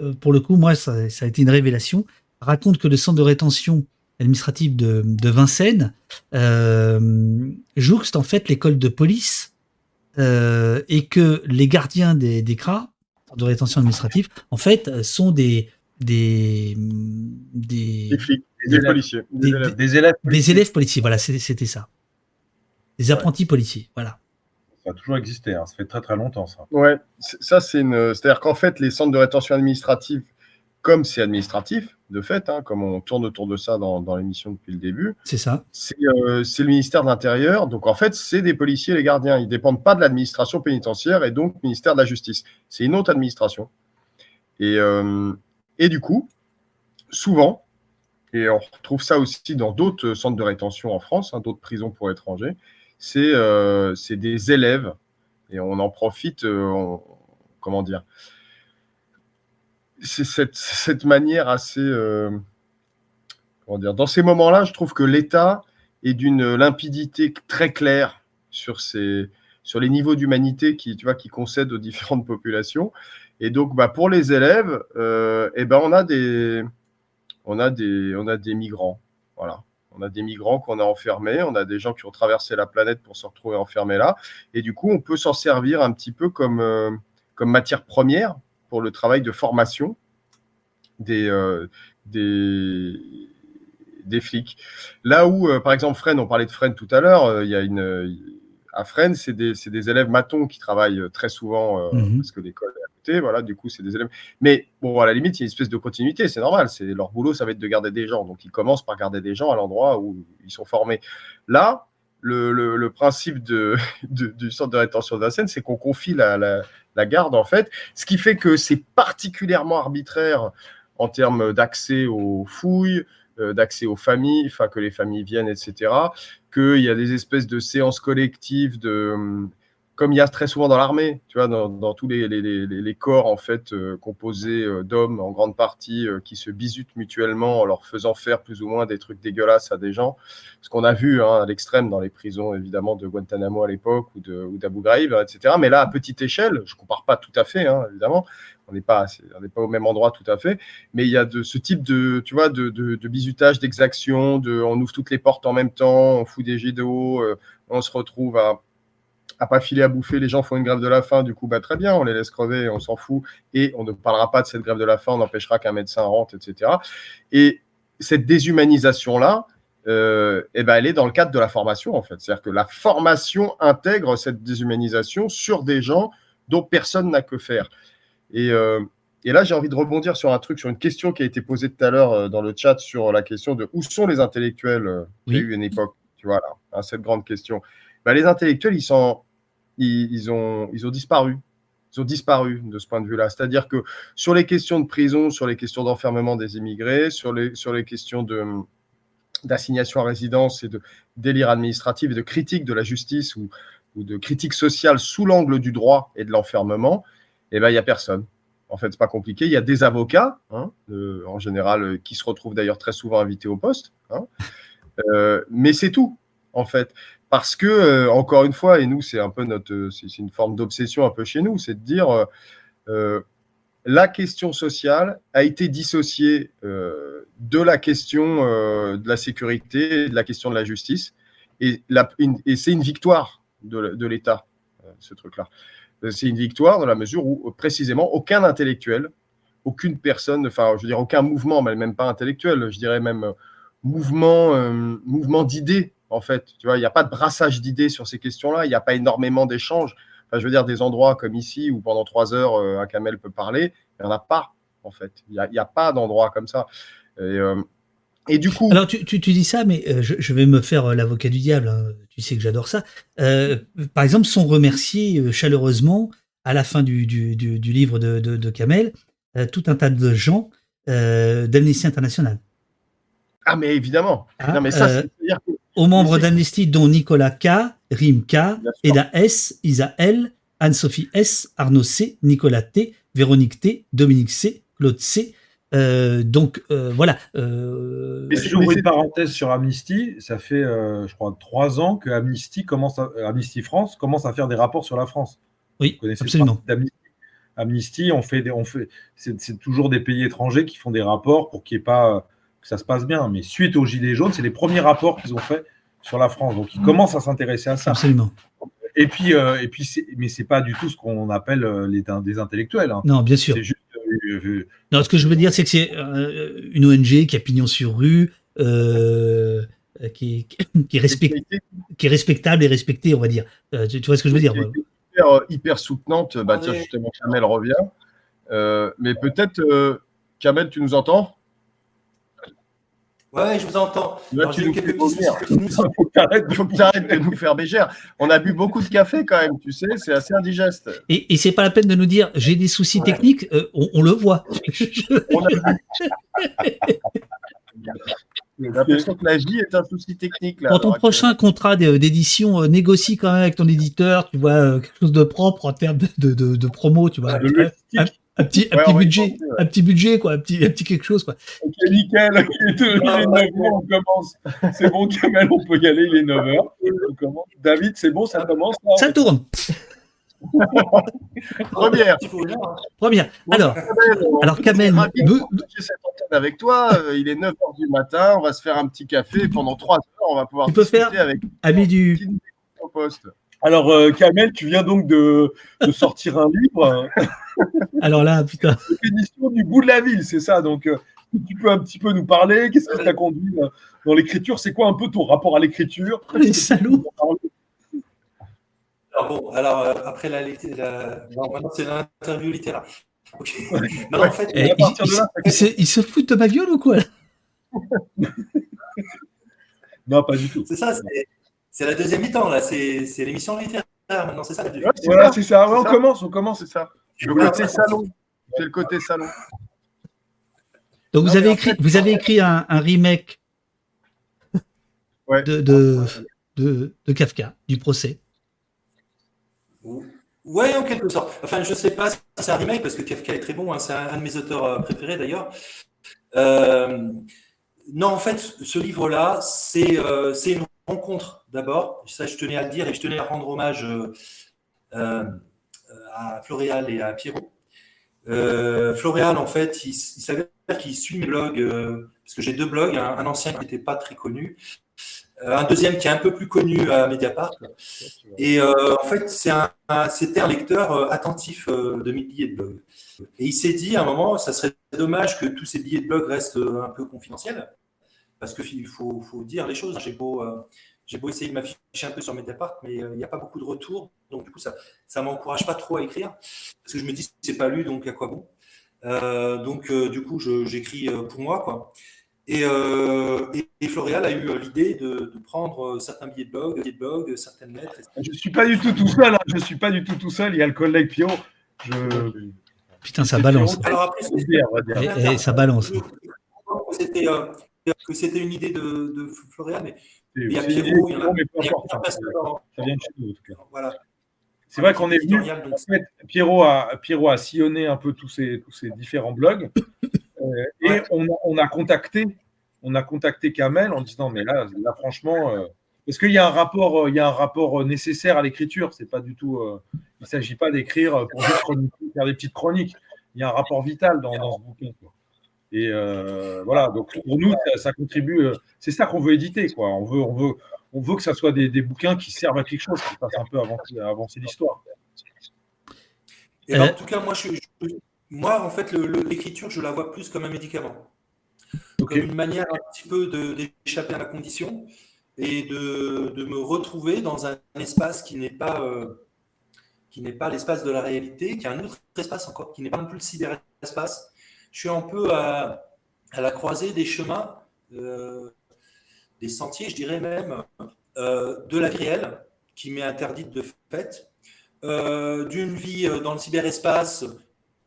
euh, pour le coup, moi, ça a été une révélation, raconte que le centre de rétention administrative de, de Vincennes euh, jouxte en fait l'école de police euh, et que les gardiens des, des CRA, de rétention administrative, en fait, euh, sont des des des, Des flics, des élèves. policiers, des Des- élèves. Des élèves, des élèves policiers. Voilà, c'était ça. Des apprentis policiers. Voilà. ça a toujours existé. hein. Ça fait très très longtemps, ça. Ouais, c'est- ça c'est une. C'est-à-dire qu'en fait, les centres de rétention administrative, comme c'est administratif, de fait, hein, comme on tourne autour de ça dans, dans l'émission depuis le début, C'est ça. c'est euh, c'est le ministère de l'Intérieur. Donc en fait, c'est des policiers, les gardiens. Ils dépendent pas de l'administration pénitentiaire et donc ministère de la Justice. C'est une autre administration. Et, euh, et du coup, souvent, et on retrouve ça aussi dans d'autres centres de rétention en France, hein, d'autres prisons pour étrangers, c'est euh, c'est des élèves. Et on en profite, on- comment dire, c'est cette, cette manière assez. euh, comment dire, dans ces moments-là, je trouve que l'État est d'une limpidité très claire sur, sur les niveaux d'humanité qui, qui concèdent aux différentes populations. Et donc, bah, pour les élèves, euh, eh ben, on, a des, on, a des, on a des migrants. Voilà. On a des migrants qu'on a enfermés, on a des gens qui ont traversé la planète pour se retrouver enfermés là. Et du coup, on peut s'en servir un petit peu comme, euh, comme matière première pour le travail de formation des, euh, des, des flics. Là où, euh, par exemple, Fresnes, on parlait de Fresnes tout à l'heure, euh, il y a une, à Fresnes, c'est des, des élèves matons qui travaillent très souvent Mhm. parce que l'école est à côté. Voilà, du coup, c'est des élèves. Mais bon, à la limite, il y a une espèce de continuité, c'est normal. C'est leur boulot, ça va être de garder des gens. Donc, ils commencent par garder des gens à l'endroit où ils sont formés. Là, le, le- le principe de, de- du centre de rétention de Vincennes, c'est qu'on confie la, la- la garde, en fait, ce qui fait que c'est particulièrement arbitraire en termes d'accès aux fouilles, euh, d'accès aux familles, enfin que les familles viennent, etc. Qu'il y a des espèces de séances collectives de hum, comme il y a très souvent dans l'armée, tu vois, dans, tous les, corps en fait euh, composés euh, d'hommes en grande partie euh, qui se bisutent mutuellement en leur faisant faire plus ou moins des trucs dégueulasses à des gens. Ce qu'on a vu hein, à l'extrême dans les prisons évidemment de Guantanamo à l'époque ou de- ou d'Abu Ghraib, etc. Mais là à petite échelle, je compare pas tout à fait hein, évidemment, on n'est pas pas au même endroit tout à fait, mais il y a de ce type de tu vois de, de, bisutage, d'exaction, de on ouvre toutes les portes en même temps, on fout des jets d'eau, on se retrouve à à pas filer à bouffer, les gens font une grève de la faim, du coup, bah, très bien, on les laisse crever, on s'en fout, et on ne parlera pas de cette grève de la faim, on empêchera qu'un médecin rentre, etc. Et cette déshumanisation-là, euh, eh ben, elle est dans le cadre de la formation, en fait. C'est-à-dire que la formation intègre cette déshumanisation sur des gens dont personne n'a que faire. Et, euh, et là, j'ai envie de rebondir sur un truc, sur une question qui a été posée tout à l'heure euh, dans le chat sur la question de où sont les intellectuels Il y a eu une époque, tu vois, là, hein, cette grande question. Bah, les intellectuels, ils, sont, ils, ont, disparu. Ils ont disparu de ce point de vue-là. C'est-à-dire que sur les questions de prison, sur les questions d'enfermement des immigrés, sur les, questions d'assignation à résidence et de délire administratif et de critique de la justice ou, de critique sociale sous l'angle du droit et de l'enfermement, eh ben, il n'y a personne. En fait, c'est pas compliqué. Il y a des avocats, hein, en général, euh, qui se retrouvent d'ailleurs très souvent invités au poste. hein. Euh, mais c'est tout, en fait. Parce que, euh, encore une fois, et nous, c'est un peu notre, c'est c'est une forme d'obsession un peu chez nous, c'est de dire euh, euh, la question sociale a été dissociée euh, de la question euh, de la sécurité, de la question de la justice, et, c'est une victoire de, l'État, euh, ce truc-là. Euh, C'est une victoire dans la mesure où, euh, précisément, aucun intellectuel, aucune personne, enfin, je veux dire, aucun mouvement, mais même pas intellectuel, je dirais même euh, mouvement, euh, mouvement d'idées, en fait. Tu vois, il n'y a pas de brassage d'idées sur ces questions-là, il n'y a pas énormément d'échanges. Enfin, je veux dire, des endroits comme ici où pendant trois heures, euh, un camel peut parler, il n'y en a pas, en fait. Il n'y a, pas d'endroit comme ça. Et, euh, et du coup, Alors tu, tu, tu dis ça, mais euh, je, je vais me faire l'avocat du diable. hein. Tu sais que j'adore ça. Euh, par exemple, sont remerciés chaleureusement à la fin du, du, du, du livre de, de, de Kamel euh, tout un tas de gens d'Amnesty International. ah, mais évidemment. Ah, non, mais ça, c'est- c'est-à-dire que Aux membres d'Amnesty, dont Nicolas K, Rim K. Eda S, Isa L, Anne-Sophie S, Arnaud C, Nicolas T, Véronique T, Dominique C, Claude C. Euh, donc euh, voilà. Euh, Mais c'est- J'ouvre une parenthèse sur Amnesty. Ça fait, euh, je crois, trois ans que Amnesty, commence à- Amnesty France commence à faire des rapports sur la France. oui, Vous absolument. Amnesty, on fait, des- on fait, c'est toujours des pays étrangers qui font des rapports pour qu'il y ait pas, euh, que ça se passe bien. Mais suite aux Gilets jaunes, c'est les premiers rapports qu'ils ont fait sur la France. Donc ils commencent à s'intéresser à ça. Absolument. Et puis, euh, et puis, mais c'est pas du tout ce qu'on appelle euh, les, des intellectuels. hein. Non, bien sûr. Juste euh, euh, Non, ce que je veux dire, c'est que c'est euh, une ONG qui a pignon sur rue, euh, qui, est, qui, est respect- qui est respectable et respectée, on va dire. Euh, tu, tu vois ce que je veux dire hyper, hyper soutenante. Bah, tiens, justement, Kamel revient. Euh, mais peut-être, euh, Kamel, tu nous entends? Ouais, je vous entends. Là, Alors, tu nous quelques faut que tu arrêtes de nous faire bégère. On a bu beaucoup de café quand même, tu sais, c'est assez indigeste. Et, et c'est pas la peine de nous dire j'ai des soucis techniques, euh, on, on le voit. On a J'ai l'impression que la vie est un souci technique. Là, à ton prochain contrat d'é- d'édition, euh, négocie quand même avec ton éditeur, tu vois, euh, quelque chose de propre en termes de, de, de, de promo, tu vois. le logistique. Un- petit, un Ouais, budget, penser, ouais. un petit budget, quoi, un petit, un petit quelque chose, quoi. Ok, nickel, il est, il est 9h, on commence. C'est bon, Kamel, on peut y aller, il est 9h. On commence. David, c'est bon, ça commence là Ça tourne. Première. Première. Alors, alors Kamel, avec toi. Euh, Il est 9h du matin, on va se faire un petit café. Pendant 3 heures, on va pouvoir Tu peux discuter faire- avec du, au poste. Alors, euh, Kamel, tu viens donc de, de sortir un livre, alors là, putain, l'édition du bout de la ville, c'est ça. Donc, euh, tu peux un petit peu nous parler. Qu'est-ce qui t'a conduit euh, dans l'écriture? C'est quoi un peu ton rapport à l'écriture? Les salauds. Alors bon, alors euh, après la, lecture- la... non, maintenant c'est l'interview littéraire. Non, en fait, Eh, à partir il, de là, il- il se, il se fout de ma gueule ou quoi? Non, pas du tout. c'est ça, c'est- c'est la deuxième mi-temps là, c'est l'émission littéraire maintenant, c'est ça. la Ouais, c'est Voilà, c'est ça. Ouais, on ça. commence, on commence. C'est ça. Le côté salon. C'est le côté salon. Donc Non, vous avez en écrit, fait- vous avez écrit un, un remake Ouais. de, de, de, de Kafka, du procès. Ouais, en quelque sorte. Enfin, je sais pas si c'est un remake parce que Kafka est très bon. hein, C'est un, un de mes auteurs euh, préférés d'ailleurs. Euh, non, en fait, ce livre-là, c'est euh, c'est une rencontre d'abord. Ça, je tenais à le dire et je tenais à rendre hommage euh, euh, à Floréal et à Pierrot. Euh, Floréal, en fait, il, il s'avère qu'il suit mes blogs, euh, parce que j'ai deux blogs, un, ancien qui n'était pas très connu, un deuxième qui est un peu plus connu à Mediapart. Et en fait, c'était un lecteur attentif de mes billets de blog. Et il s'est dit à un moment, ça serait dommage que tous ces billets de blog restent un peu confidentiels, parce qu'il faut, faut dire les choses. J'ai beau, j'ai beau essayer de m'afficher un peu sur Mediapart, mais euh, il n'y a pas beaucoup de retours, donc du coup, ça ne m'encourage pas trop à écrire, parce que je me dis, c'est pas lu, donc à quoi bon? Euh, Donc, euh, du coup, j'écris euh, pour moi, quoi. Et, euh, et, et Floréal a eu l'idée de, de prendre certains billets de blog, billets de blog, certaines lettres, Je ne suis pas du tout tout seul. hein. Je suis pas du tout tout seul. Il y a le collègue Pio. Je... Putain, ça balance. Alors après. Et, et ça balance. c'était euh, que c'était une idée de, de Floréal, mais il y a C'est- Pierrot, il y en a, Pierrot, mais peu il y a importe, Pierre Pascal, Ça vient de chez nous, en tout cas. voilà. C'est vrai qu'on est venu. En fait, Pierrot a, Pierrot a sillonné un peu tous ces, tous ces différents blogs euh, et on, a, on a contacté, on a contacté Kamel en disant mais là, là franchement, euh, Est-ce qu'il y a un rapport, euh, il y a un rapport euh, nécessaire à l'écriture C'est pas du tout. euh, il ne s'agit pas d'écrire euh, pour juste faire des petites chroniques. Il y a un rapport vital dans, dans ce bouquin. quoi. Et euh, voilà. Donc pour nous, ça, ça contribue. euh, c'est ça qu'on veut éditer, quoi. On veut, on veut, on veut que ça soit des, des bouquins qui servent à quelque chose, qui fassent un peu avancer, avancer l'histoire. Et ben, Euh, en tout cas, moi, je, je- moi en fait, l'écriture, je la vois plus comme un médicament. Comme une manière un petit peu de- d'échapper à la condition et de, de me retrouver dans un espace qui n'est pas, euh, qui n'est pas l'espace de la réalité, qui est un autre espace encore, qui n'est pas non plus le cyberespace. Je suis un peu à, la croisée des chemins, euh, des sentiers, je dirais même, euh, de la vie qui m'est interdite de fait, euh, d'une vie dans le cyberespace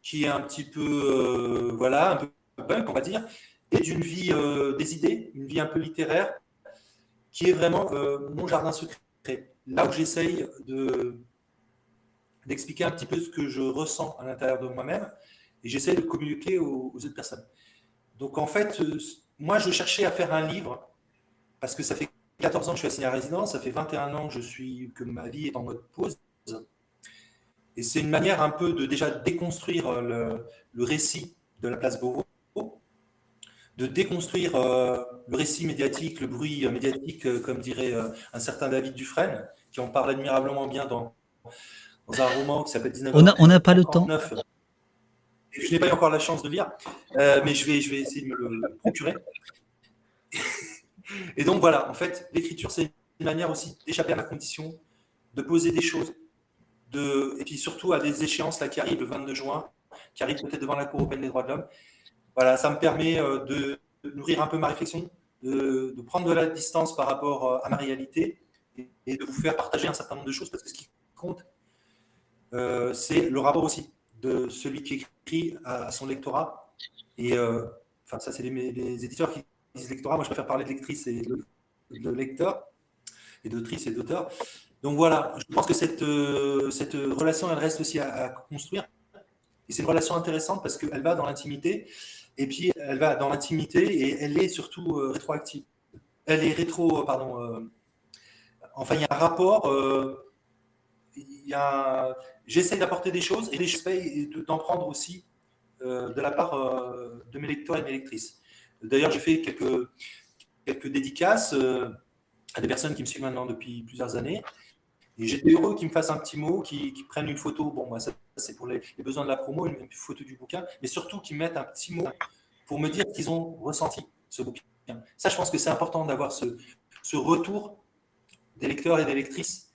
qui est un petit peu, voilà, un peu punk, on va dire, et d'une vie des idées, une vie un peu littéraire, qui est vraiment mon jardin secret. Là où j'essaye de d'expliquer un petit peu ce que je ressens à l'intérieur de moi-même, et j'essaye de communiquer aux, aux autres personnes. Donc en fait, euh, moi je cherchais à faire un livre, parce que ça fait 14 ans que je suis assigné à résidence, ça fait 21 ans que, je suis, que ma vie est en mode pause. Et c'est une manière un peu de déjà déconstruire le, le récit de la place Beauvau, de déconstruire euh, le récit médiatique, le bruit médiatique, euh, comme dirait euh, un certain David Dufresne, qui en parle admirablement bien dans, dans un roman qui s'appelle 19 On a- on n'a pas le temps. 49. Et je n'ai pas encore la chance de lire, euh, mais je vais, je vais essayer de me le procurer. Et donc voilà, en fait, l'écriture, c'est une manière aussi d'échapper à ma condition, de poser des choses, de, et puis surtout à des échéances qui arrivent le 22 juin, qui arrivent peut-être devant la Cour européenne des droits de l'homme. Voilà, ça me permet euh, de, nourrir un peu ma réflexion, de, prendre de la distance par rapport euh, à ma réalité et, de vous faire partager un certain nombre de choses, parce que ce qui compte, c'est le rapport aussi de celui qui écrit à, son lectorat. Et euh, enfin, ça, c'est les, éditeurs qui disent lectorat. Moi, je préfère parler de lectrice et de, lecteur, et d'autrice et d'auteur. Donc voilà, je pense que cette, euh, cette relation, elle reste aussi à, construire. Et c'est une relation intéressante parce qu'elle va dans l'intimité, et puis elle va dans l'intimité et elle est surtout euh, rétroactive. Elle est rétro, pardon. enfin, il y a un rapport. A, j'essaie d'apporter des choses et j'essaie de- d'en prendre aussi euh, de la part euh, de mes lecteurs et mes lectrices. D'ailleurs, j'ai fait quelques, quelques dédicaces euh, à des personnes qui me suivent maintenant depuis plusieurs années. Et j'étais heureux qu'ils me fassent un petit mot, qu'ils prennent une photo. Bon, moi, ça, c'est pour les, besoins de la promo, une, photo du bouquin, mais surtout qu'ils mettent un petit mot pour me dire qu'ils ont ressenti ce bouquin. Ça, je pense que c'est important d'avoir ce, ce retour des lecteurs et des lectrices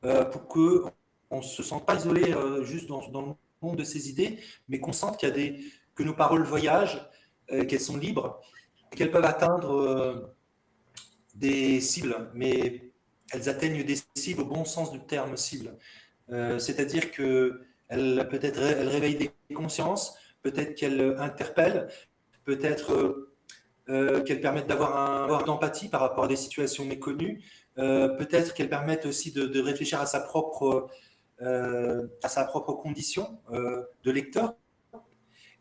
pour que on ne se sente pas isolé euh, juste dans, le monde de ses idées, mais qu'on sente qu'il y a des, que nos paroles voyagent, euh, qu'elles sont libres, qu'elles peuvent atteindre euh, des cibles, mais elles atteignent des cibles au bon sens du terme cible. C'est-à-dire que elles peut-être réveillent des consciences, peut-être qu'elles interpellent, peut-être qu'elles permettent d'avoir un avoir d'empathie par rapport à des situations méconnues, peut-être qu'elles permettent aussi de, réfléchir à sa propre à sa propre condition euh, de lecteur.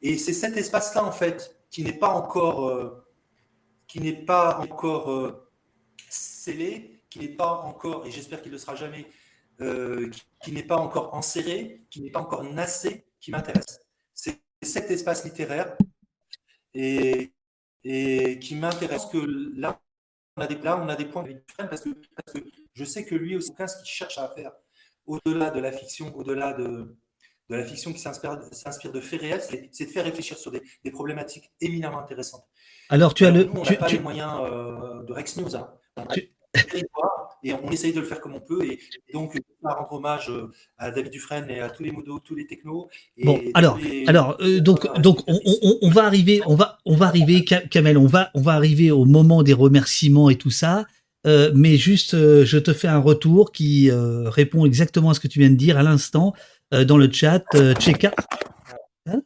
Et c'est cet espace-là en fait qui n'est pas encore euh, qui n'est pas encore euh, scellé, qui n'est pas encore, et j'espère qu'il ne le sera jamais, euh, qui, n'est pas encore enserré, qui n'est pas encore nassé, qui m'intéresse. C'est cet espace littéraire et, et qui m'intéresse que là, on a des, là, on a des points parce que, parce que je sais que lui aussi, ce qu'il cherche à faire, au-delà de la fiction, au-delà de, de la fiction qui s'inspire de faits réels, c'est de faire réfléchir sur des, des problématiques éminemment intéressantes. Alors, tu as le. Nous, on tu- pas tu- les moyens euh, de Rex News. hein. On Tu- et on essaye de le faire comme on peut. Et, donc, on va rendre hommage euh, à David Dufresne et à tous les modos, tous les technos. Et Bon, alors, les- alors, euh, donc, donc, on, on- on va arriver, on va, on va arriver, Ka- Kamel, on va, on va arriver au moment des remerciements et tout ça. Euh, mais juste, euh, je te fais un retour qui euh, répond exactement à ce que tu viens de dire à l'instant dans le chat. Tcheka. Hein?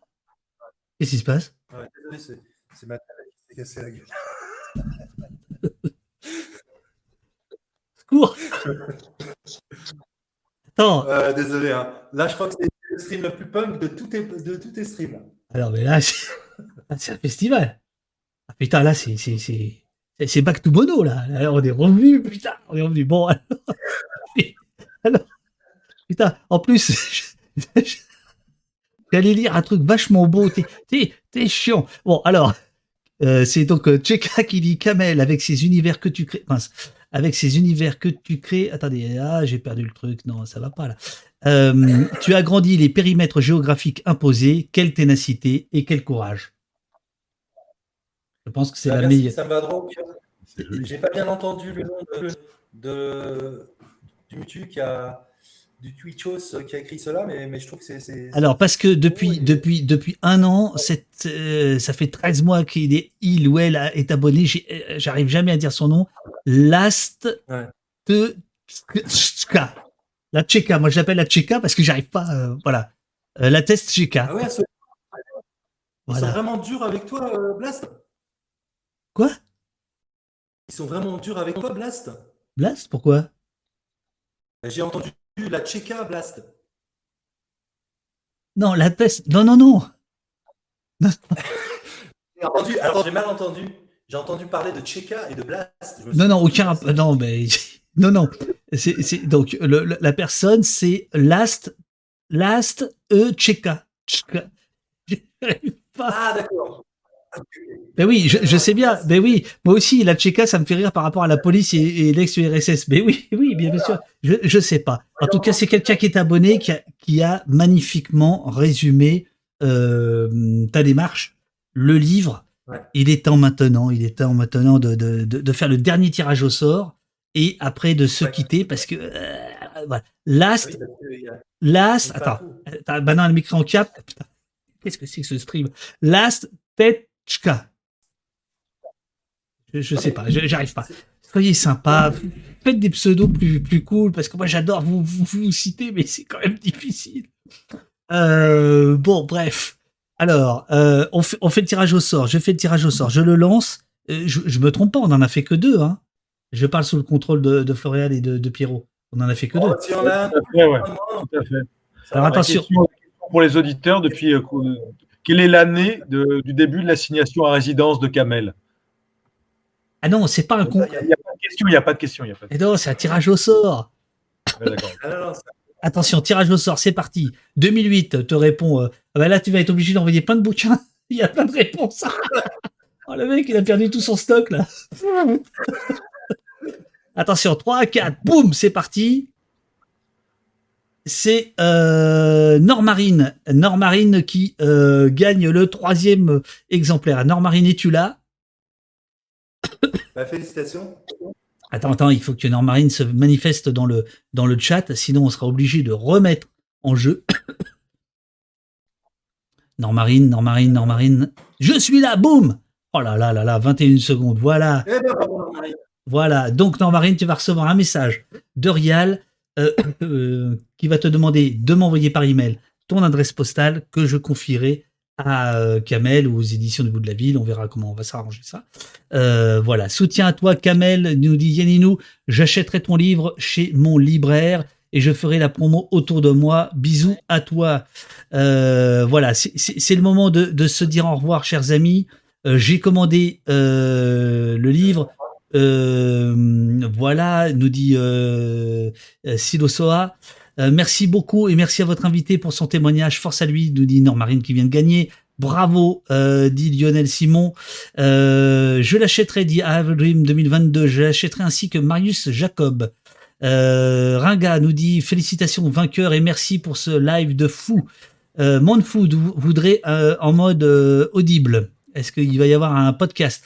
Qu'est-ce qui se passe? Ouais, désolé, c'est ma tête qui s'est cassée la gueule. Secours Attends, désolé. hein. Là, je crois que c'est le stream le plus punk de tous tes, de tous tes streams. alors, mais là, c'est là, c'est un festival. Ah putain, là, c'est, c'est, back to mono, là. Là, on est revenu, putain, on est revenu. Bon, alors, putain, en plus, j'allais lire un truc vachement beau. T'es, chiant. Bon, alors, euh, c'est donc euh, qui dit Kamel avec ses univers que tu crées. avec ces univers que tu crées. Attendez, ah, j'ai perdu le truc. Non, ça va pas là. Euh, tu as grandi les périmètres géographiques imposés. Quelle ténacité et quel courage. Je pense que c'est Ah, la merci, meilleure. ça me va drôle. J'ai pas bien entendu le nom de, de- du Mutu qui a du Twitchos qui a écrit cela, mais, mais je trouve que c'est. Alors, parce que depuis, depuis, depuis un an, cette, euh, ça fait 13 mois qu'il est, il ou elle a- est abonné, euh, j'arrive jamais à dire son nom, Last Ouais. de. La Tcheka, moi je l'appelle la Tcheka parce que j'arrive pas, euh, voilà. Euh, la test Tcheka. Ah ouais, ils sont Voilà. vraiment durs avec toi, Blast? Quoi? Ils sont vraiment durs avec toi, Blast? Blast, pourquoi? J'ai entendu la Tcheka, Blast. Non, la test, non, non, non. J'ai entendu- alors j'ai mal entendu. J'ai entendu parler de Tcheka et de Blast. Suis Non, non, aucun, non, mais, non, non. C'est, c'est, donc, le- le- la personne, c'est Last, Last E Tcheka. Pas. Ah, d'accord. Ben oui, je, je sais bien. Ben oui, moi aussi, la Tchéka, ça me fait rire par rapport à la police et, et l'ex-URSS. Mais oui, oui, bien, bien sûr. Je, je sais pas. En tout cas, c'est quelqu'un qui est abonné, qui a, qui a magnifiquement résumé euh, ta démarche, le livre. Ouais. Il est temps maintenant, il est temps maintenant de, de, de, de faire le dernier tirage au sort et après de se Ouais. quitter parce que euh, voilà. Last, Oui, a- last, attends. Attends, bah non, le micro en cap. Qu'est-ce que c'est que ce stream? Last Tetchka. Je, je sais pas, je- j'arrive pas. Soyez sympa, faites des pseudos plus, plus cool, parce que moi j'adore vous, vous, vous citer, mais c'est quand même difficile. Euh, bon, bref. Alors, euh, on, fait, on fait le tirage au sort. Je fais le tirage au sort. Je le lance. Euh, je, je me trompe pas, on en a fait que deux. Hein. Je parle sous le contrôle de, de Florian et de, de Pierrot. On en a fait que deux. Oh, s'il y en a un, Tout à fait, ouais. moi, Tout à fait. ça Alors attention. Question- pour les auditeurs, depuis euh, quelle est l'année du début de l'assignation à résidence de Kamel? Ah non, c'est pas un con. Il y a- Il n'y a pas de question, il n'y a pas de question. il y a pas de Et non, c'est un tirage au sort. Ouais. Ah ça- Attention, tirage au sort, c'est parti. 2008 te répond. euh, ah bah là, tu vas être obligé d'envoyer plein de bouquins. Il y a plein de réponses. oh, le mec, il a perdu tout son stock là. Attention, 3, 4, boum, c'est parti. C'est euh, Normarine. Normarine qui euh, gagne le troisième exemplaire. Normarine, es-tu là? Bah, félicitations. Attends, attends, il faut que Normarine se manifeste dans le, dans le chat, sinon on sera obligé de remettre en jeu. Normarine, Normarine, Normarine. Je suis là, boum Oh là là là là, 21 secondes, voilà. Eh ben. Voilà, donc Normarine, tu vas recevoir un message de Rial euh, euh, qui va te demander de m'envoyer par email ton adresse postale que je confierai à euh, Kamel ou aux éditions du bout de la ville. On verra comment on va s'arranger ça. Voilà, soutien à toi Kamel, nous dit Yanninou, j'achèterai ton livre chez mon libraire et je ferai la promo autour de moi. Bisous à toi. Voilà, c'est- le moment de, se dire au revoir, chers amis. J'ai commandé le livre. Euh, voilà, nous dit euh, euh, Silosoa. Euh, merci beaucoup et merci à votre invité pour son témoignage. Force à lui, nous dit Normarine qui vient de gagner. Bravo, dit Lionel Simon. Je l'achèterai, dit I Have a Dream 2022. Je l'achèterai ainsi que Marius Jacob. Euh, Ringa nous dit félicitations vainqueur et merci pour ce live de fou. Euh, Monfood vou- voudrait en mode audible. Est-ce qu'il va y avoir un podcast?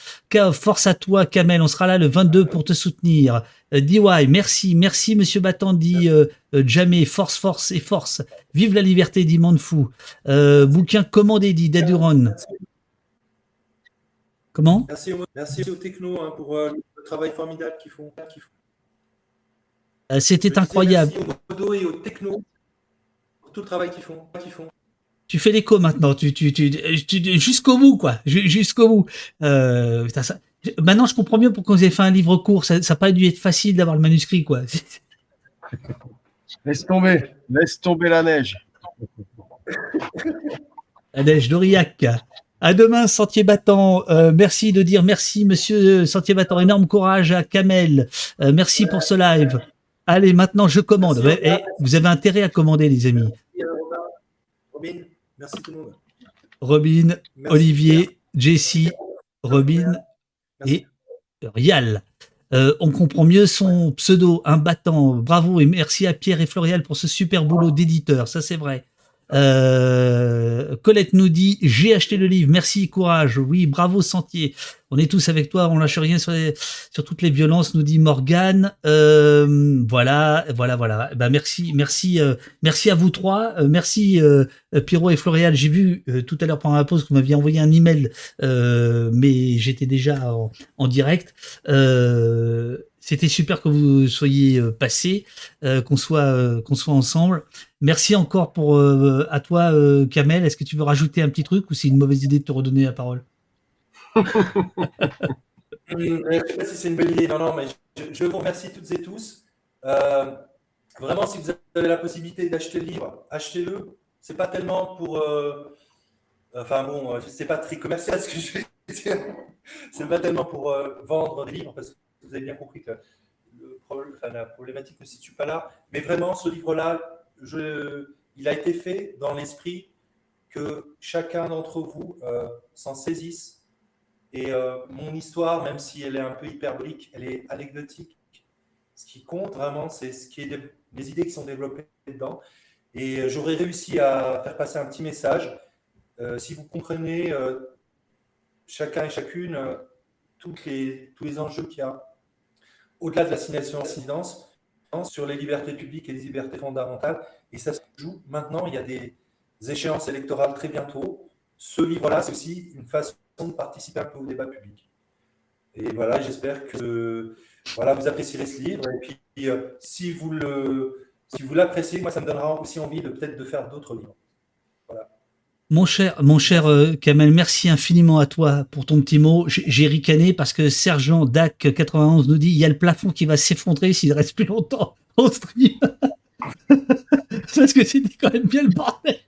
Force à toi, Kamel. On sera là le 22 pour te soutenir. Euh, DY, merci, merci, Monsieur Battant, dit euh, euh, Jamais. Force, force et force. Vive la liberté, dit Monfou. Euh, bouquin commandé, dit Daduron. Comment? Merci, au- merci aux technos hein, pour euh, le travail formidable qu'ils font. C'était incroyable. Merci aux et aux technos pour tout le travail qu'ils font. qu'ils font. Tu fais l'écho maintenant, tu, tu, tu, tu- jusqu'au bout, quoi, Ju- jusqu'au bout. Euh, putain, ça- maintenant, je comprends mieux pourquoi vous avez fait un livre court. Ça n'a pas dû être facile d'avoir le manuscrit, quoi. Laisse tomber, laisse tomber la neige. La neige d'Aurillac. À demain, Sentier Battant. Euh, merci de dire merci, monsieur Sentier Battant. Énorme courage à Kamel. Euh, merci pour ce live. Allez, maintenant, je commande. Merci, Eh, vous avez intérêt à commander, les amis. Merci, euh, Robin. Merci tout le monde. Robin, Merci, Olivier, Jessie, Robin et Rial. Euh, on comprend mieux son pseudo, un battant. Bravo et merci à Pierre et Florial pour ce super boulot d'éditeur, ça c'est vrai. Euh, Colette nous dit j'ai acheté le livre, merci courage. Oui, bravo Sentier. On est tous avec toi, on lâche rien sur, sur toutes les violences, nous dit Morgane. Euh, voilà, voilà, voilà. Ben merci, merci, euh, merci à vous trois. Merci Pierrot et Florial. J'ai vu tout à l'heure pendant la pause que vous m'aviez envoyé un email, mais j'étais déjà en direct. C'était super que vous soyez euh, passés, euh, qu'on soit euh, qu'on soit ensemble. Merci encore pour à toi, Kamel. Est-ce que tu veux rajouter un petit truc ou c'est une mauvaise idée de te redonner la parole? Je ne sais pas si c'est une bonne idée. Non, non, mais je, vous remercie toutes et tous. Vraiment, si vous avez la possibilité d'acheter le livre, achetez-le. C'est pas tellement pour. enfin bon, c'est pas très commercial ce que je vais dire. C'est pas tellement pour vendre des livres, parce que vous avez bien compris que la problématique ne se situe pas là. Mais vraiment, ce livre-là, il a été fait dans l'esprit que chacun d'entre vous euh, s'en saisisse et euh, mon histoire, même si elle est un peu hyperbolique, elle est anecdotique. Ce qui compte vraiment, c'est ce qui est les idées qui sont développées dedans. Et euh, j'aurais réussi à faire passer un petit message. Si vous comprenez chacun et chacune toutes les, tous les enjeux qu'il y a au-delà de l'assignation d'incidence sur les libertés publiques et les libertés fondamentales, et ça se joue maintenant. Il y a des échéances électorales très bientôt. Ce livre-là, c'est aussi une façon de participer un peu au débat public. Et voilà, j'espère que voilà, vous apprécierez ce livre. Et puis, euh, si vous le, si l'appréciez, moi, ça me donnera aussi envie de peut-être de faire d'autres livres. Mon cher, mon cher euh, Kamel, merci infiniment à toi pour ton petit mot. J'ai ricané parce que Sergent Dac 91 nous dit il y a le plafond qui va s'effondrer s'il reste plus longtemps au stream. parce que c'était quand même bien le bordel.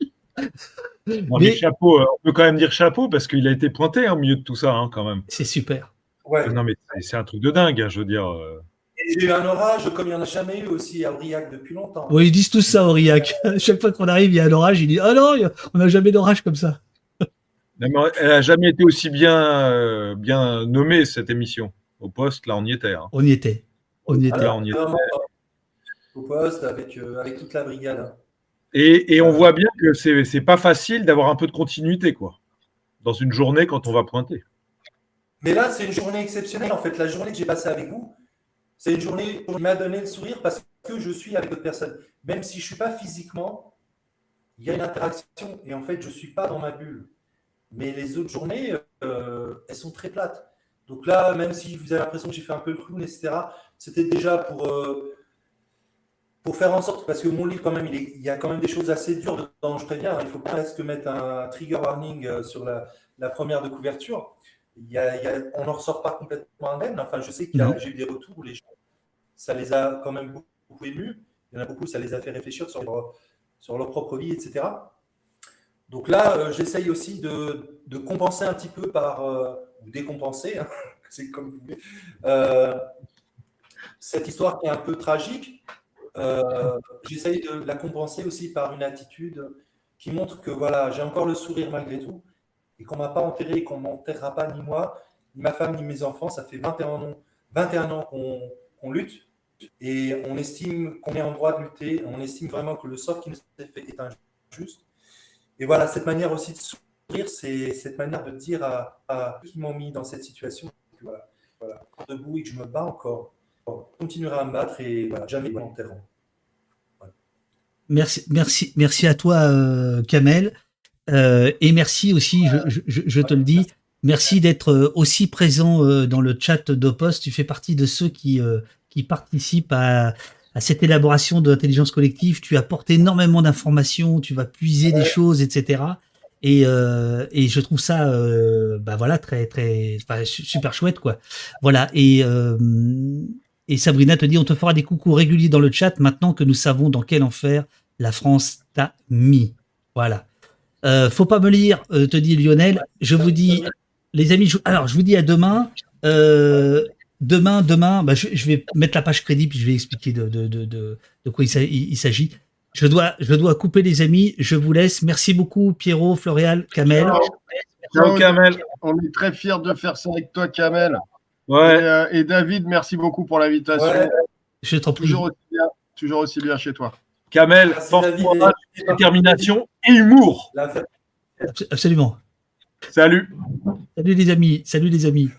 Mais- euh, on peut quand même dire chapeau parce qu'il a été pointé au milieu de tout ça, hein, quand même. C'est super. Ouais. Non, mais c'est- c'est un truc de dingue, hein, je veux dire. euh. Et j'ai eu un orage comme il n'y en a jamais eu aussi à Aurillac depuis longtemps. Oui, ils disent tous ça, Aurillac. Chaque fois qu'on arrive, il y a un orage. Il dit Ah non, il y a- on n'a jamais d'orage comme ça. Non, mais elle n'a jamais été aussi bien, euh, bien nommée, cette émission. Au poste, là, on y était. hein. On y était. On y était. Là, on y était. Au poste avec, euh, avec toute la brigade. hein. Et, et on voit bien que c'est c'est pas facile d'avoir un peu de continuité, quoi, dans une journée quand on va pointer. Mais là, c'est une journée exceptionnelle. En fait, la journée que j'ai passée avec vous, c'est une journée qui m'a donné le sourire parce que je suis avec d'autres personnes. Même si je ne suis pas physiquement, il y a une interaction. Et en fait, je ne suis pas dans ma bulle. Mais les autres journées, euh, elles sont très plates. Donc là, même si vous avez l'impression que j'ai fait un peu le clown, etc., c'était déjà pour, euh, pour faire en sorte, parce que mon livre, quand même, il, est- il y a quand même des choses assez dures dedans, je préviens. Il faut presque mettre un trigger warning euh, sur la, la première de couverture. Il y a- il y a- on n'en ressort pas complètement indemne. Enfin, je sais que Non. j'ai eu des retours où les gens, ça les a quand même beaucoup émus. Il y en a beaucoup, ça les a fait réfléchir sur leur, sur leur propre vie, etc. Donc là, euh, j'essaye aussi de, de compenser un petit peu par, euh, ou décompenser, hein, c'est comme vous voulez, euh, cette histoire qui est un peu tragique. j'essaye de la compenser aussi par une attitude qui montre que voilà, j'ai encore le sourire malgré tout et qu'on ne m'a pas enterré et qu'on ne m'enterrera pas ni moi, ni ma femme, ni mes enfants. Ça fait 21 ans, 21 ans qu'on lutte et on estime qu'on est en droit de lutter. On estime vraiment que le sort qui nous est fait est injuste. Et voilà, cette manière aussi de sourire, c'est cette manière de dire à, à qui m'ont mis dans cette situation que voilà, voilà, debout et que je me bats encore. Je continuerai à me battre et voilà, jamais ils m'enterreront. Merci, merci, merci à toi, euh, Kamel. Euh, et merci aussi, je, je- je- te le dis, merci d'être euh, aussi présent euh, dans le chat d'Opos. Tu fais partie de ceux qui, euh, qui participent à, à cette élaboration de l'intelligence collective. Tu apportes énormément d'informations, tu vas puiser des choses, etc. Et, euh, et je trouve ça, euh, bah voilà, très, très, enfin, su- super chouette, quoi. Voilà. Et, euh, et Sabrina te dit, on te fera des coucous réguliers dans le chat maintenant que nous savons dans quel enfer la France t'a mis. Voilà. Euh, faut pas me lire, euh, te dit Lionel. Je vous dis, les amis, je- alors je vous dis à demain. Euh, demain, demain, bah, je, je vais mettre la page crédit puis je vais expliquer de, de, de, de, de quoi il s'a- il il s'agit. Je dois, je dois couper les amis. Je vous laisse. Merci beaucoup, Pierrot, Floréal, Kamel. Ciao, Kamel. On est très fiers de faire ça avec toi, Kamel. Ouais. Et, euh, et David, merci beaucoup pour l'invitation. Ouais. Je t'en prie. Toujours aussi bien, toujours aussi bien chez toi. Kamel, force, détermination et humour. Abs- Absolument. Salut. Salut les amis. Salut les amis.